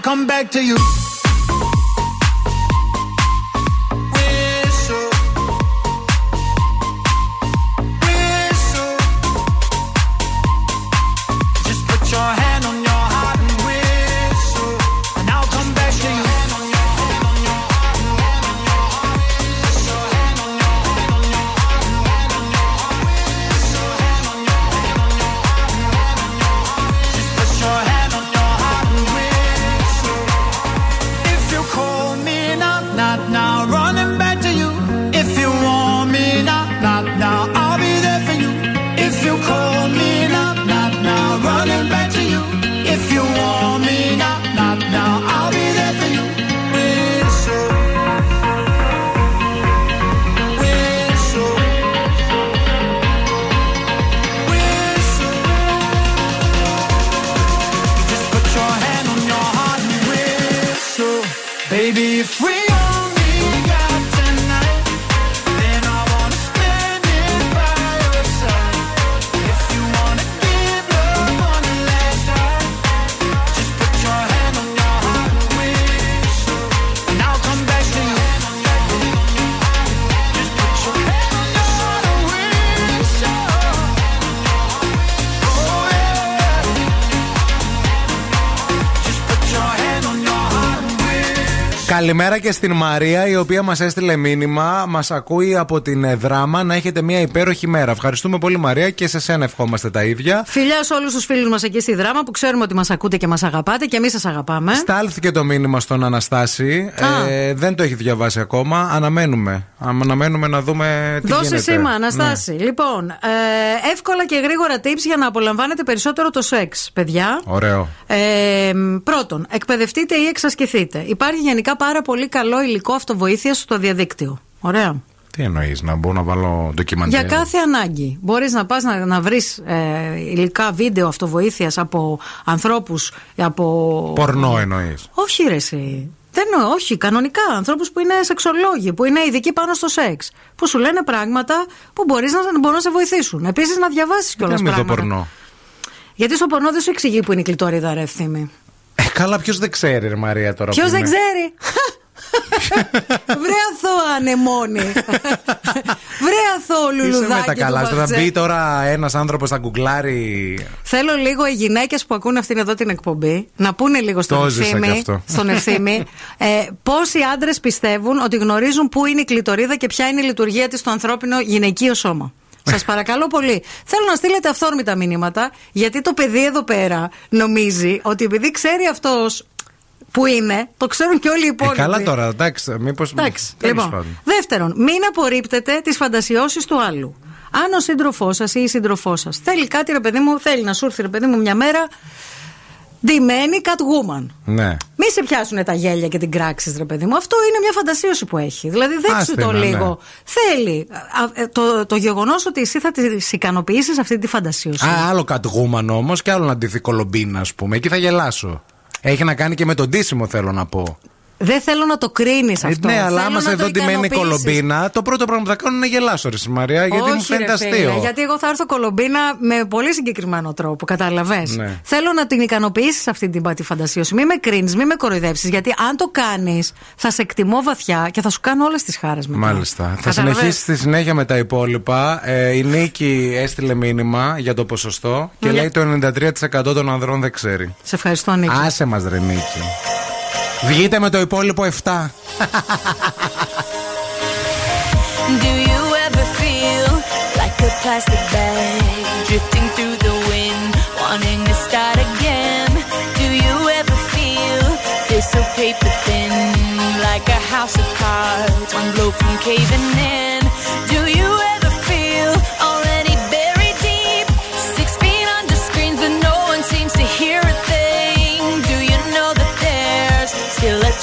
Speaker 11: Come back to you.
Speaker 2: Καλημέρα και στην Μαρία, η οποία μας έστειλε μήνυμα. Μας ακούει από την ε, δράμα να έχετε μια υπέροχη μέρα. Ευχαριστούμε πολύ, Μαρία, και σε σένα ευχόμαστε τα ίδια.
Speaker 3: Φιλιά σε όλους τους φίλους μας εκεί στη δράμα που ξέρουμε ότι μας ακούτε και μας αγαπάτε και εμείς σας αγαπάμε.
Speaker 2: Στάλθηκε το μήνυμα στον Αναστάση.
Speaker 3: Α.
Speaker 2: Ε, δεν το έχει διαβάσει ακόμα. Αναμένουμε. Αναμένουμε να δούμε τι
Speaker 3: Δώσε
Speaker 2: γίνεται.
Speaker 3: σήμα, Αναστάση. Λοιπόν, ε, εύκολα και γρήγορα tips για να απολαμβάνετε περισσότερο το σεξ, παιδιά.
Speaker 2: Ναι. Ωραίο.
Speaker 3: Ε, πρώτον, εκπαιδευτείτε ή εξασκηθείτε. Υπάρχει γενικά πάρα πολύ καλό υλικό αυτοβοήθειας στο διαδίκτυο. Ωραία.
Speaker 2: Τι εννοείς, να μπω να βάλω ντοκιμαντέρ;
Speaker 3: Για κάθε ανάγκη. Μπορείς να πας να, να βρεις ε, υλικά βίντεο αυτοβοήθειας από ανθρώπους. Από...
Speaker 2: Πορνό εννοείς.
Speaker 3: Όχι, ρε, εσύ. Δεν εννοώ, όχι, κανονικά. Ανθρώπους που είναι σεξολόγοι, που είναι ειδικοί πάνω στο σεξ. Που σου λένε πράγματα που μπορείς να, μπορούν να σε βοηθήσουν. Επίσης να διαβάσεις κιόλας
Speaker 2: Δεν με το
Speaker 3: πράγματα.
Speaker 2: πορνό.
Speaker 3: Γιατί στο πορνό δεν σου εξηγεί που είναι η κλειτόριδα, ρε ευθύμη.
Speaker 2: Ε, καλά, ποιος δεν ξέρει, ρε Μαρία τώρα.
Speaker 3: Ποιος
Speaker 2: που
Speaker 3: δεν
Speaker 2: είναι.
Speaker 3: ξέρει; Βρε αθώα ανεμόνη. Βρε αθώο
Speaker 2: Είσαι με
Speaker 3: λουλουδάκι.
Speaker 2: τα
Speaker 3: του
Speaker 2: καλά. σου. Θα
Speaker 3: Μπαρτζέ.
Speaker 2: μπει τώρα ένας άνθρωπος θα γκουγκλάρει.
Speaker 3: Θέλω λίγο οι γυναίκες που ακούνε αυτήν εδώ την εκπομπή να πούνε λίγο στον
Speaker 2: Το ζήσα κι
Speaker 3: ευθύμη,
Speaker 2: αυτό.
Speaker 3: στον ευθύμη ε, πόσοι άντρες πιστεύουν ότι γνωρίζουν πού είναι η κλειτορίδα και ποια είναι η λειτουργία της στο ανθρώπινο γυναικείο σώμα. Σας παρακαλώ πολύ. Θέλω να στείλετε αυθόρμητα μηνύματα, γιατί το παιδί εδώ πέρα νομίζει ότι επειδή ξέρει αυτός που είναι, το ξέρουν και όλοι οι
Speaker 2: Ε,
Speaker 3: υπόλοιποι.
Speaker 2: καλά τώρα, εντάξει, μήπω.
Speaker 3: Εντάξει. Λοιπόν, δεύτερον, μην απορρίπτετε τις φαντασιώσεις του άλλου. Αν ο σύντροφός σας ή η σύντροφός σας θέλει κάτι, ρε παιδί μου, θέλει να σου έρθει, ρε παιδί μου, μια μέρα ντυμένη Catwoman.
Speaker 2: Ναι.
Speaker 3: Μη σε πιάσουν τα γέλια και την κράξη, ρε παιδί μου. Αυτό είναι μια φαντασίωση που έχει. Δηλαδή, δέξου
Speaker 2: Άστε
Speaker 3: το
Speaker 2: να, ναι.
Speaker 3: λίγο. Θέλει. Α, ε, το το γεγονός ότι εσύ θα τη ικανοποιήσεις αυτή τη φαντασίωση.
Speaker 2: Α, άλλο κατγούμαν όμως και άλλο να ντυθεί κολομπίνα, ας πούμε. Εκεί θα γελάσω. Έχει να κάνει και με τον ντύσιμο, θέλω να πω.
Speaker 3: Δεν θέλω να το κρίνεις
Speaker 2: Ε,
Speaker 3: αυτό.
Speaker 2: ναι, αλλά
Speaker 3: Θέλω
Speaker 2: άμα
Speaker 3: να
Speaker 2: σε
Speaker 3: το
Speaker 2: δω ντυμένη
Speaker 3: ικανοποιήσεις.
Speaker 2: κολομπίνα, το πρώτο πράγμα που θα κάνω είναι να γελάσω, ρε στη Μαρία, γιατί
Speaker 3: Όχι,
Speaker 2: μου φαίνεται
Speaker 3: ρε φίλε,
Speaker 2: αστείο.
Speaker 3: γιατί εγώ θα έρθω κολομπίνα με πολύ συγκεκριμένο τρόπο, κατάλαβες;
Speaker 2: Ναι.
Speaker 3: Θέλω να την ικανοποιήσεις αυτή την τη φαντασίωση. Μην με κρίνεις, μην με κοροϊδέψεις. Γιατί αν το κάνεις, θα σε εκτιμώ βαθιά και θα σου κάνω όλες τις χάρες μετά.
Speaker 2: Μάλιστα. Θα
Speaker 3: Καταλαβες.
Speaker 2: συνεχίσεις στη συνέχεια με τα υπόλοιπα. Ε, η Νίκη έστειλε μήνυμα για το ποσοστό και
Speaker 3: Ναι.
Speaker 2: λέει το 93% των ανδρών δεν ξέρει.
Speaker 3: Σε ευχαριστώ, Νίκη.
Speaker 2: Άσε μας ρε Νίκη. Βγείτε με το υπόλοιπο 7.
Speaker 5: Χαίρομαι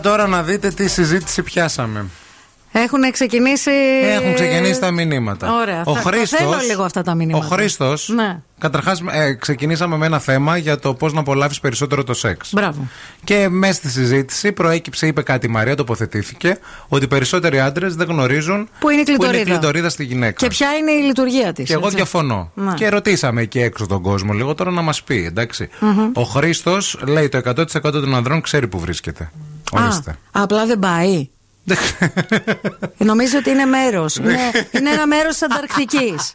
Speaker 2: Κοίτα τώρα να δείτε τι συζήτηση πιάσαμε.
Speaker 3: Έχουν ξεκινήσει.
Speaker 2: Έχουν ξεκινήσει τα μηνύματα.
Speaker 3: Ωραία.
Speaker 2: Ο
Speaker 3: θα,
Speaker 2: Χρήστος-
Speaker 3: θα θέλω λίγο αυτά τα
Speaker 2: Ο
Speaker 3: μηνύματα.
Speaker 2: Χρήστος
Speaker 3: Ναι.
Speaker 2: Καταρχάς, ξεκινήσαμε με ένα θέμα για το πώς να απολαύσεις περισσότερο το σεξ.
Speaker 3: Μπράβο.
Speaker 2: Και μέσα στη συζήτηση προέκυψε, είπε κάτι η Μαρία, τοποθετήθηκε, ότι οι περισσότεροι άντρες δεν γνωρίζουν
Speaker 3: Πού είναι η κλειτορίδα.
Speaker 2: κλειτορίδα στη γυναίκα.
Speaker 3: Και ποια είναι η λειτουργία της.
Speaker 2: Και εγώ διαφωνώ.
Speaker 3: Ναι.
Speaker 2: Και ρωτήσαμε εκεί έξω τον κόσμο λίγο τώρα να μας πει, εντάξει.
Speaker 3: Μμμ.
Speaker 2: Ο Χρήστος λέει το 100% των ανδρών ξέρει που βρίσκεται. Ορίστε.
Speaker 3: Α, απλά δεν πάει. Νομίζω ότι είναι μέρος. είναι, είναι ένα μέρος της Ανταρκτικής.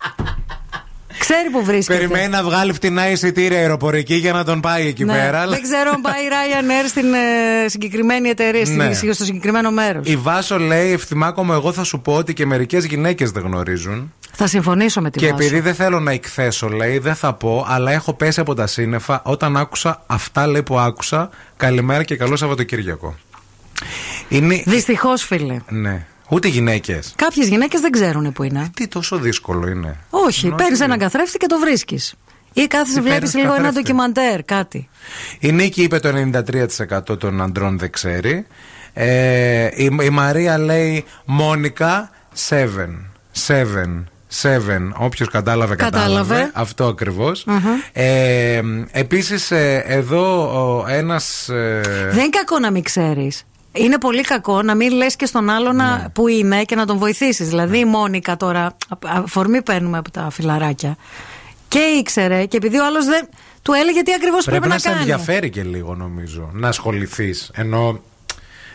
Speaker 3: Ξέρει που βρίσκεται.
Speaker 2: Περιμένει να βγάλει φτηνά εισιτήρια αεροπορική για να τον πάει εκεί
Speaker 3: Ναι.
Speaker 2: πέρα. αλλά-
Speaker 3: Δεν ξέρω αν πάει η Ryanair στην ε, συγκεκριμένη εταιρεία, στην-
Speaker 2: Ναι.
Speaker 3: στο συγκεκριμένο μέρος.
Speaker 2: Η Βάσο λέει, ευθυμάκο μου, εγώ θα σου πω ότι και μερικές γυναίκες δεν γνωρίζουν.
Speaker 3: Θα συμφωνήσω με τη
Speaker 2: και
Speaker 3: Βάσο.
Speaker 2: επειδή δεν θέλω να εκθέσω, λέει, δεν θα πω, αλλά έχω πέσει από τα σύννεφα όταν άκουσα αυτά λέει που άκουσα. Καλημέρα και καλό Σαββατοκύριακο. Είναι.
Speaker 3: Δυστυχώς, φίλε.
Speaker 2: Ναι. Ούτε γυναίκες.
Speaker 3: Κάποιες γυναίκες δεν ξέρουν που είναι.
Speaker 2: Τι τόσο δύσκολο είναι.
Speaker 3: Όχι,
Speaker 2: Ενώ
Speaker 3: παίρνεις
Speaker 2: όχι.
Speaker 3: έναν καθρέφτη και το βρίσκεις. Ή κάθεσαι,
Speaker 2: Τι
Speaker 3: βλέπεις
Speaker 2: παίρνεις
Speaker 3: λίγο ένα
Speaker 2: καθρέφτη;
Speaker 3: ντοκιμαντέρ, κάτι.
Speaker 2: Η Νίκη είπε το 93% των αντρών δεν ξέρει. Ε, η, η Μαρία λέει Μόνικα 7. 7. 7. Όποιος κατάλαβε, κατάλαβε.
Speaker 3: Κατάλαβε.
Speaker 2: Αυτό ακριβώς.
Speaker 3: Μμμ.
Speaker 2: Ε, Επίσης, εδώ ο ένας ε,
Speaker 3: Δεν είναι κακό να μην ξέρεις. Είναι πολύ κακό να μην λες και στον άλλο
Speaker 2: Ναι.
Speaker 3: να, που είναι και να τον βοηθήσεις. Δηλαδή η Μόνικα τώρα, α- αφορμή παίρνουμε από τα φιλαράκια. Και ήξερε, και επειδή ο άλλος δεν. του έλεγε τι ακριβώς πρέπει,
Speaker 2: Πρέπει να,
Speaker 3: να,
Speaker 2: σε
Speaker 3: κάνει.
Speaker 2: ενδιαφέρει και λίγο, νομίζω. Να ασχοληθείς. Ενώ.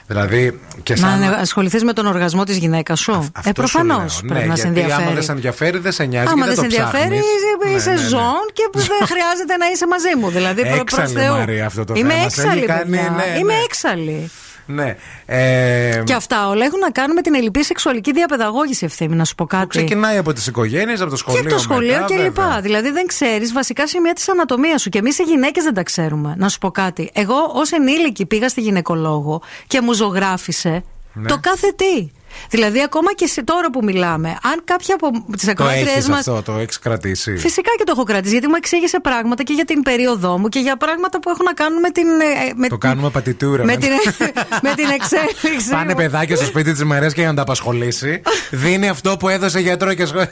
Speaker 2: Δηλαδή. Και
Speaker 3: Να
Speaker 2: σαν.
Speaker 3: ασχοληθείς με τον οργασμό της γυναίκας σου. ε,
Speaker 2: Αυτό
Speaker 3: προφανώ
Speaker 2: σου λέω.
Speaker 3: πρέπει
Speaker 2: ναι,
Speaker 3: να σε
Speaker 2: γιατί
Speaker 3: ενδιαφέρει.
Speaker 2: Άμα δεν σε ενδιαφέρει, δεν σε νοιάζει.
Speaker 3: Άμα
Speaker 2: και
Speaker 3: δεν σε
Speaker 2: το
Speaker 3: ενδιαφέρει,
Speaker 2: ψάχνεις.
Speaker 3: είσαι, είσαι
Speaker 2: Ναι, ναι, ναι.
Speaker 3: ζών και που δεν χρειάζεται να είσαι μαζί μου. Δηλαδή, προ προς
Speaker 2: Έξαλλη,
Speaker 3: Θεού.
Speaker 2: Μαρία, αυτό το
Speaker 3: Είμαι
Speaker 2: θέμα. Σε
Speaker 3: έξαλλη,
Speaker 2: έχει κάνει,
Speaker 3: παιδιά.
Speaker 2: ναι,
Speaker 3: Είμαι
Speaker 2: ναι.
Speaker 3: έξαλλη.
Speaker 2: Ναι. Ε,
Speaker 3: Και αυτά όλα έχουν να κάνουν με την ελληπή σεξουαλική διαπαιδαγώγηση ευθύνη, να σου πω κάτι.
Speaker 2: Ξεκινάει από τις οικογένειες, από το σχολείο.
Speaker 3: Και το σχολείο
Speaker 2: μετά,
Speaker 3: και
Speaker 2: βέβαια.
Speaker 3: λοιπά. Δηλαδή δεν ξέρεις βασικά σημεία της ανατομίας σου. Και εμείς οι γυναίκες δεν τα ξέρουμε. Να σου πω κάτι. Εγώ ως ενήλικη πήγα στη γυναικολόγο και μου ζωγράφισε
Speaker 2: Ναι.
Speaker 3: το κάθε τι. Δηλαδή, ακόμα και σε τώρα που μιλάμε, αν κάποια από τις
Speaker 2: Το
Speaker 3: ακροάτριέ
Speaker 2: έχεις
Speaker 3: μα.
Speaker 2: αυτό, το έχεις κρατήσει.
Speaker 3: Φυσικά και το έχω κρατήσει, γιατί μου εξήγησε πράγματα και για την περίοδό μου και για πράγματα που έχουν να κάνουν με την. ε, Με,
Speaker 2: Το κάνουμε πατητούρα.
Speaker 3: με
Speaker 2: ναι.
Speaker 3: την, με την εξέλιξη.
Speaker 2: Πάνε
Speaker 3: μου.
Speaker 2: παιδάκια στο σπίτι της Μαρίας και για να τα απασχολήσει. Δίνει αυτό που έδωσε γιατρό και σχολείο.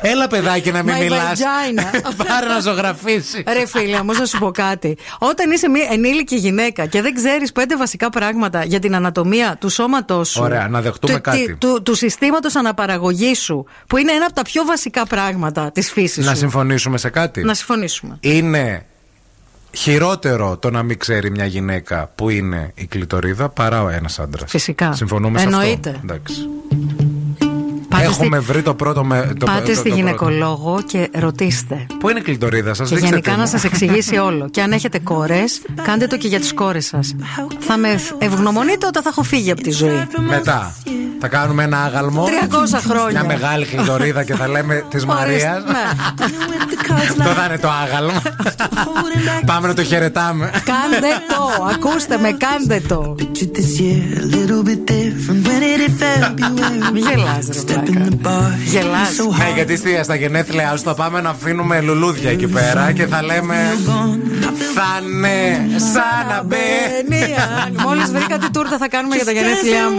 Speaker 2: Έλα παιδάκι να μην
Speaker 3: My
Speaker 2: μιλάς.
Speaker 3: vagina.
Speaker 2: Πάρε να ζωγραφίσεις.
Speaker 3: Ρε φίλε, όμως να σου πω κάτι. Όταν είσαι μια ενήλικη γυναίκα και δεν ξέρεις πέντε βασικά πράγματα για την ανατομία του σώματός σου.
Speaker 2: Ωραία, να δεχτούμε
Speaker 3: του,
Speaker 2: κάτι.
Speaker 3: τι- Του, του συστήματος αναπαραγωγής σου, που είναι ένα από τα πιο βασικά πράγματα της φύσης σου.
Speaker 2: Να συμφωνήσουμε σε κάτι;
Speaker 3: Να συμφωνήσουμε.
Speaker 2: Είναι χειρότερο το να μην ξέρει μια γυναίκα που είναι η κλητορίδα παρά ο ένας άντρας.
Speaker 3: Φυσικά.
Speaker 2: Συμφωνούμε σε
Speaker 3: Εννοείται.
Speaker 2: αυτό. Εντάξει.
Speaker 3: Πάτε
Speaker 2: Έχουμε βρει το πρώτο. Με, το,
Speaker 3: Πάτε
Speaker 2: το- το
Speaker 3: στη
Speaker 2: πρώτο.
Speaker 3: γυναικολόγο και ρωτήστε.
Speaker 2: Πού είναι η κλητορίδα σας,
Speaker 3: Και γενικά να σας εξηγήσει όλο. Και αν έχετε κόρες, κάντε το και για τις κόρες σας. Θα με ευ- ευγνωμονείτε όταν θα έχω φύγει από τη ζωή.
Speaker 2: Μετά. Θα κάνουμε ένα άγαλμο.
Speaker 3: 300 χρόνια.
Speaker 2: Μια μεγάλη κλητορίδα και θα λέμε της Μαρίας.
Speaker 3: Ναι.
Speaker 2: Αυτό θα είναι το άγαλμα. Πάμε να το χαιρετάμε.
Speaker 3: Κάντε το, ακούστε με, κάντε το. Μη γελάς ρε πλάκα. Γελάς.
Speaker 2: Ναι, γιατί στη- στα γενέθλιά σου θα πάμε να αφήνουμε λουλούδια εκεί πέρα και θα λέμε. Θα είναι σαν να μπαίνει.
Speaker 3: Μόλις βρήκα τι τούρτα θα κάνουμε για τα γενέθλιά μου.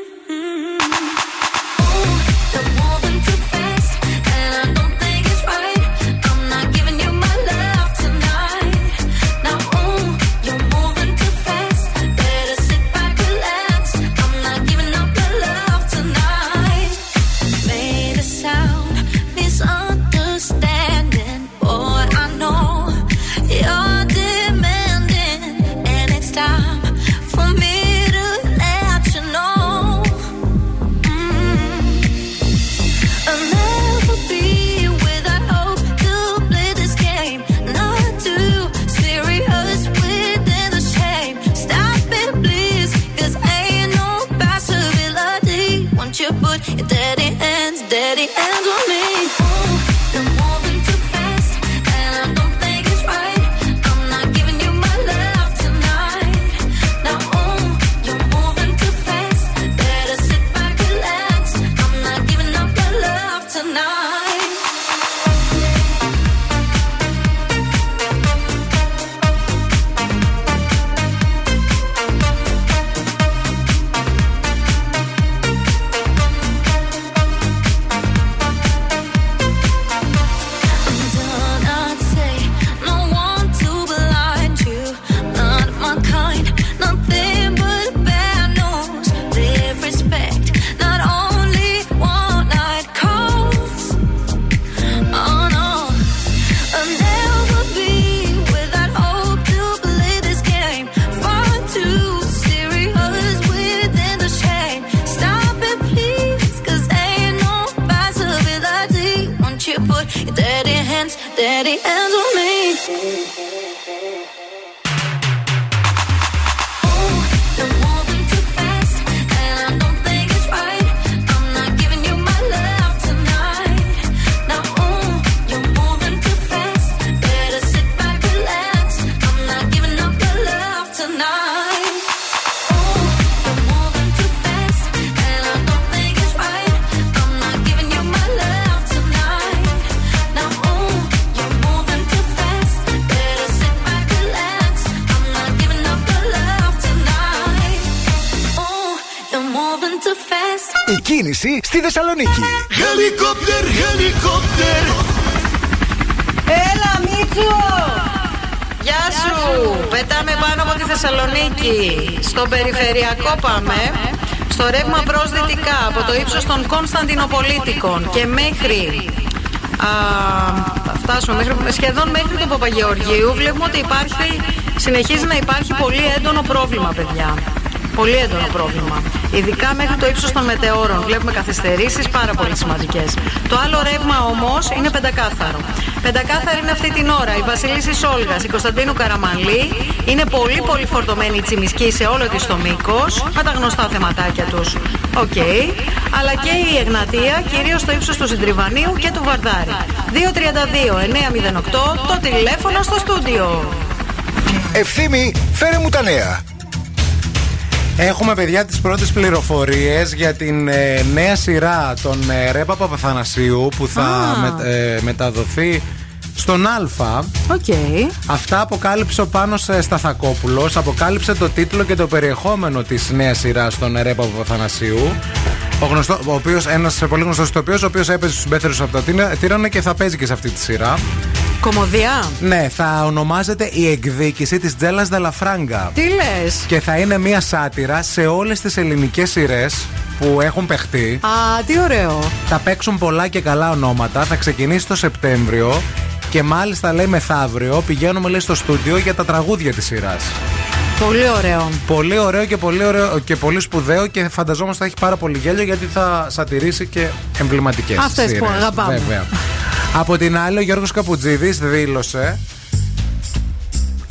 Speaker 3: Περιφερειακό πάμε. Στο ρεύμα προς δυτικά, από το ύψος των Κωνσταντινοπολίτικων και μέχρι... Α, θα φτάσουμε μέχρι, σχεδόν μέχρι τον Παπαγεωργίου. Βλέπουμε ότι υπάρχει, συνεχίζει να υπάρχει πολύ έντονο πρόβλημα, παιδιά. Πολύ έντονο πρόβλημα. Ειδικά μέχρι το ύψος των μετεώρων. Βλέπουμε καθυστερήσεις πάρα πολύ σημαντικές. Το άλλο ρεύμα όμως είναι πεντακάθαρο. Πεντακάθαρη είναι αυτή την ώρα η Βασιλίση Όλγα, η Κωνσταντίνου Καραμαλή. Είναι πολύ πολύ φορτωμένη η Τσιμισκή σε όλο της το μήκος. Με τα γνωστά θεματάκια τους. Οκ. Αλλά και η Εγνατία, κυρίως στο ύψος του Συντριβανίου και του Βαρδάρη. 232-908 το τηλέφωνο στο στούντιο.
Speaker 4: Ευθύμη, φέρε μου τα νέα.
Speaker 2: Έχουμε παιδιά τις πρώτες πληροφορίες για την ε, νέα σειρά των ε, Ρέπα Παπαθανασίου που θα
Speaker 3: Α.
Speaker 2: με- ε, μεταδοθεί στον Α.
Speaker 3: Οκ.
Speaker 2: Αυτά αποκάλυψε ο Πάνος ε, Σταθακόπουλος Αποκάλυψε το τίτλο και το περιεχόμενο της νέας σειράς των Ρέπα Παπαθανασίου ο, γνωστό, ο οποίος, ένας πολύ γνωστός ηθοποιός, ο οποίος έπαιζε στους Συμπέθερους από τα Τίρα- Τίρανα και θα παίζει και σε αυτή τη σειρά.
Speaker 3: Κωμωδία.
Speaker 2: Ναι, θα ονομάζεται η εκδίκηση της Τζέλας Δελαφράγκα.
Speaker 3: Τι λες;
Speaker 2: Και θα είναι μία σάτυρα σε όλες τις ελληνικές σειρές που έχουν παιχτεί.
Speaker 3: Α, τι ωραίο.
Speaker 2: Θα παίξουν πολλά και καλά ονόματα. Θα ξεκινήσει το Σεπτέμβριο. Και μάλιστα λέει μεθαύριο πηγαίνουμε λέει στο στούντιο για τα τραγούδια της σειράς.
Speaker 3: Πολύ ωραίο.
Speaker 2: Πολύ ωραίο και πολύ, ωραίο και πολύ σπουδαίο και φανταζόμαστε θα έχει πάρα πολύ γέλιο γιατί θα σατηρήσει και εμβληματικές.
Speaker 3: Αυτές που αγαπάμε.
Speaker 2: Βέβαια. Από την άλλη, ο Γιώργος Καπουτζίδης δήλωσε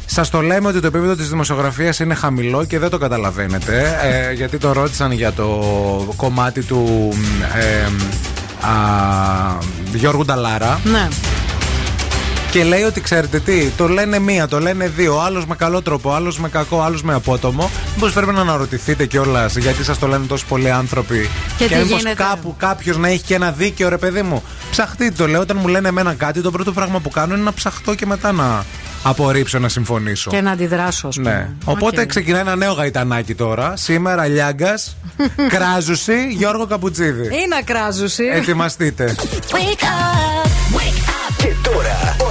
Speaker 2: Σας το λέμε ότι το επίπεδο της δημοσιογραφίας είναι χαμηλό και δεν το καταλαβαίνετε. Ε, γιατί το ρώτησαν για το κομμάτι του ε, α, Γιώργου Νταλάρα.
Speaker 3: Ναι.
Speaker 2: Και λέει ότι ξέρετε τι, το λένε μία, το λένε δύο. Άλλος με καλό τρόπο, άλλος με κακό, άλλος με απότομο. Μήπως πρέπει να αναρωτηθείτε κιόλας γιατί σας το λένε τόσοι πολλοί άνθρωποι.
Speaker 3: Και τι
Speaker 2: μήπως
Speaker 3: γίνεται;
Speaker 2: κάπου κάποιος να έχει και ένα δίκαιο, ρε παιδί μου. Ψαχτείτε το λέω. Όταν μου λένε εμένα κάτι, το πρώτο πράγμα που κάνω είναι να ψαχτώ και μετά να απορρίψω να συμφωνήσω.
Speaker 3: Και να αντιδράσω, ας πούμε.
Speaker 2: Ναι. Οπότε
Speaker 3: Οκ.
Speaker 2: ξεκινάει ένα νέο γαϊτανάκι τώρα. Σήμερα Λιάγκας, Κράζουση, Γιώργο Καπουτζίδη.
Speaker 3: Είναι ακράζουση.
Speaker 2: Ετοιμαστείτε.
Speaker 4: Και τώρα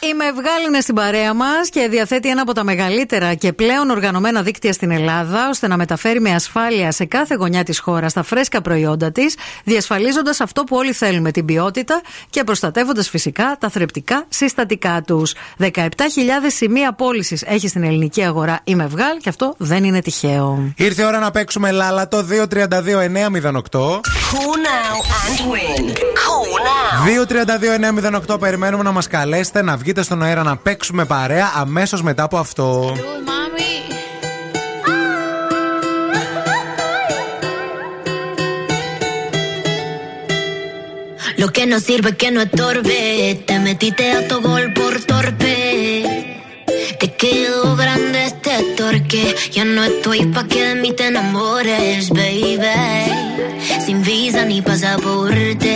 Speaker 3: Η Μευγάλ είναι στην παρέα μας και διαθέτει ένα από τα μεγαλύτερα και πλέον οργανωμένα δίκτυα στην Ελλάδα, ώστε να μεταφέρει με ασφάλεια σε κάθε γωνιά της χώρας τα φρέσκα προϊόντα της, διασφαλίζοντας αυτό που όλοι θέλουμε, την ποιότητα και προστατεύοντας φυσικά τα θρεπτικά συστατικά τους. 17.000 σημεία πώλησης έχει στην ελληνική αγορά η Μευγάλ και αυτό δεν είναι τυχαίο.
Speaker 2: Ήρθε η ώρα να παίξουμε λάλατο 232-908.
Speaker 28: Call now and win. Call now.
Speaker 2: 232-908 περιμένουμε να μας καλέσετε να βγείτε στον αέρα να παίξουμε παρέα αμέσως μετά από αυτό.
Speaker 5: Lo que no sirve que no estorbe. Te metiste a tu gol por torpe. Te quedó grande este torque. Ya no estoy pa' que de mí te enamores, baby. Sin visa ni pasaporte.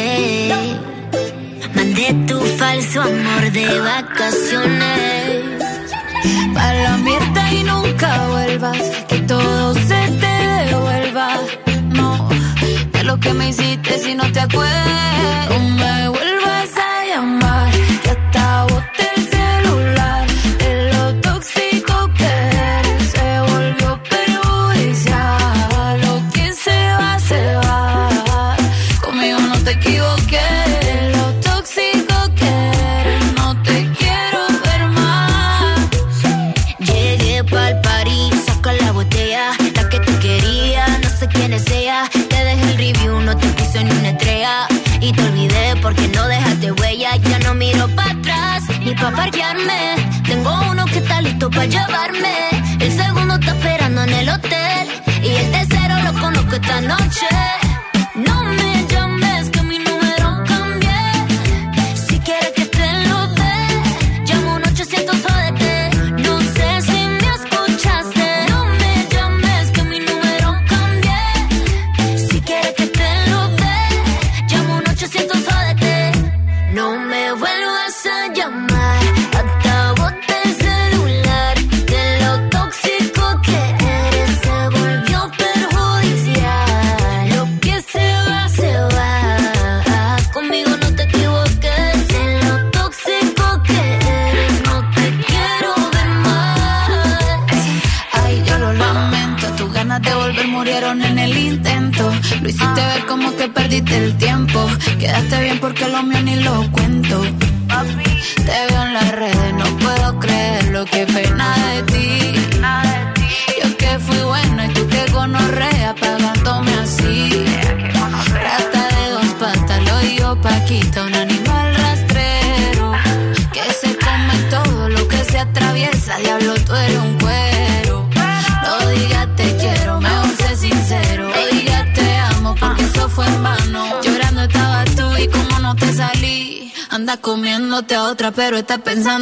Speaker 5: Mandé tu falso amor de vacaciones.
Speaker 29: Para la mierda y nunca vuelvas. Que todo se te devuelva. No, de lo que me hiciste si no te acuerdas. No me pero estás pensando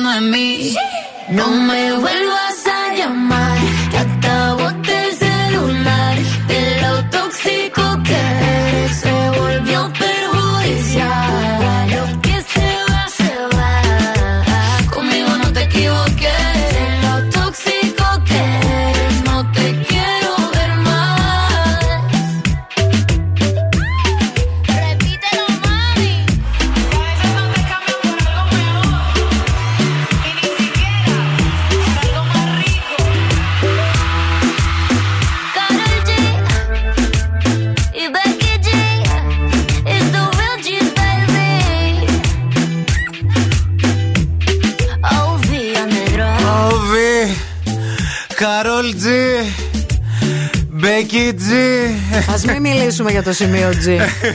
Speaker 3: το σημείο G.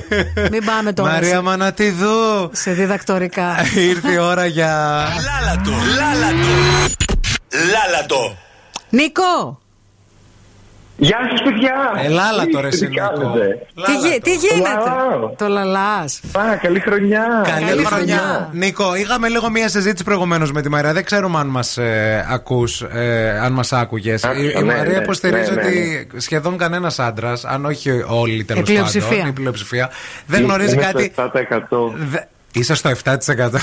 Speaker 3: μην πάμε τώρα.
Speaker 2: Μαρία
Speaker 3: σε-
Speaker 2: Μανατιδού.
Speaker 3: Σε διδακτορικά.
Speaker 2: Ήρθε η ώρα για.
Speaker 4: Λάλατο, λάλατο. Λάλατο.
Speaker 3: Νίκο!
Speaker 30: Γεια σας, παιδιά!
Speaker 2: Ελάλα τώρα,
Speaker 30: Τι
Speaker 2: εσύ, Νίκο.
Speaker 30: κάνετε;
Speaker 3: Τι, γι- τι γίνεται;
Speaker 30: Λαλάω.
Speaker 3: Το λαλάς.
Speaker 30: Α, καλή χρονιά!
Speaker 2: Καλή,
Speaker 3: Καλή
Speaker 2: χρονιά.
Speaker 3: χρονιά.
Speaker 2: Νίκο, είχαμε λίγο μία συζήτηση προηγουμένως με τη Μαρία. Δεν ξέρουμε αν μας ε, ακούς, ε, αν μας άκουγες.
Speaker 30: Άκουσα,
Speaker 2: Η, η
Speaker 30: ναι,
Speaker 2: Μαρία
Speaker 30: ναι,
Speaker 2: υποστηρίζει
Speaker 30: ναι, ναι,
Speaker 2: ότι σχεδόν κανένας άντρας, αν όχι όλοι τέλος
Speaker 3: Η πλειοψηφία.
Speaker 2: πάντων, η πλειοψηφία, δεν γνωρίζει
Speaker 30: Είμαι
Speaker 2: κάτι.
Speaker 30: Στο 7%.
Speaker 2: Δε- Είσαι στο 7%.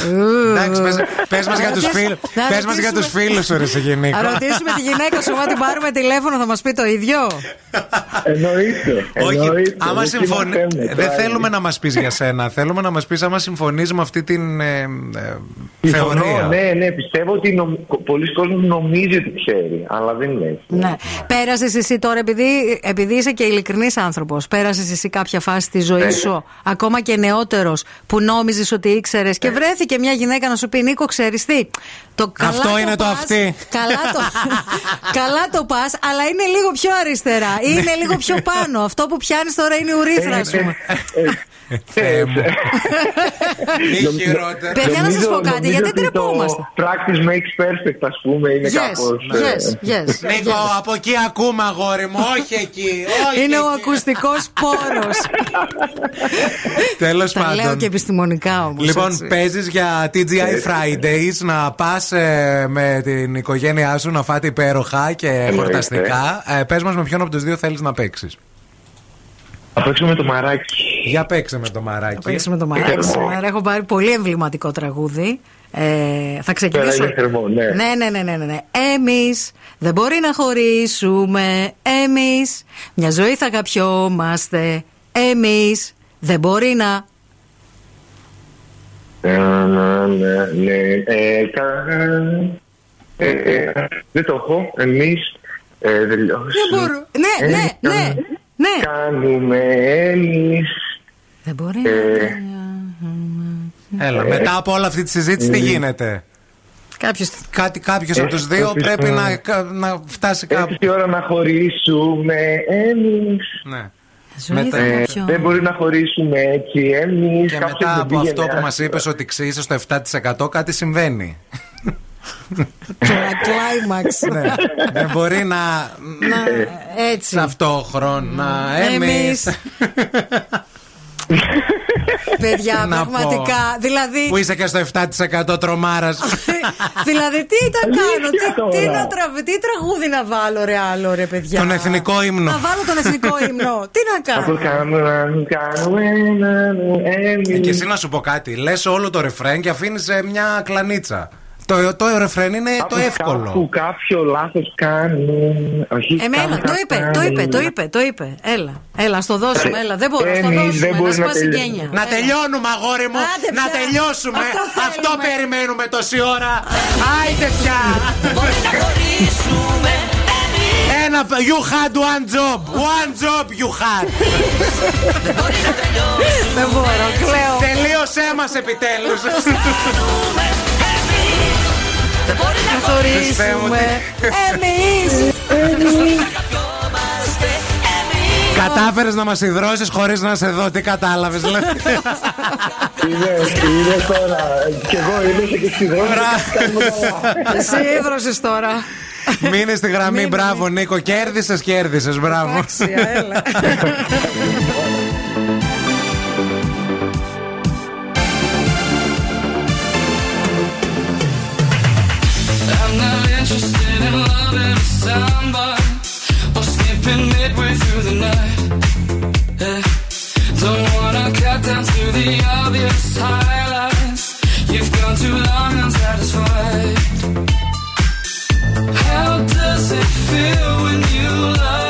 Speaker 2: Εντάξει, πες, πες μας για τους
Speaker 3: Να
Speaker 2: φίλους
Speaker 3: να
Speaker 2: Πες μας για τους φίλους σου ρε σε γενικό
Speaker 3: Θα ρωτήσουμε τη γυναίκα σου, αν την πάρουμε τηλέφωνο, θα μας πει το ίδιο.
Speaker 30: Εννοείται.
Speaker 2: Όχι,
Speaker 30: εννοείται.
Speaker 2: άμα
Speaker 30: Δεν
Speaker 2: συμφωνεί.
Speaker 30: συμμαθαίνουμε,
Speaker 2: Δεν
Speaker 30: πράγματι.
Speaker 2: θέλουμε να μας πεις για σένα. Θέλουμε να μας πεις άμα συμφωνείς με αυτή την ε, ε,
Speaker 30: Συμφωνώ,
Speaker 2: θεωρία.
Speaker 30: ναι, ναι, πιστεύω ότι νομ... πολλοί κόσμοι νομίζει ότι ξέρει, αλλά δεν είναι έτσι.
Speaker 3: Ναι. Πέρασες εσύ τώρα, επειδή, επειδή είσαι και ειλικρινής άνθρωπος, πέρασες εσύ κάποια φάση της ζωής
Speaker 30: Ναι.
Speaker 3: σου, ακόμα και νεότερος, που νόμιζες ότι ήξερες και βρέθηκε μια γυναίκα να σου πει Νίκο, ξέρεις τι. Το καλά
Speaker 2: Αυτό είναι το
Speaker 3: πας,
Speaker 2: αυτή.
Speaker 3: Καλά το, καλά το πας, αλλά είναι λίγο πιο αριστερά. ή Είναι λίγο πιο πάνω. Αυτό που πιάνεις τώρα είναι η ουρήθρα, ας πούμε.
Speaker 2: Θεέ μου. Μη χειρότερα.
Speaker 3: Παιδιά, να σας πω
Speaker 30: Νομίζω-
Speaker 3: κάτι,
Speaker 30: νομίζω
Speaker 3: γιατί
Speaker 30: ότι
Speaker 3: τρεπόμαστε.
Speaker 30: Το practice makes perfect, ας πούμε, είναι
Speaker 3: Yes,
Speaker 30: κάπως...
Speaker 3: yes,
Speaker 30: ε,
Speaker 3: yes.
Speaker 2: Νίκο, από εκεί ακούμε αγόρι μου, όχι εκεί. Όχι
Speaker 3: Είναι ο
Speaker 2: εκεί.
Speaker 3: ακουστικός πόρος.
Speaker 2: Τέλος
Speaker 3: Τα λέω
Speaker 2: πάντων.
Speaker 3: και επιστημονικά όμως.
Speaker 2: Λοιπόν, παίζεις για TGI Fridays να πας με την οικογένειά σου να φάτε υπέροχα και
Speaker 30: Εννοείται.
Speaker 2: χορταστικά. Ε, Πες μας με ποιον από τους δύο θέλεις να παίξεις.
Speaker 30: Θα παίξουμε με το μαράκι.
Speaker 2: Για παίξε με το μαράκι.
Speaker 3: Παίξουμε το μαράκι σήμερα. Έχω πάρει πολύ εμβληματικό τραγούδι. Ε, θα ξεκινήσω.
Speaker 30: Τώρα είναι θερμό, ναι.
Speaker 3: Ναι, ναι, ναι, ναι, ναι, ναι. Εμείς δεν μπορεί να χωρίσουμε. Εμείς μια ζωή θα καπιόμαστε. Εμείς δεν μπορεί να.
Speaker 30: Ε, ναι, ναι, ναι. Ε, κα- ε, ε, Δεν το έχω. Εμείς ε,
Speaker 3: Δεν
Speaker 30: τελειώσουμε.
Speaker 3: μπορώ. Ναι, ναι, ναι. ναι.
Speaker 30: Κάνουμε εμείς.
Speaker 3: Δεν μπορεί
Speaker 30: Ε,
Speaker 2: Έλα, μετά από όλη αυτή τη συζήτηση, τι γίνεται;
Speaker 3: Κάποιος.
Speaker 2: Κάτι, κάποιος από τους δύο
Speaker 30: Κάποιος,
Speaker 2: πρέπει
Speaker 30: ε,
Speaker 2: να, κα- να φτάσει κάπου.
Speaker 30: Έρχεται η ώρα να χωρίσουμε εμείς.
Speaker 2: Ναι.
Speaker 3: Ζωή θα
Speaker 30: Ε,
Speaker 3: καπιόμαστε.
Speaker 30: δεν μπορεί να χωρίσουμε έτσι εμείς.
Speaker 2: Και
Speaker 30: Κάποιος
Speaker 2: μετά
Speaker 30: δεν
Speaker 2: από
Speaker 30: πήγαινε
Speaker 2: αυτό που μας
Speaker 30: άσχημα.
Speaker 2: είπες ότι ξύσαι στο 7% κάτι συμβαίνει.
Speaker 3: Κλάιμαξ.
Speaker 2: Ναι. Δεν μπορεί να...
Speaker 3: Να, έτσι.
Speaker 2: Ταυτόχρονα
Speaker 3: Εμείς.
Speaker 2: εμείς
Speaker 3: Παιδιά,
Speaker 2: Να πω.
Speaker 3: πραγματικά. Δηλαδή.
Speaker 2: Που είσαι και στο 7% τρομάρας
Speaker 3: δηλαδή, τι θα κάνω, τι,
Speaker 30: τώρα.
Speaker 3: τι, να τραβ- τι τραγούδι να βάλω, ρε άλλο, ρε παιδιά.
Speaker 2: Τον εθνικό ύμνο
Speaker 3: Να βάλω τον εθνικό ύμνο. τι να
Speaker 30: Αυτό
Speaker 3: κάνω.
Speaker 30: κάνουμε, κάνουμε εμείς.
Speaker 2: Ε, Και εσύ να σου πω κάτι Λες όλο το ρεφρέν και αφήνεις ε, μια κλανίτσα Το, το ρεφρέν είναι το
Speaker 30: Κάπου-
Speaker 2: εύκολο
Speaker 30: Κάπου κάποιο λάθος κάνουν. Όχι,
Speaker 3: Εμένα,
Speaker 30: κάπου
Speaker 3: το είπε,
Speaker 2: ε,
Speaker 3: το είπε,
Speaker 30: κάνουν.
Speaker 3: το είπε, το είπε. Έλα, έλα, ας το δώσουμε, έλα. Δεν μπορώ, ας το
Speaker 30: Εμείς δεν
Speaker 3: δώσουμε. Να
Speaker 30: μπορείς να
Speaker 3: σπάσει
Speaker 30: τελειώσεις.
Speaker 3: γένια.
Speaker 2: Να τελειώνουμε αγόρι μου
Speaker 3: Άντε
Speaker 2: Να
Speaker 3: πια.
Speaker 2: τελειώσουμε
Speaker 3: Αυτό θέλουμε.
Speaker 2: Αυτό περιμένουμε τόση ώρα Άιντε πια Ένα You had one job One job you had
Speaker 3: Δεν μπορώ, κλαίω.
Speaker 2: Τελείωσέ μας επιτέλους
Speaker 3: Να
Speaker 2: Χριστέ μου,
Speaker 3: χωρίσουμε. Εμείς.
Speaker 2: Κατάφερες να μας υδρώσεις χωρίς να σε δω Τι κατάλαβες δηλαδή
Speaker 30: Είδες, είδες τώρα. Κι εγώ είδες και στη δρόμη.
Speaker 3: Εσύ ίδρωσες τώρα.
Speaker 2: Μείνες στη γραμμή
Speaker 3: Μείνε,
Speaker 2: Μπράβο Νίκο Κέρδισες κέρδισες Μπράβο
Speaker 1: somebody or skipping midway through the night. Don't wanna cut down to the obvious highlights. You've gone too long unsatisfied. How does it feel when you lie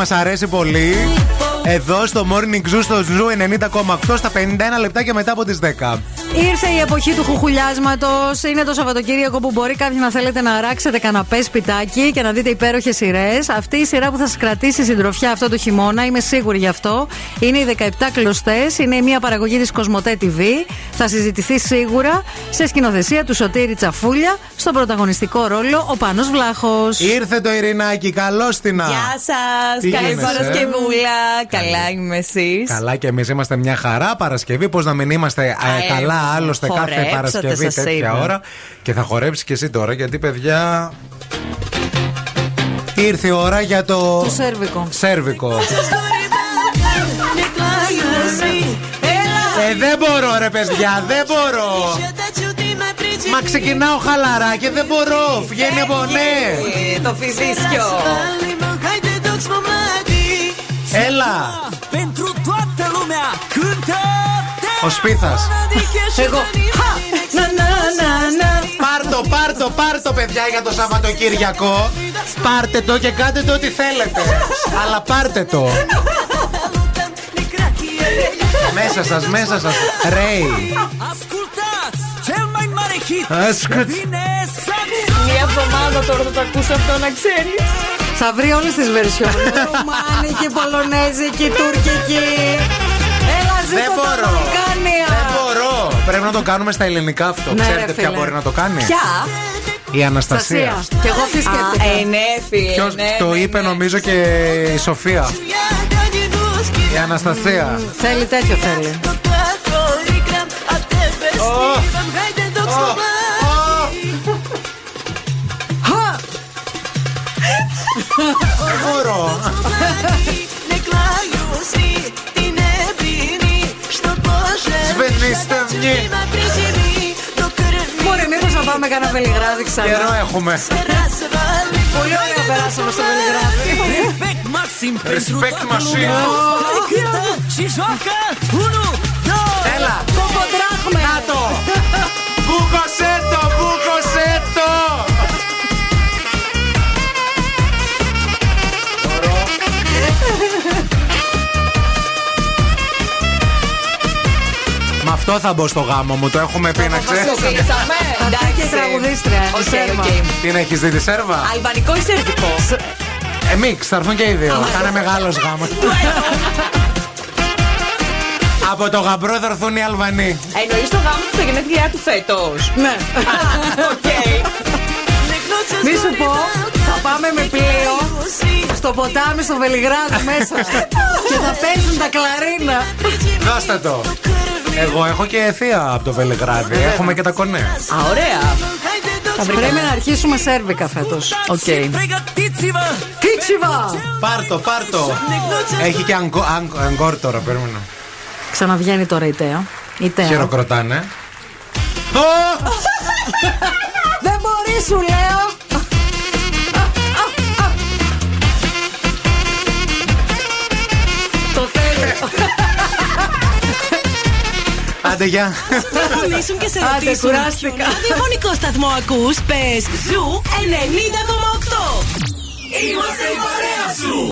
Speaker 2: Μας αρέσει πολύ. Εδώ στο Morning Zoo στο Zoo 90,8 στα 51 λεπτά και μετά από τις 10.
Speaker 3: Ήρθε η εποχή του χουχουλιάσματος. Είναι το Σαββατοκύριακο που μπορεί κάποιοι να θέλετε να αράξετε καναπές σπιτάκι και να δείτε υπέροχες σειρές. Αυτή η σειρά που θα σας κρατήσει συντροφιά αυτό το χειμώνα, είμαι σίγουρη γι' αυτό. Είναι οι 17 κλωστές. Είναι μια παραγωγή της Κοσμοτέ TV. Θα συζητηθεί σίγουρα σε σκηνοθεσία του Σωτήρη Τσαφούλια. Στον πρωταγωνιστικό ρόλο ο Πάνος Βλάχος
Speaker 2: Ήρθε το Ειρηνάκι, καλώ την
Speaker 31: Γεια σας!
Speaker 2: Τι
Speaker 31: Καλή
Speaker 2: γίνεσαι;
Speaker 31: Παρασκευούλα! Καλά είμαι εσείς.
Speaker 2: Καλά και εμείς είμαστε μια χαρά Παρασκευή. Πώς να μην είμαστε ε,
Speaker 31: Α,
Speaker 2: καλά
Speaker 31: ε,
Speaker 2: άλλωστε κάθε
Speaker 31: χορέψατε,
Speaker 2: Παρασκευή
Speaker 31: σας
Speaker 2: τέτοια
Speaker 31: είδα.
Speaker 2: ώρα. Και θα χορέψεις και εσύ τώρα γιατί παιδιά. Ήρθε η ώρα για το.
Speaker 3: Το σέρβικο.
Speaker 2: Σέρβικο. Ε, δεν μπορώ ρε παιδιά, δεν μπορώ. Μα ξεκινάω χαλαρά και δεν μπορώ. Βγαίνει από ναι.
Speaker 31: Το φιζίσκιο.
Speaker 2: Έλα. Ο Σπίθας.
Speaker 3: Εγώ. Να, να, να, να.
Speaker 2: Πάρτο, πάρτο, πάρτο παιδιά για το Σαββατοκύριακο. Πάρτε το και κάντε το ό,τι θέλετε. Αλλά πάρτε το. Μέσα σας, μέσα σας. Ρέι.
Speaker 6: Ascultați cel mai mare hit
Speaker 2: Ascult.
Speaker 6: Vine Saxo
Speaker 31: Μία εβδομάδα τώρα θα το ακούσω αυτό να ξέρεις.
Speaker 3: Θα βρει όλες τις βερσιόν. Ρουμάνικη, Πολωνέζικη, Τουρκική. Έλα,
Speaker 2: Δεν
Speaker 3: ζήτω τα
Speaker 2: μπορώ.
Speaker 3: Βαλκάνια.
Speaker 2: Δεν μπορώ. Πρέπει να το κάνουμε στα ελληνικά αυτό.
Speaker 3: Ναι, ρε,
Speaker 2: Ξέρετε ποια
Speaker 3: φίλε.
Speaker 2: μπορεί να το κάνει;
Speaker 31: Ποια;
Speaker 2: Η Αναστασία.
Speaker 3: Στασία. Και εγώ αυτή σκέφτηκα.
Speaker 31: Α, ε, ναι, φίλε.
Speaker 2: Ποιος
Speaker 31: ναι,
Speaker 2: το
Speaker 31: ναι,
Speaker 2: είπε
Speaker 31: ναι.
Speaker 2: νομίζω και η Σοφία. Η Αναστασία.
Speaker 3: Θέλει τέτοιο θέλει.
Speaker 2: Δεν μπορώ. Σβενίστε βγει.
Speaker 3: Μπορεί μήπως να πάμε κανένα βελιγράδι ξανά;
Speaker 2: Καιρό έχουμε.
Speaker 3: Πολύ ωραία περάσαμε στο βελιγράδι.
Speaker 6: Respect maxim pentru
Speaker 2: Respect
Speaker 6: toată
Speaker 2: machine.
Speaker 6: lumea Care cântă și joacă 1, 2
Speaker 2: Έλα.
Speaker 3: δράχμες.
Speaker 2: Να το! Μπούκοσέ το, μπούκοσέ το! Με αυτό θα μπω στο γάμο μου, το έχουμε πει να ξέρεις.
Speaker 31: Το κλείσαμε.
Speaker 3: Αυτή και η τραγουδίστρια. η
Speaker 31: Οκ,
Speaker 3: Σέρβα.
Speaker 31: οκ.
Speaker 2: Τι να έχεις δει τη σέρβα;
Speaker 31: Αλβανικό ή σερβικό;
Speaker 2: Ε, mix, θα έρθουν και οι δύο. Θα είναι μεγάλος γάμος. Από το γαμπρό θα έρθουν οι Αλβανοί.
Speaker 31: Εννοείς το γάμο του στα γενέθλιά του φέτος.
Speaker 3: Ναι.
Speaker 31: Οκ.
Speaker 3: Μη σου πω, θα πάμε με πλοίο στο ποτάμι στο Βελιγράδι μέσα και θα παίζουν τα κλαρίνα.
Speaker 2: Δώστε το. Εγώ έχω και θεία από το Βελιγράδι. Έχουμε και τα κονέ.
Speaker 31: Α, ωραία.
Speaker 3: Θα πρέπει να αρχίσουμε σέρβικα φέτος.
Speaker 31: Οκ.
Speaker 3: Τίτσιβα!
Speaker 2: Πάρτο, πάρτο. Έχει και αγκο- αγκ- αγκόρ τώρα, περίμενα.
Speaker 3: Ξαναβγαίνει τώρα η Τέα. Η Τέα.
Speaker 2: Χειροκροτάνε.
Speaker 3: Δεν μπορεί, σου λέω. Το θέλω.
Speaker 2: Άντε, γεια.
Speaker 32: Τηλεφωνήσουν και σε
Speaker 3: Άντε,
Speaker 32: ρωτήσουν
Speaker 3: κουράστηκα.
Speaker 32: ποιον ραδιοφωνικό σταθμό ακούς Πες Zoo 90,8
Speaker 6: Είμαστε η παρέα σου.